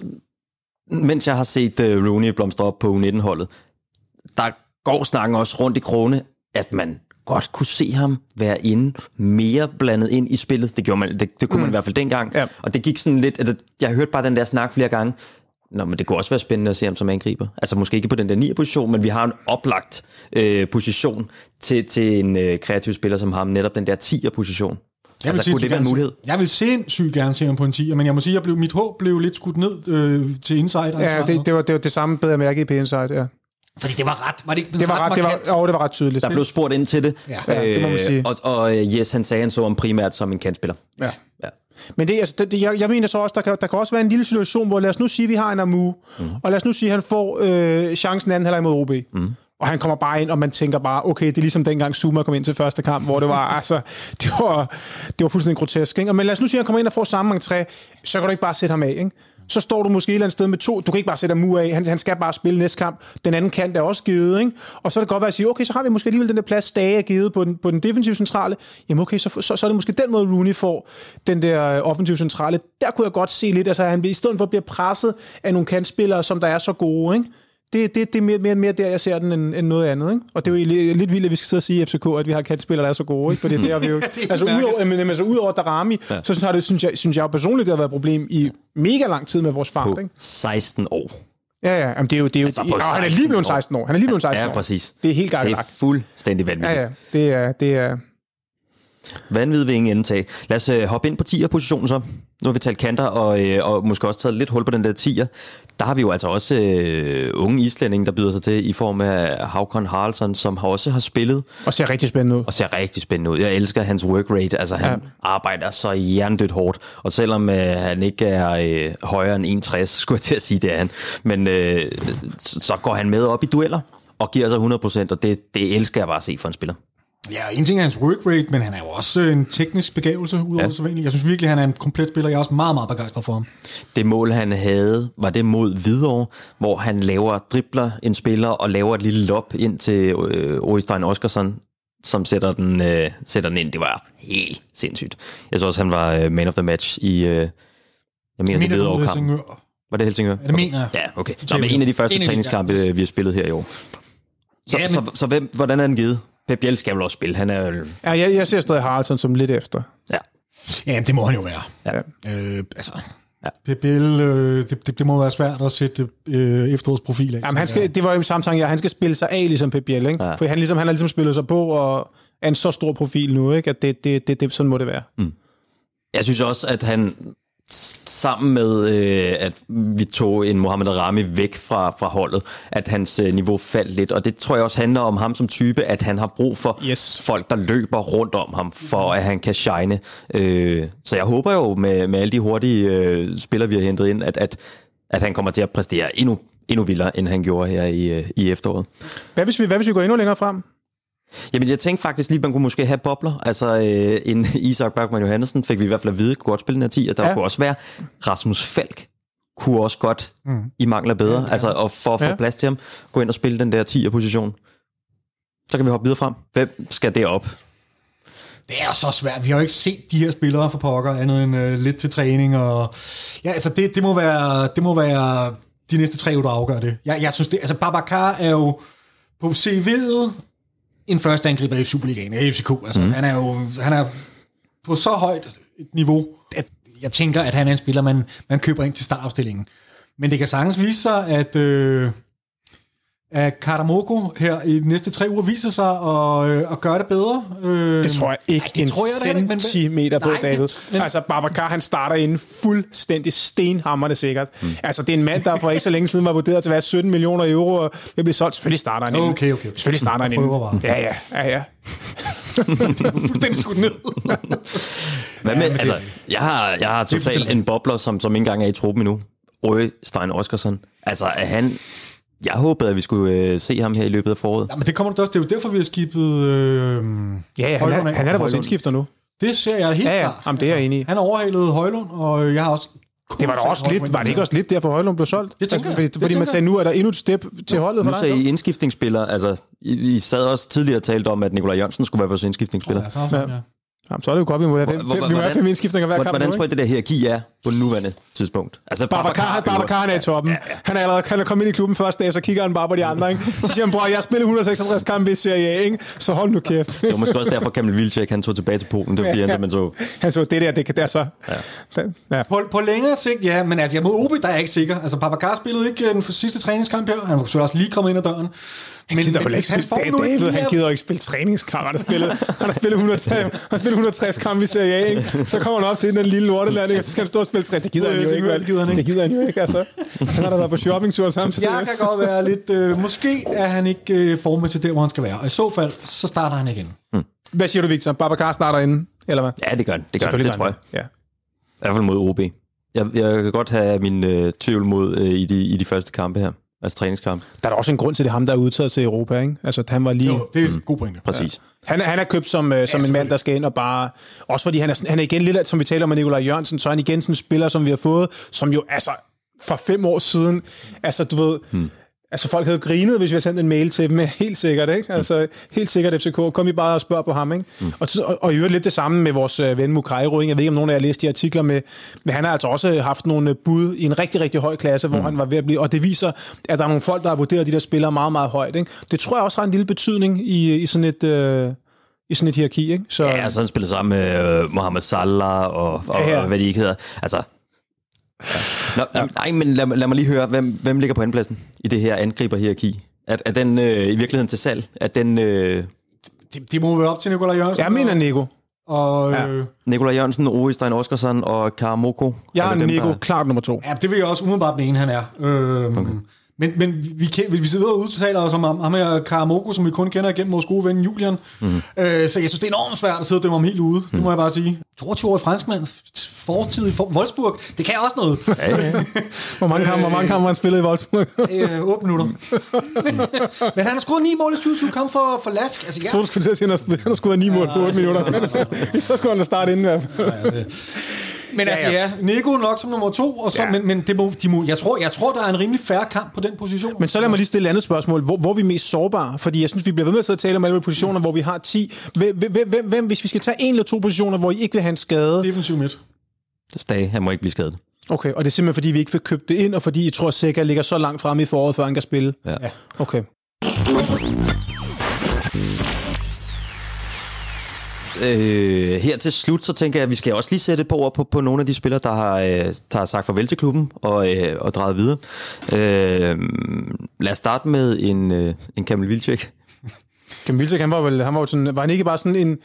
mens jeg har set uh, Rooney blomstre op på U19-holdet, der går snakken også rundt i krone, at man godt kunne se ham være inde, mere blandet ind i spillet. Det, gjorde man, det, det kunne mm. man i hvert fald dengang. Ja. Og det gik sådan lidt, at jeg hørte bare den der snak flere gange. Nå, men det kunne også være spændende at se ham som angriber. Altså måske ikke på den der 9. position, men vi har en oplagt øh, position til, til en øh, kreativ spiller som ham, netop den der 10'er position. Jeg Altså, kunne det være en mulighed? Jeg vil sindssygt gerne se ham på en 10, men jeg må sige, at jeg blev, mit håb blev lidt skudt ned øh, til Inside. Ja, det, det, var, det var det samme bedre mærke i P-Inside, ja. Fordi det var ret, var det ikke Det var ret, ret, det var, jo, det var ret tydeligt. Der blev spurgt ind til det, Ja, ja, det må man sige. og, og øh, yes, han sagde, han så ham primært som en kantspiller. Ja. Ja. Men det, altså, det, jeg, jeg mener så også, der kan, der kan også være en lille situation, hvor lad os nu sige, at vi har en Amu, mm. og lad os nu sige, at han får øh, chancen anden halvleg mod OB. Mm. Og han kommer bare ind, og man tænker bare, okay, det er ligesom dengang Zuma kom ind til første kamp, hvor det var, altså, det var, det var fuldstændig grotesk. Ikke? Og Men lad os nu sige, at han kommer ind og får samme entré, så kan du ikke bare sætte ham af. Ikke? Så står du måske et eller andet sted med to. Du kan ikke bare sætte Amu af. Han, han skal bare spille næste kamp. Den anden kant er også givet. Ikke? Og så er det godt være at sige, okay, så har vi måske alligevel den der plads, Stage er givet på den, på den defensive centrale. Jamen okay, så, så, så er det måske den måde, Rooney får den der øh, offensive centrale. Der kunne jeg godt se lidt, altså han i stedet for bliver presset af nogle kantspillere, som der er så gode. Ikke? Det, det, det er mere, mere, mere der, jeg ser den, end, end noget andet. Ikke? Og det er jo li- lidt vildt, at vi skal sidde og sige i FCK, at vi har kantspillere, der er så gode. Ikke? For det er vi jo, altså, udover, men, altså, udover Darami, ja. så synes jeg, det, synes, jeg, synes jeg jo personligt, det har været et problem i mega lang tid med vores fart. På Ikke? 16 år. Ja, ja. Jamen, det er jo, det er jo, Altså, han er lige 16 blevet år. 16 år. Han er lige blevet 16 Ja, år. præcis. Det er helt Det er fuldstændig vanvittigt. Ja, ja. Det er, det er, Vanvid vil ingen endetag. Lad os øh, hoppe ind på 10'er-positionen så. Nu har vi talt kanter, og, øh, og måske også taget lidt hul på den der 10'er. Der har vi jo altså også øh, unge islændinge, der byder sig til i form af Havkon Haraldsson, som har også har spillet og ser rigtig spændende ud. og ser rigtig spændende ud. Jeg elsker hans work rate. Altså, han ja. arbejder så jerndødt hårdt. Og selvom øh, han ikke er øh, højere end 61, skulle jeg til at sige, det er han. Men øh, så så går han med op i dueller og giver sig 100%, og det, det elsker jeg bare at se for en spiller. Ja, en ting er hans work rate, men han er jo også en teknisk begævelse, udover Ja. så Jeg synes virkelig, han er en komplet spiller. Jeg er også meget, meget begejstret for ham. Det mål, han havde, var det mod Hvidovre, hvor han laver dribler en spiller og laver et lille lop ind til øh, Oristein Oskarsson, som sætter den, øh, sætter den ind. Det var helt sindssygt. Jeg synes også, han var øh, man of the match i, øh, jeg mener, Jeg det mener, det Hvidovre er kamp. Helsingør. Var det Helsingør? Ja, det mener jeg. Ja, okay. Så Nå, men en af de første en de- træningskampe, ja. øh, vi har spillet her i år. Så, Ja, men- så, så hvem, hvordan er den givet? Pep Biel skal vel også spille. Han er jo... Ja, jeg, jeg ser stadig Haraldsson som lidt efter. Ja. Ja, det må han jo være. Ja. Øh, altså, Ja. ja. PBL, øh, det, det, det må være svært at sætte øh, efterårsprofil af. Jamen, han skal, det var jo samme tanke, ja, han skal spille sig af, ligesom Pep Biel, ikke? Ja. For han, ligesom, han har ligesom spillet sig på, og er en så stor profil nu, ikke? At det, det, det, det sådan må det være. Jeg synes også, at han sammen med, øh, at vi tog en Mohamed Rami væk fra, fra holdet, at hans øh, niveau faldt lidt. Og det tror jeg også handler om ham som type, at han har brug for Yes. folk, der løber rundt om ham, for at han kan shine. Øh, så jeg håber jo med, med alle de hurtige øh, spillere, vi har hentet ind, at, at, at han kommer til at præstere endnu, endnu vildere, end han gjorde her i, øh, i efteråret. Hvad hvis, vi, hvad hvis vi går endnu længere frem? Jamen, jeg tænkte faktisk lige, at man kunne måske have bobler. Altså, øh, en Isak Bachmann Johansen fik vi i hvert fald at vide, kunne godt spille den her 10, og der ja. Ja. kunne også være Rasmus Falk, kunne også godt, mm. i mangler bedre, ja, altså, og for at få ja. Ja. plads til ham, gå ind og spille den der 10'er position. Så kan vi hoppe videre frem. Hvem skal det op? Det er så svært. Vi har jo ikke set de her spillere for pokker, andet end øh, lidt til træning. Og, ja, altså det, det, må være, det må være de næste tre uger, der afgør det. Jeg, jeg synes det, altså Babacar er jo på CV'et en første angriber i Superligaen, i FCK. Altså, mm. Han er jo han er på så højt et niveau, at jeg tænker, at han er en spiller, man, man køber ind til startopstillingen. Men det kan sagtens vise sig, at, øh, at Karamoko her i de næste tre uger viser sig at, øh, at gøre det bedre. Øh, Det tror jeg ikke det en tror jeg da ikke, men- centimeter på, Nej, det- David. men- Altså, Babacar, han starter inden fuldstændig stenhammerne sikkert. Mm. Altså, det er en mand, der for ikke så længe siden var vurderet til at være 17 millioner euro, og vil blive solgt. Selvfølgelig starter han inden. Okay, okay. Selvfølgelig starter han inden. bare. Ja, ja, ja, ja. fuldstændig skudt ned. Hvad med, altså, jeg har, jeg har totalt en bobler, som, som ikke engang er i truppen endnu. Røge Stein Oskarsson. Altså, er han... Jeg håbede, at vi skulle øh, se ham her i løbet af foråret. ja, men det kommer du også. Det er jo derfor, vi har skibet... Øh, Ja, ja han, Højlund er, af. han er da vores indskifter nu. det ser jeg da helt Ja, ja. klart. Jamen, det er jeg enig i. Han overhalede Højlund, og jeg har også... Det var da også lidt, var det ikke også lidt derfor Højlund blev solgt? Altså, Det tænker jeg. fordi, Det fordi man tænker sagde, nu er der endnu et step til holdet for Nu sagde I ikke? indskiftningsspillere. Altså, I, I sad også tidligere og talte om, at Nikolaj Jørgensen skulle være vores indskiftningsspiller. Ja, faktisk, ja. Jamen, så er det jo godt, vi må have fem, Hvor- fem, vi må have hvordan- fem indskiftninger hver kamp. Hvordan tror? I, det der hierarki er på nuværende tidspunkt? Altså, Babacar, Babacar han er i toppen. Han er allerede han er kommet ind i klubben første dag, så kigger han bare på de andre. Ikke? Så siger han, bror, jeg har spillet 166 kampe i Serie A, ikke? så hold nu kæft. Det var måske også derfor, Kamil Vilcek, han tog tilbage til Polen. Det var fordi, Ja, han ja. simpelthen så... Han så, det der, det kan der så. Ja. ja. På, på længere sigt, ja, men altså, jeg mod OB, der er jeg ikke sikker. Altså, Babacar spillede ikke øh, den sidste træningskamp her. Han var selvfølgelig også lige kommet ind ad døren. Men, gider vel men ikke han spille, får nu ikke David, lige han gider ikke spille træningskamp. Han har spillet, han har spillet, 160, han har spillet 160 kampe i Serie A, ikke? Så kommer han op til den lille lorteland, ikke? og så skal han stå og spille træ. Det gider han jo ikke. det gider han ikke. Det gider han jo ikke, altså. Han har da været på shoppingtur samtidig. Jeg kan godt være lidt... Øh, måske er han ikke øh, formet til der, hvor han skal være. Og i så fald, så starter han igen. Hvad siger du, Victor? Babacar starter inden, eller hvad? Ja, det gør han. Det, gør han. Det tror jeg. han. I hvert fald mod OB. Jeg, jeg kan godt have min øh, tvivl mod øh, i, de, i de første kampe her. Altså træningskamp. Ja. Der er da også en grund til, det ham, der er udtaget til Europa, ikke? Altså, han var lige... Jo, det er en god pointe. Præcis. Han, er- han er købt som, øh, som en mand, der skal ind og bare... Også fordi han er, han er igen lidt, som vi taler om med Nikolaj Jørgensen, så er han igen sådan en spiller, som vi har fået, som jo altså for fem år siden, altså du ved, hmm. Altså folk havde grinet, hvis vi havde sendt en mail til dem, helt sikkert, ikke? Altså helt sikkert FCK, kom I bare og spørg på ham, ikke? Hmm. Og, og, og i øvrigt lidt det samme med vores øh, ven Mukairo? Jeg ved ikke, om nogen af jer har læst de artikler med, men han har altså også haft nogle øh, bud i en rigtig, rigtig høj klasse, hvor han var ved at blive, og det viser, at der er nogle folk, der har vurderet de der spillere meget, meget højt, ikke? Det tror jeg også har en lille betydning i, i sådan et... Øh, i sådan et hierarki, ikke? Så, Ja, så han spiller sammen med øh, Mohamed Salah og, og, Ja, ja. og hvad de ikke hedder. Altså, ja. Nå, nej, men lad, lad mig lige høre, hvem, hvem ligger på andenpladsen i det her angriberhierarki? Er, er den øh, i virkeligheden til salg? Er den øh, Det, det må være op til Nikolaj Jørgensen. jeg mener Nico. Og, Ja. øh, Nikolaj Jørgensen, Ove Stein Oskarsson og Karamoko? Jeg Er er Nico, der- klart nummer to. Ja, det vil jeg også umiddelbart mene, han er. Øhm, okay. Men, men vi, kan, vi sidder og udtaler os om ham, her Karamoko, som vi kun kender igennem vores gode ven Julian. Mm. Øh, så jeg synes, det er enormt svært at sidde og dømme ham helt ude. Mm. Det må jeg bare sige. 22-årig franskmand, fortid i For- Wolfsburg, det kan også noget. Ja, ja. Hvor mange kampe, hvor mange kampe han spillet i Wolfsburg? øh, 8 minutter. men han har scoret 9 mål i 2020 kamp for, for Lask. Altså, Jeg ja, troede, du skulle til at sige, at han har scoret 9 mål på 8 minutter. Så skulle han da starte inden i hvert fald. Men altså ja, Nico nok som nummer to, og så, Ja. men, men det må, de må, jeg, tror, jeg tror, der er en rimelig færre kamp på den position. Men så lad mig lige stille et andet spørgsmål. Hvor, hvor er vi mest sårbare? Fordi jeg synes, vi bliver ved med at sidde og tale om alle positioner, hvor vi har 10. Hvem, hvem, hvem, hvis vi skal tage en eller to positioner, hvor I ikke vil have en skade? Defensiv midt. Stage, han må ikke blive skadet. Okay, og det er simpelthen, fordi vi ikke fik købt det ind, og fordi I tror, at Sækker ligger så langt fremme i foråret, før han kan spille? Ja. Okay. Øh, her til slut, så tænker jeg, at vi skal også lige sætte et par ord på, på nogle af de spillere, der har, øh, der har sagt farvel til klubben og, øh, og drejet videre. Øh, lad os starte med en, øh, en Kamil Vilcek. Kim Vilcek, han var vel, han var, jo sådan, var han ikke bare sådan en,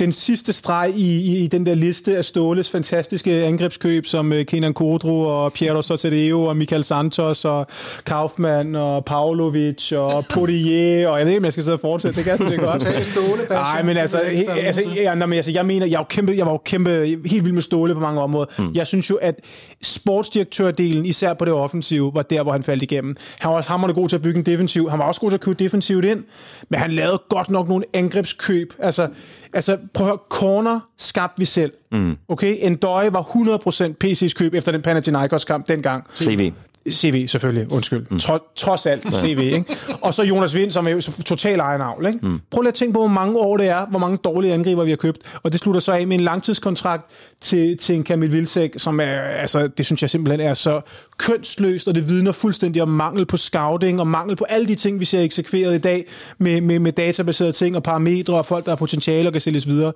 den sidste streg i, i, i den der liste af Ståles fantastiske angrebskøb, som uh, Kenan Kodro og Piero Soteleo og Michael Santos og Kaufmann og Pavlovic og Potier, og jeg ved ikke, om jeg skal sidde og fortsætte, det kan jeg sådan set godt. Ståle. Nej, men altså, he, altså, ja, nej, men altså, jeg mener, jeg, jo kæmpe, jeg var jo kæmpe, helt vild med Ståle på mange områder. Mm. Jeg synes jo, at sportsdirektørdelen, især på det offensive, var der, hvor han faldt igennem. Han var også hammerende god til at bygge en defensiv. Han var også god til at købe defensivt ind, men han lavede godt nok nogle angrebskøb. Altså, altså prøv at høre, corner skabte vi selv. Mm. Okay, Endøje var 100% PC's køb efter den Panathinaikos kamp dengang. CV. CV selvfølgelig, undskyld. Mm. Tro, trods alt CV, ikke? Og så Jonas Vind, som er jo total egen avl, ikke? Mm. Prøv lige at tænke på, hvor mange år det er, hvor mange dårlige angriber vi har købt. Og det slutter så af med en langtidskontrakt til, til en Kamil Vilcek, som er, altså, det synes jeg simpelthen er så kønsløst, og det vidner fuldstændig om mangel på scouting, og mangel på alle de ting, vi ser eksekveret i dag, med, med, med databaserede ting, og parametre, og folk, der har potentiale og kan sælges videre.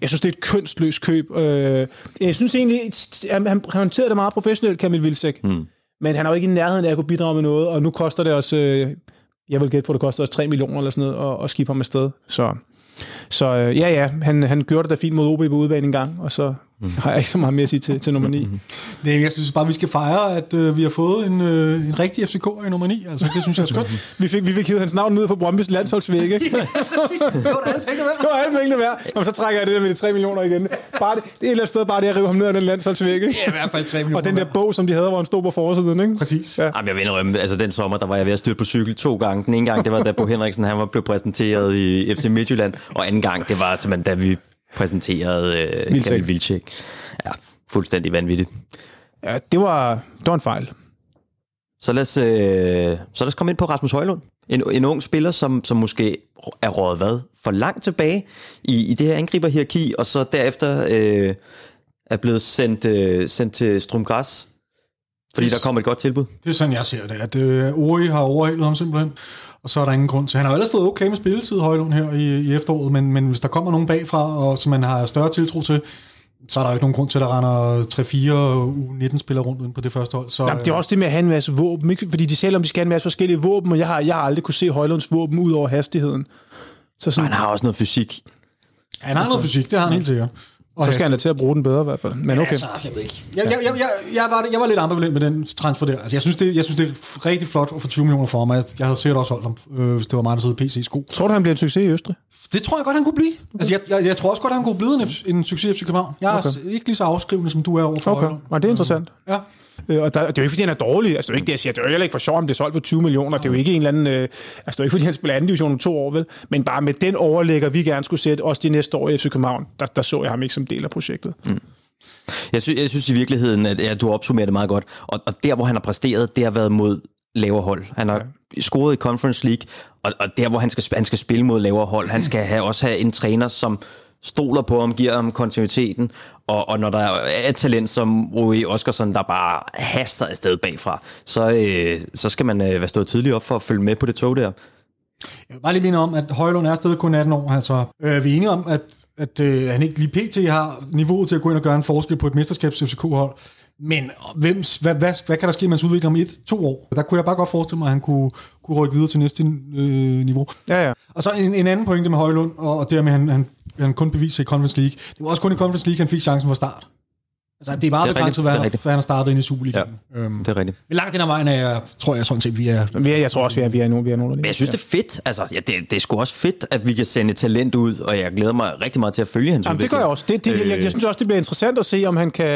Jeg synes, det er et kønsløst køb. Øh, Jeg synes egentlig, han håndterede det meget professionelt, Kamil Vilcek. Mm. Men han er jo ikke i nærheden af at kunne bidrage med noget, og nu koster det os øh, jeg vil gætte på, at det koster os 3 millioner eller sådan noget at, at skibe ham afsted. Så, så øh, ja, ja, han, han gjorde det da fint mod OB på udebane en gang, og så har jeg ikke så meget mere at sige til, til nummer 9. Nej, jeg synes bare, vi skal fejre, at øh, vi har fået en, øh, en rigtig FCK i nummer 9. Altså, det synes jeg er skønt. Vi fik, vi fik hivet hans navn ud på Brøndby's landsholdsvæg, ikke? det var da alle penge værd. Det var alle pengene værd. Og så trækker jeg det der med de 3 millioner igen. Bare det, det er et eller andet sted, bare det at rive ham ned af den landsholdsvæg, ikke? Ja, i hvert fald 3 millioner. Og den der bog, som de havde, hvor han stod på forsiden, ikke? Præcis. Ja. Jamen, jeg vil indrømme, altså den sommer, der var jeg ved at styrte på cykel to gange. Den ene gang, det var da Bo Henriksen, han var blevet præsenteret i FC Midtjylland, og anden gang, det var simpelthen, da vi præsenterede øh, Vilcek. Kamil Vilcek. Ja, fuldstændig vanvittigt. Ja, det var, det var en fejl. Så lad os, øh, så lad os komme ind på Rasmus Højlund. En, en ung spiller, som, som måske er rådet hvad? For langt tilbage i, i det her angriberhierarki, og så derefter øh, er blevet sendt, øh, sendt til Strumgræs, fordi der kommer et godt tilbud. Det er sådan, jeg ser det. At øh, Ori har overhalet ham simpelthen. Og så er der ingen grund til. Han har jo ellers fået okay med spilletid, Højlund, her i, i efteråret, men, men hvis der kommer nogen bagfra, og som man har større tiltro til, så er der jo ikke nogen grund til, at der render 3-4 U19-spillere rundt inde på det første hold. Så, Jamen, det er også det med at have en masse våben, ikke? fordi de selv om de skal have en masse forskellige våben, og jeg har, jeg har aldrig kunne se Højlunds våben ud over hastigheden. Så sådan, Han har også noget fysik. han har noget fysik, det har han helt sikkert. Og så skal han da til at bruge den bedre i hvert fald. Men okay. Altså, jeg ved ikke. Jeg, jeg, jeg, jeg, var, jeg var lidt ambivalent med den transfer der. Altså, jeg, synes, det, jeg synes, det er rigtig flot at få 20 millioner for mig. Jeg, jeg havde sikkert også holdt ham, øh, hvis det var mig, der sidder PC-sko. Tror du, han bliver en succes i Østrig? Det tror jeg godt, han kunne blive. Altså, jeg, jeg, jeg tror også godt, han kunne blive en, en succes i FC København. Jeg er Okay. ikke lige så afskrivende, som du er over for Okay, Højlund. og det er interessant. Ja. Øh, og der, det er jo ikke, fordi han er dårlig. Altså, det er jo ikke det, jeg siger. Det er jo heller ikke for sjovt, om det er solgt for 20 millioner. Det er jo ikke en eller anden... Øh, altså, det er jo ikke, fordi han spiller anden division om to år, vel? Men bare med den overlægger, vi gerne skulle sætte også de næste år i FC København, der, der så jeg ham ikke som del af projektet. Mm. Jeg, sy- jeg synes i virkeligheden, at ja, du opsummerer det meget godt. Og, og der, hvor han har præsteret, det har været mod lavere hold. Han har ja scoret i Conference League, og, og der, hvor han skal, han skal spille mod lavere hold, han skal have, også have en træner, som stoler på ham, giver ham kontinuiteten, og, og når der er et talent som Rui Oskarsson, der bare haster afsted bagfra, så, øh, så skal man øh, være stået tidligt op for at følge med på det tog der. Jeg vil bare lige minde om, at Højlund er stadig kun 18 år. Altså, øh, vi er enige om, at, at øh, han ikke lige pt. har niveauet til at gå ind og gøre en forskel på et mesterskabs FCK-hold. Men hvem, hvad, hvad, hvad kan der ske, mens udvikler om et, to år? Der kunne jeg bare godt forestille mig, at han kunne, kunne rykke videre til næste øh, niveau. Ja, ja. Og så en, en anden pointe med Højlund, og, og det med, at han, han, han kun beviser i Conference League. Det var også kun i Conference League, han fik chancen fra start. Altså, det er meget Det er begrænset, rigtigt, hvad det er han, rigtigt. hvad han har startet ind i Superligaen. Ja. Øhm, Det er rigtigt. men langt den ad vejen er jeg, tror jeg sådan set, vi er... Vi er, jeg tror også, vi er, vi er nogen, vi er nogen Men jeg synes, det er fedt. Altså, ja, det, det er sgu også fedt, at vi kan sende talent ud, og jeg glæder mig rigtig meget til at følge hans Jamen, det gør jeg også. Det, det, jeg, jeg synes også, det bliver interessant at se, om han kan...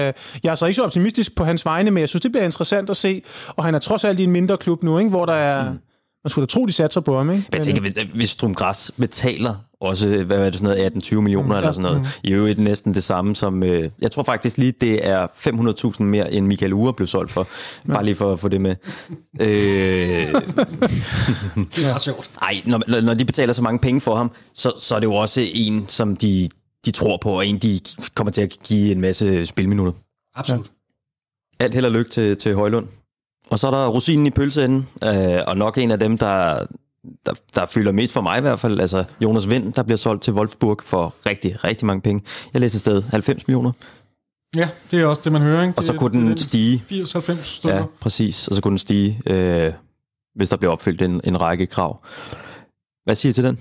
Jeg er så ikke så optimistisk på hans vegne, men jeg synes, det bliver interessant at se. Og han er trods alt i en mindre klub nu, ikke? hvor der er... Mm. Man skulle da tro, de satser på ham, ikke? Men jeg tænker, hvis- hvis Strumgræs betaler også, hvad er det, sådan noget, 18-20 millioner eller sådan noget, i øvrigt næsten det samme som, øh, jeg tror faktisk lige, det er 500.000 mere, end Michael Ure blev solgt for. Bare lige for at få det med. Øh, Det er sjovt. ej, når, når- de betaler så mange penge for ham, så, så er det jo også en, som de, de tror på, og en, de kommer til at give en masse spilminutter. Absolut. Alt held og lykke til, til Højlund. Og så er der rosinen i pølseenden, øh, og nok en af dem, der, der, der fylder mest for mig i hvert fald. Altså Jonas Vind, der bliver solgt til Wolfsburg for rigtig, rigtig mange penge. Jeg læste et sted 90 millioner, Ja, det er også det, man hører. Ikke? og så Det- kunne det den stige. 80-90 stykker. Ja, præcis. Og så kunne den stige, øh, hvis der bliver opfyldt en, en række krav. Hvad siger I til den?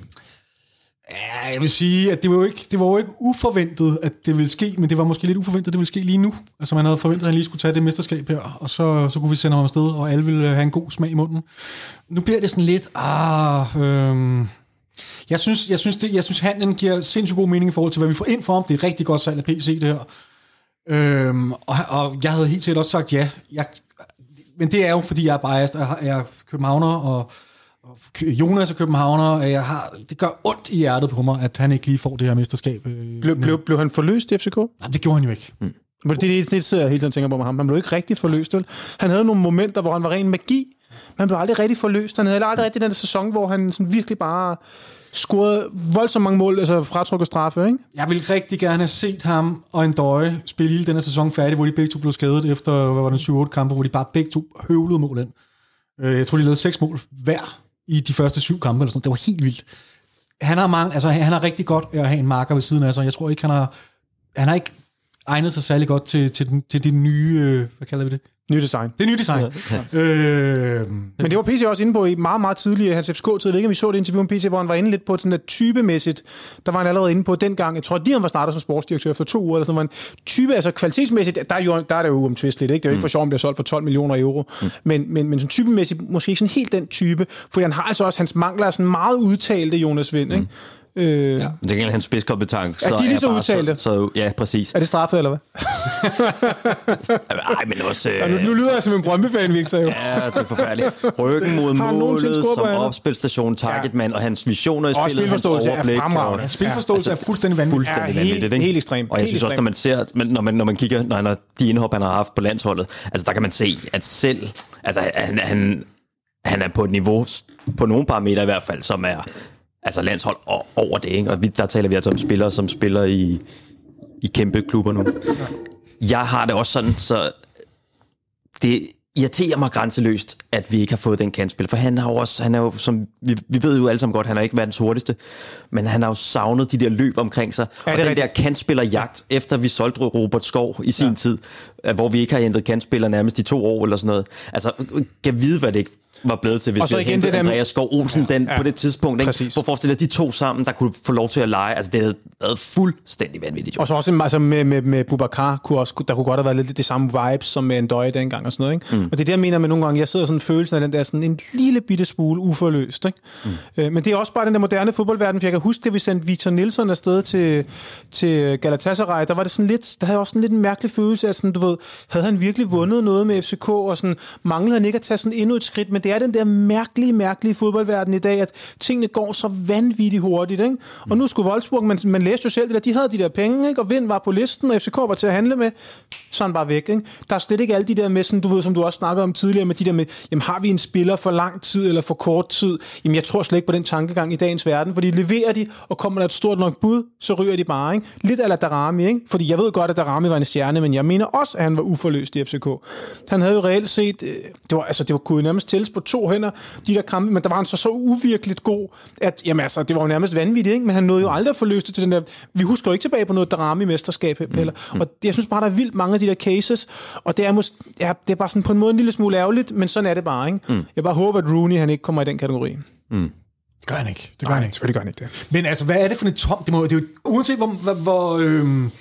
Ja, jeg vil sige, at det var, jo ikke, det var jo ikke uforventet, at det ville ske, men det var måske lidt uforventet, at det ville ske lige nu. Altså man havde forventet, at han lige skulle tage det mesterskab her, og så, så kunne vi sende ham afsted, og alle ville øh, have en god smag i munden. Nu bliver det sådan lidt, ah, øhm, jeg synes, jeg synes, det, jeg synes handlen giver sindssygt god mening i forhold til, hvad vi får ind for ham. Det er rigtig godt salg af PC, det her. Øhm, og, og jeg havde helt sikkert også sagt ja. Jeg, men det er jo, fordi jeg er biased, og jeg er- jeg københavner, og Jonas er københavner, og jeg har, det gør ondt i hjertet på mig, at han ikke lige får det her mesterskab. Øh, Blev, blev, blev han forløst i FCK? Nej, det gjorde han jo ikke. Men Det er det, det, sidder jeg hele tiden og tænker på med ham. Han blev ikke rigtig forløst. Vel? Han havde nogle momenter, hvor han var ren magi, men han blev aldrig rigtig forløst. Han havde aldrig rigtig den der sæson, hvor han sådan virkelig bare scorede voldsomt mange mål, altså fratrukket straffe, ikke? Jeg ville rigtig gerne have set ham og en døje spille hele den her sæson færdig, hvor de begge to blev skadet efter, hvad var det, 7-8 kampe, hvor de bare begge to høvlede mål ind. Øh, Jeg tror, de lavede seks mål hver i de første syv kampe. Eller sådan. Det var helt vildt. Han har, mange, altså, han har rigtig godt at have en marker ved siden af sig. Jeg tror ikke, han har, han har ikke egnet sig særlig godt til, til, den, til det nye, øh, hvad kalder vi det, Ny design. Det er ny design. Ja. Øh, Men det var PC også inde på i meget, meget tidligere hans FCK-tid. Jeg ved ikke, om vi så det interview med PC, hvor han var inde lidt på sådan der typemæssigt. Der var han allerede inde på dengang. Jeg tror, de han var startet som sportsdirektør efter to uger. Eller sådan var en type, altså kvalitetsmæssigt, der er, jo, der er det jo umtvisteligt. Ikke? Det er jo ikke for sjovt, om bliver solgt for 12 millioner euro. Mm. Men, men, men sådan typemæssigt, måske ikke sådan helt den type. For han har altså også, hans mangler er sådan meget udtalte Jonas Vind. Ikke? Øh, ja. Til gengæld hans spidskompetence. Er de lige så udtalte? Så, så, ja, præcis. Er det straffet, eller hvad? Nej, men også... Ja, nu, Øh, nu lyder jeg som en Brøndby-fan, Victor. Jo. Ja, det er forfærdeligt. Ryggen mod målet som opspilstation, targetman, og hans visioner i Og spillet, hans spilforståelse er overblik. fremragende. og- spilforståelse Altså, er fuldstændig vanvittigt. Fuldstændig Ja, helt- vanvittigt, ikke? helt ekstrem. Og jeg Helt synes også, når man ser, når man, når man kigger, når han har, de indhop, han har haft på landsholdet, altså der kan man se, at selv, altså han, han, han er på et niveau, på nogle parametre i hvert fald, som er altså landshold og over det, ikke? Og vi, der taler vi altså om spillere, som spiller i, i kæmpe klubber nu. Jeg har det også sådan, så det irriterer mig grænseløst, at vi ikke har fået den kantspiller. For han har jo også, han er jo, som vi, vi ved jo alle sammen godt, han er ikke verdens hurtigste, men han har jo savnet de der løb omkring sig. Ja, og den der rigtigt. kantspillerjagt, efter vi solgte Robert Skov i sin ja. tid, hvor vi ikke har hentet kantspiller nærmest i to år eller sådan noget. Altså, kan vide, hvad det ikke var blevet til, hvis Og så vi igen det der med- Andreas Skov Olsen ja, den, ja. på det tidspunkt. Ikke? Præcis. Hvor forestiller de to sammen, der kunne få lov til at lege. Altså, det havde været fuldstændig vanvittigt. Jo. Og så også altså med, med, med Bubakar, kunne også, der kunne godt have været lidt det samme vibes som med Andøje dengang og sådan noget. Ikke? Mm. Og det er det, jeg mener med nogle gange, jeg sidder sådan en følelse af den der sådan en lille bitte smule uforløst. Ikke? Mm. Øh, men det er også bare den der moderne fodboldverden, for jeg kan huske, at vi sendte Victor Nielsen afsted til, til Galatasaray, der var det sådan lidt, der havde jeg også sådan lidt en mærkelig følelse af sådan, du ved, havde han virkelig vundet noget med FCK, og sådan manglede han ikke at tage sådan endnu et skridt, men det er den der mærkelige, mærkelige fodboldverden i dag, at tingene går så vanvittigt hurtigt, ikke? Og nu skulle Wolfsburg, man, man læste jo selv det der, de havde de der penge, ikke? Og Vind var på listen, og FCK var til at handle med, så han bare væk, ikke? Der er slet ikke alle de der med, sådan, du ved, som du også snakkede om tidligere, med de der med, jamen har vi en spiller for lang tid eller for kort tid? Jamen jeg tror slet ikke på den tankegang i dagens verden, fordi leverer de, og kommer der et stort nok bud, så ryger de bare, ikke? Lidt ala Darami, ikke? Fordi jeg ved godt, at Darami var en stjerne, men jeg mener også, at han var uforløst i FCK. Han havde jo reelt set, øh, det var, altså, det var, kunne nærmest tilspå på to hænder, de der kampe, men der var han så så uvirkeligt god, at jamen, altså, det var jo nærmest vanvittigt, ikke? men han nåede jo aldrig at få løst det til den der, vi husker jo ikke tilbage på noget Darami-mesterskab heller, mm. og det, jeg synes bare, der er vildt mange af de der cases, og det er, mås- ja, det er bare sådan på en måde en lille smule ærgerligt, men sådan er det bare, ikke? Mm. Jeg bare håber, at Rooney, han ikke kommer i den kategori. Det gør han ikke. Det gør han ikke. selvfølgelig gør han ikke det. Men altså, hvad er det for et tom? Det, må, det er jo, uanset hvor, hvor, hvor, øhm,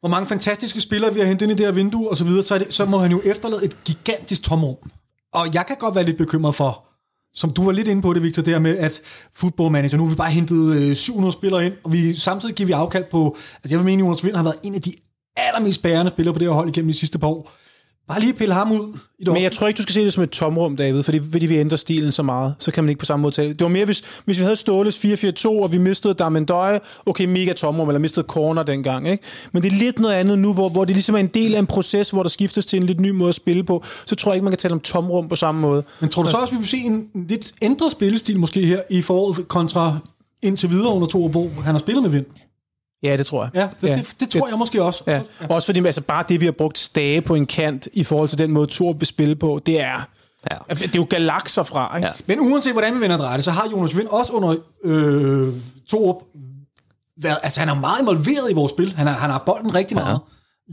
hvor mange fantastiske spillere vi har hentet ind i det her vindue og så videre, så, er det, så må han jo efterlade et gigantisk tomrum. Og jeg kan godt være lidt bekymret for, som du var lidt inde på det, Victor, det her med, at football manager, nu har vi bare hentet øh, 700 spillere ind, og vi samtidig giver vi afkald på, altså jeg vil mene, Jonas Vind har været en af de allermest bærende spillere på det her hold igennem de sidste par år. Bare lige pille ham ud i Men jeg tror ikke, du skal se det som et tomrum, David, fordi, fordi vi ændrer stilen så meget, så kan man ikke på samme måde tage det. Var mere, hvis, hvis vi havde Ståles 4-4-2, og vi mistede Damendøje, okay, mega tomrum, eller mistede corner dengang, ikke? Men det er lidt noget andet nu, hvor, hvor det ligesom er en del af en proces, hvor der skiftes til en lidt ny måde at spille på, så tror jeg ikke, man kan tale om tomrum på samme måde. Men tror du så også, vi vil se en lidt ændret spillestil måske her i foråret kontra indtil videre under to år, hvor han har spillet med vind? Ja, det tror jeg. Ja, det, ja. det, det tror jeg måske også. Ja. Også fordi altså, bare det, vi har brugt stage på en kant i forhold til den måde, Thor vil spille på, det er, Ja. det er jo galakser fra. Ikke? Ja. Men uanset hvordan vi vender og drejer det, så har Jonas Vind også under øh, to været, altså han er meget involveret i vores spil. Han har, han har bolden rigtig meget.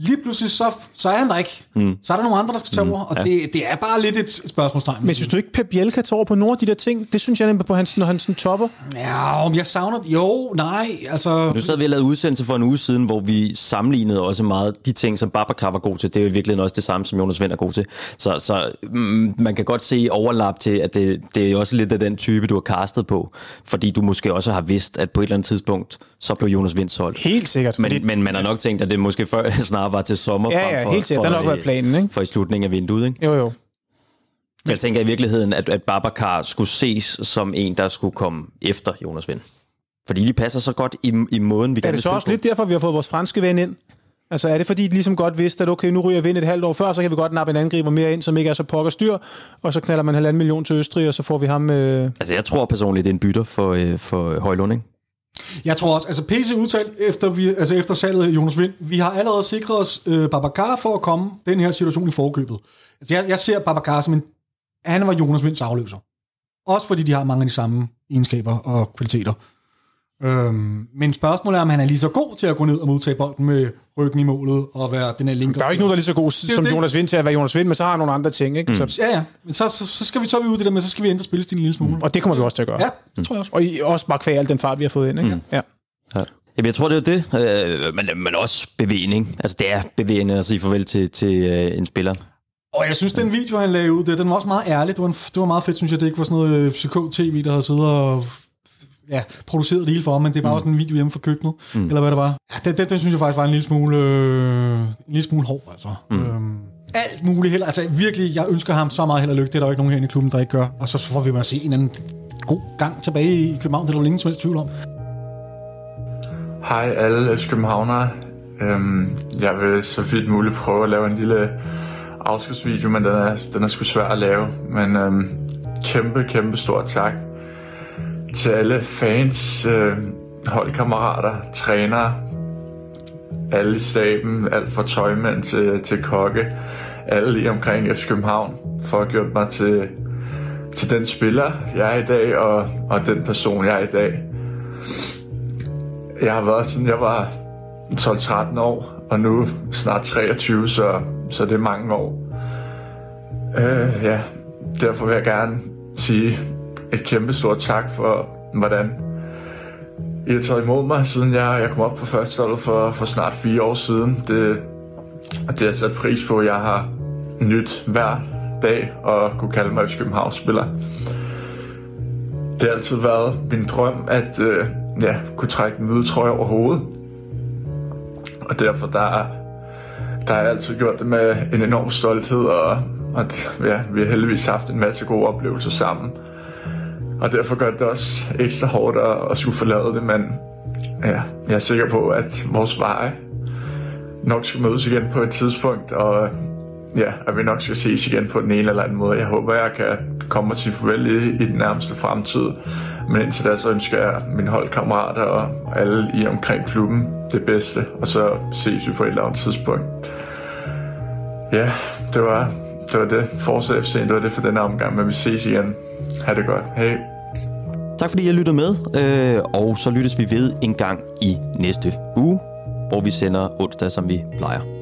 Lige pludselig, så, så er han der ikke. Mm. Så er der nogle andre, der skal tage over, og ja. det, det er bare lidt et spørgsmålstegn. Men synes du ikke, Pep Biel kan tage over på nogle af de der ting? Det synes jeg nemlig på hans, når han sådan topper. Ja, om jeg savner det. Jo, nej, altså... Nu sad vi og lavede udsendelse for en uge siden, hvor vi sammenlignede også meget de ting, som Babacar var god til. Det er jo i virkeligheden også det samme, som Jonas Vind er god til. Så, så mm, man kan godt se overlap til, at det, det er også lidt af den type, du har castet på. Fordi du måske også har vidst, at på et eller andet tidspunkt, så blev Jonas Vind solgt. Helt sikkert. Men, fordi, men man har nok tænkt, at det måske før snarere var til sommer Ja, frem ja, for, helt sikkert. for, Det har nok været planen, ikke? for i slutningen af vinduet. Ikke? Jo, jo. Jeg tænker i virkeligheden, at, at Babacar skulle ses som en, der skulle komme efter Jonas Vind. Fordi de passer så godt i, i måden, vi Er kan det så også lidt derfor, vi har fået vores franske ven ind? Altså er det fordi, de ligesom godt vidste, at okay, nu ryger Vind et halvt år før, så kan vi godt nappe en angriber mere ind, som ikke er så pokker styr, og så knaller man halvanden million til Østrig, og så får vi ham... Øh... Altså, jeg tror personligt, det er en bytter for, øh, for Højlund, ikke? Jeg tror også, altså PC udtalt efter, vi, altså efter salget af Jonas Vind, vi har allerede sikret os øh, Babacar for at komme den her situation i forkøbet. Altså jeg, jeg ser Babacar som en, han var Jonas Vinds afløser. Også fordi de har mange af de samme egenskaber og kvaliteter. Øhm, men spørgsmålet er, om han er lige så god til at gå ned og modtage bolden med ryggen i målet og være den her link. Der er jo ikke nogen, der er lige så god som det. Jonas Vind til at være Jonas Vind, men så har han nogle andre ting. Ikke? Mm. Så, Ja, ja. Men så, så, så skal vi så vi ud det der med, så skal vi ændre spillestilen en lille smule. og det kommer vi også til at gøre. Ja, det tror jeg også. Og I, også bare kvæg al den fart, vi har fået ind. Ikke? Mm. Ja. Jamen, jeg tror, det er det, øh, men, men også bevægning. Altså, det er bevægende at sige farvel til, til øh, en spiller. Og jeg synes, den video, han lagde ud, det, den var også meget ærlig. Det var, en, det var meget fedt, synes jeg. Det ikke var sådan noget øh, FCK-tv, der havde siddet og ja, produceret det hele for ham, men det var mm. også en video hjemme fra køkkenet, mm. eller hvad det var. Ja, det, det, det, synes jeg faktisk var en lille smule, øh, en lille smule hård, altså. Mm. Øhm, alt muligt held. Altså virkelig, jeg ønsker ham så meget held og lykke. Det er der jo ikke nogen herinde i klubben, der ikke gør. Og så får vi bare se en anden god gang tilbage i København. Det er der jo ingen som helst tvivl om. Hej alle FC Københavnere. Øhm, jeg vil så vidt muligt prøve at lave en lille afskedsvideo, men den er, den er sgu svær at lave. Men øhm, kæmpe, kæmpe stor tak til alle fans, øh, holdkammerater, trænere, alle i staben, alt fra tøjmænd til, til kokke, alle lige omkring FC København, for at have gjort mig til, til den spiller, jeg er i dag, og, og den person, jeg er i dag. Jeg har været siden jeg var 12-13 år, og nu snart 23, så, så det er mange år. Øh, ja, derfor vil jeg gerne sige et kæmpe stort tak for, hvordan I har taget imod mig, siden jeg, jeg kom op på førsteholdet for, for snart fire år siden. Det, det har sat pris på. Jeg har nyt hver dag og kunne kalde mig Københavnsspiller. spiller. Det har altid været min drøm at øh, ja, kunne trække den hvide trøje over hovedet. Og derfor der, der har jeg altid gjort det med en enorm stolthed, og, og ja, vi har heldigvis haft en masse gode oplevelser sammen. Og derfor gør det også ekstra hårdt at, at skulle forlade det, men ja, jeg er sikker på, at vores veje nok skal mødes igen på et tidspunkt, og ja, at vi nok skal ses igen på den ene eller anden måde. Jeg håber, jeg kan komme til farvel i, i den nærmeste fremtid. Men indtil da, så ønsker jeg mine holdkammerater og alle i omkring klubben det bedste, og så ses vi på et eller andet tidspunkt. Ja, det var det, var det. Forza FC, det var det for den omgang, men vi ses igen. Ha' det godt. Hej. Tak fordi I lyttede med, øh, og så lyttes vi ved en gang i næste uge, hvor vi sender onsdag, som vi plejer.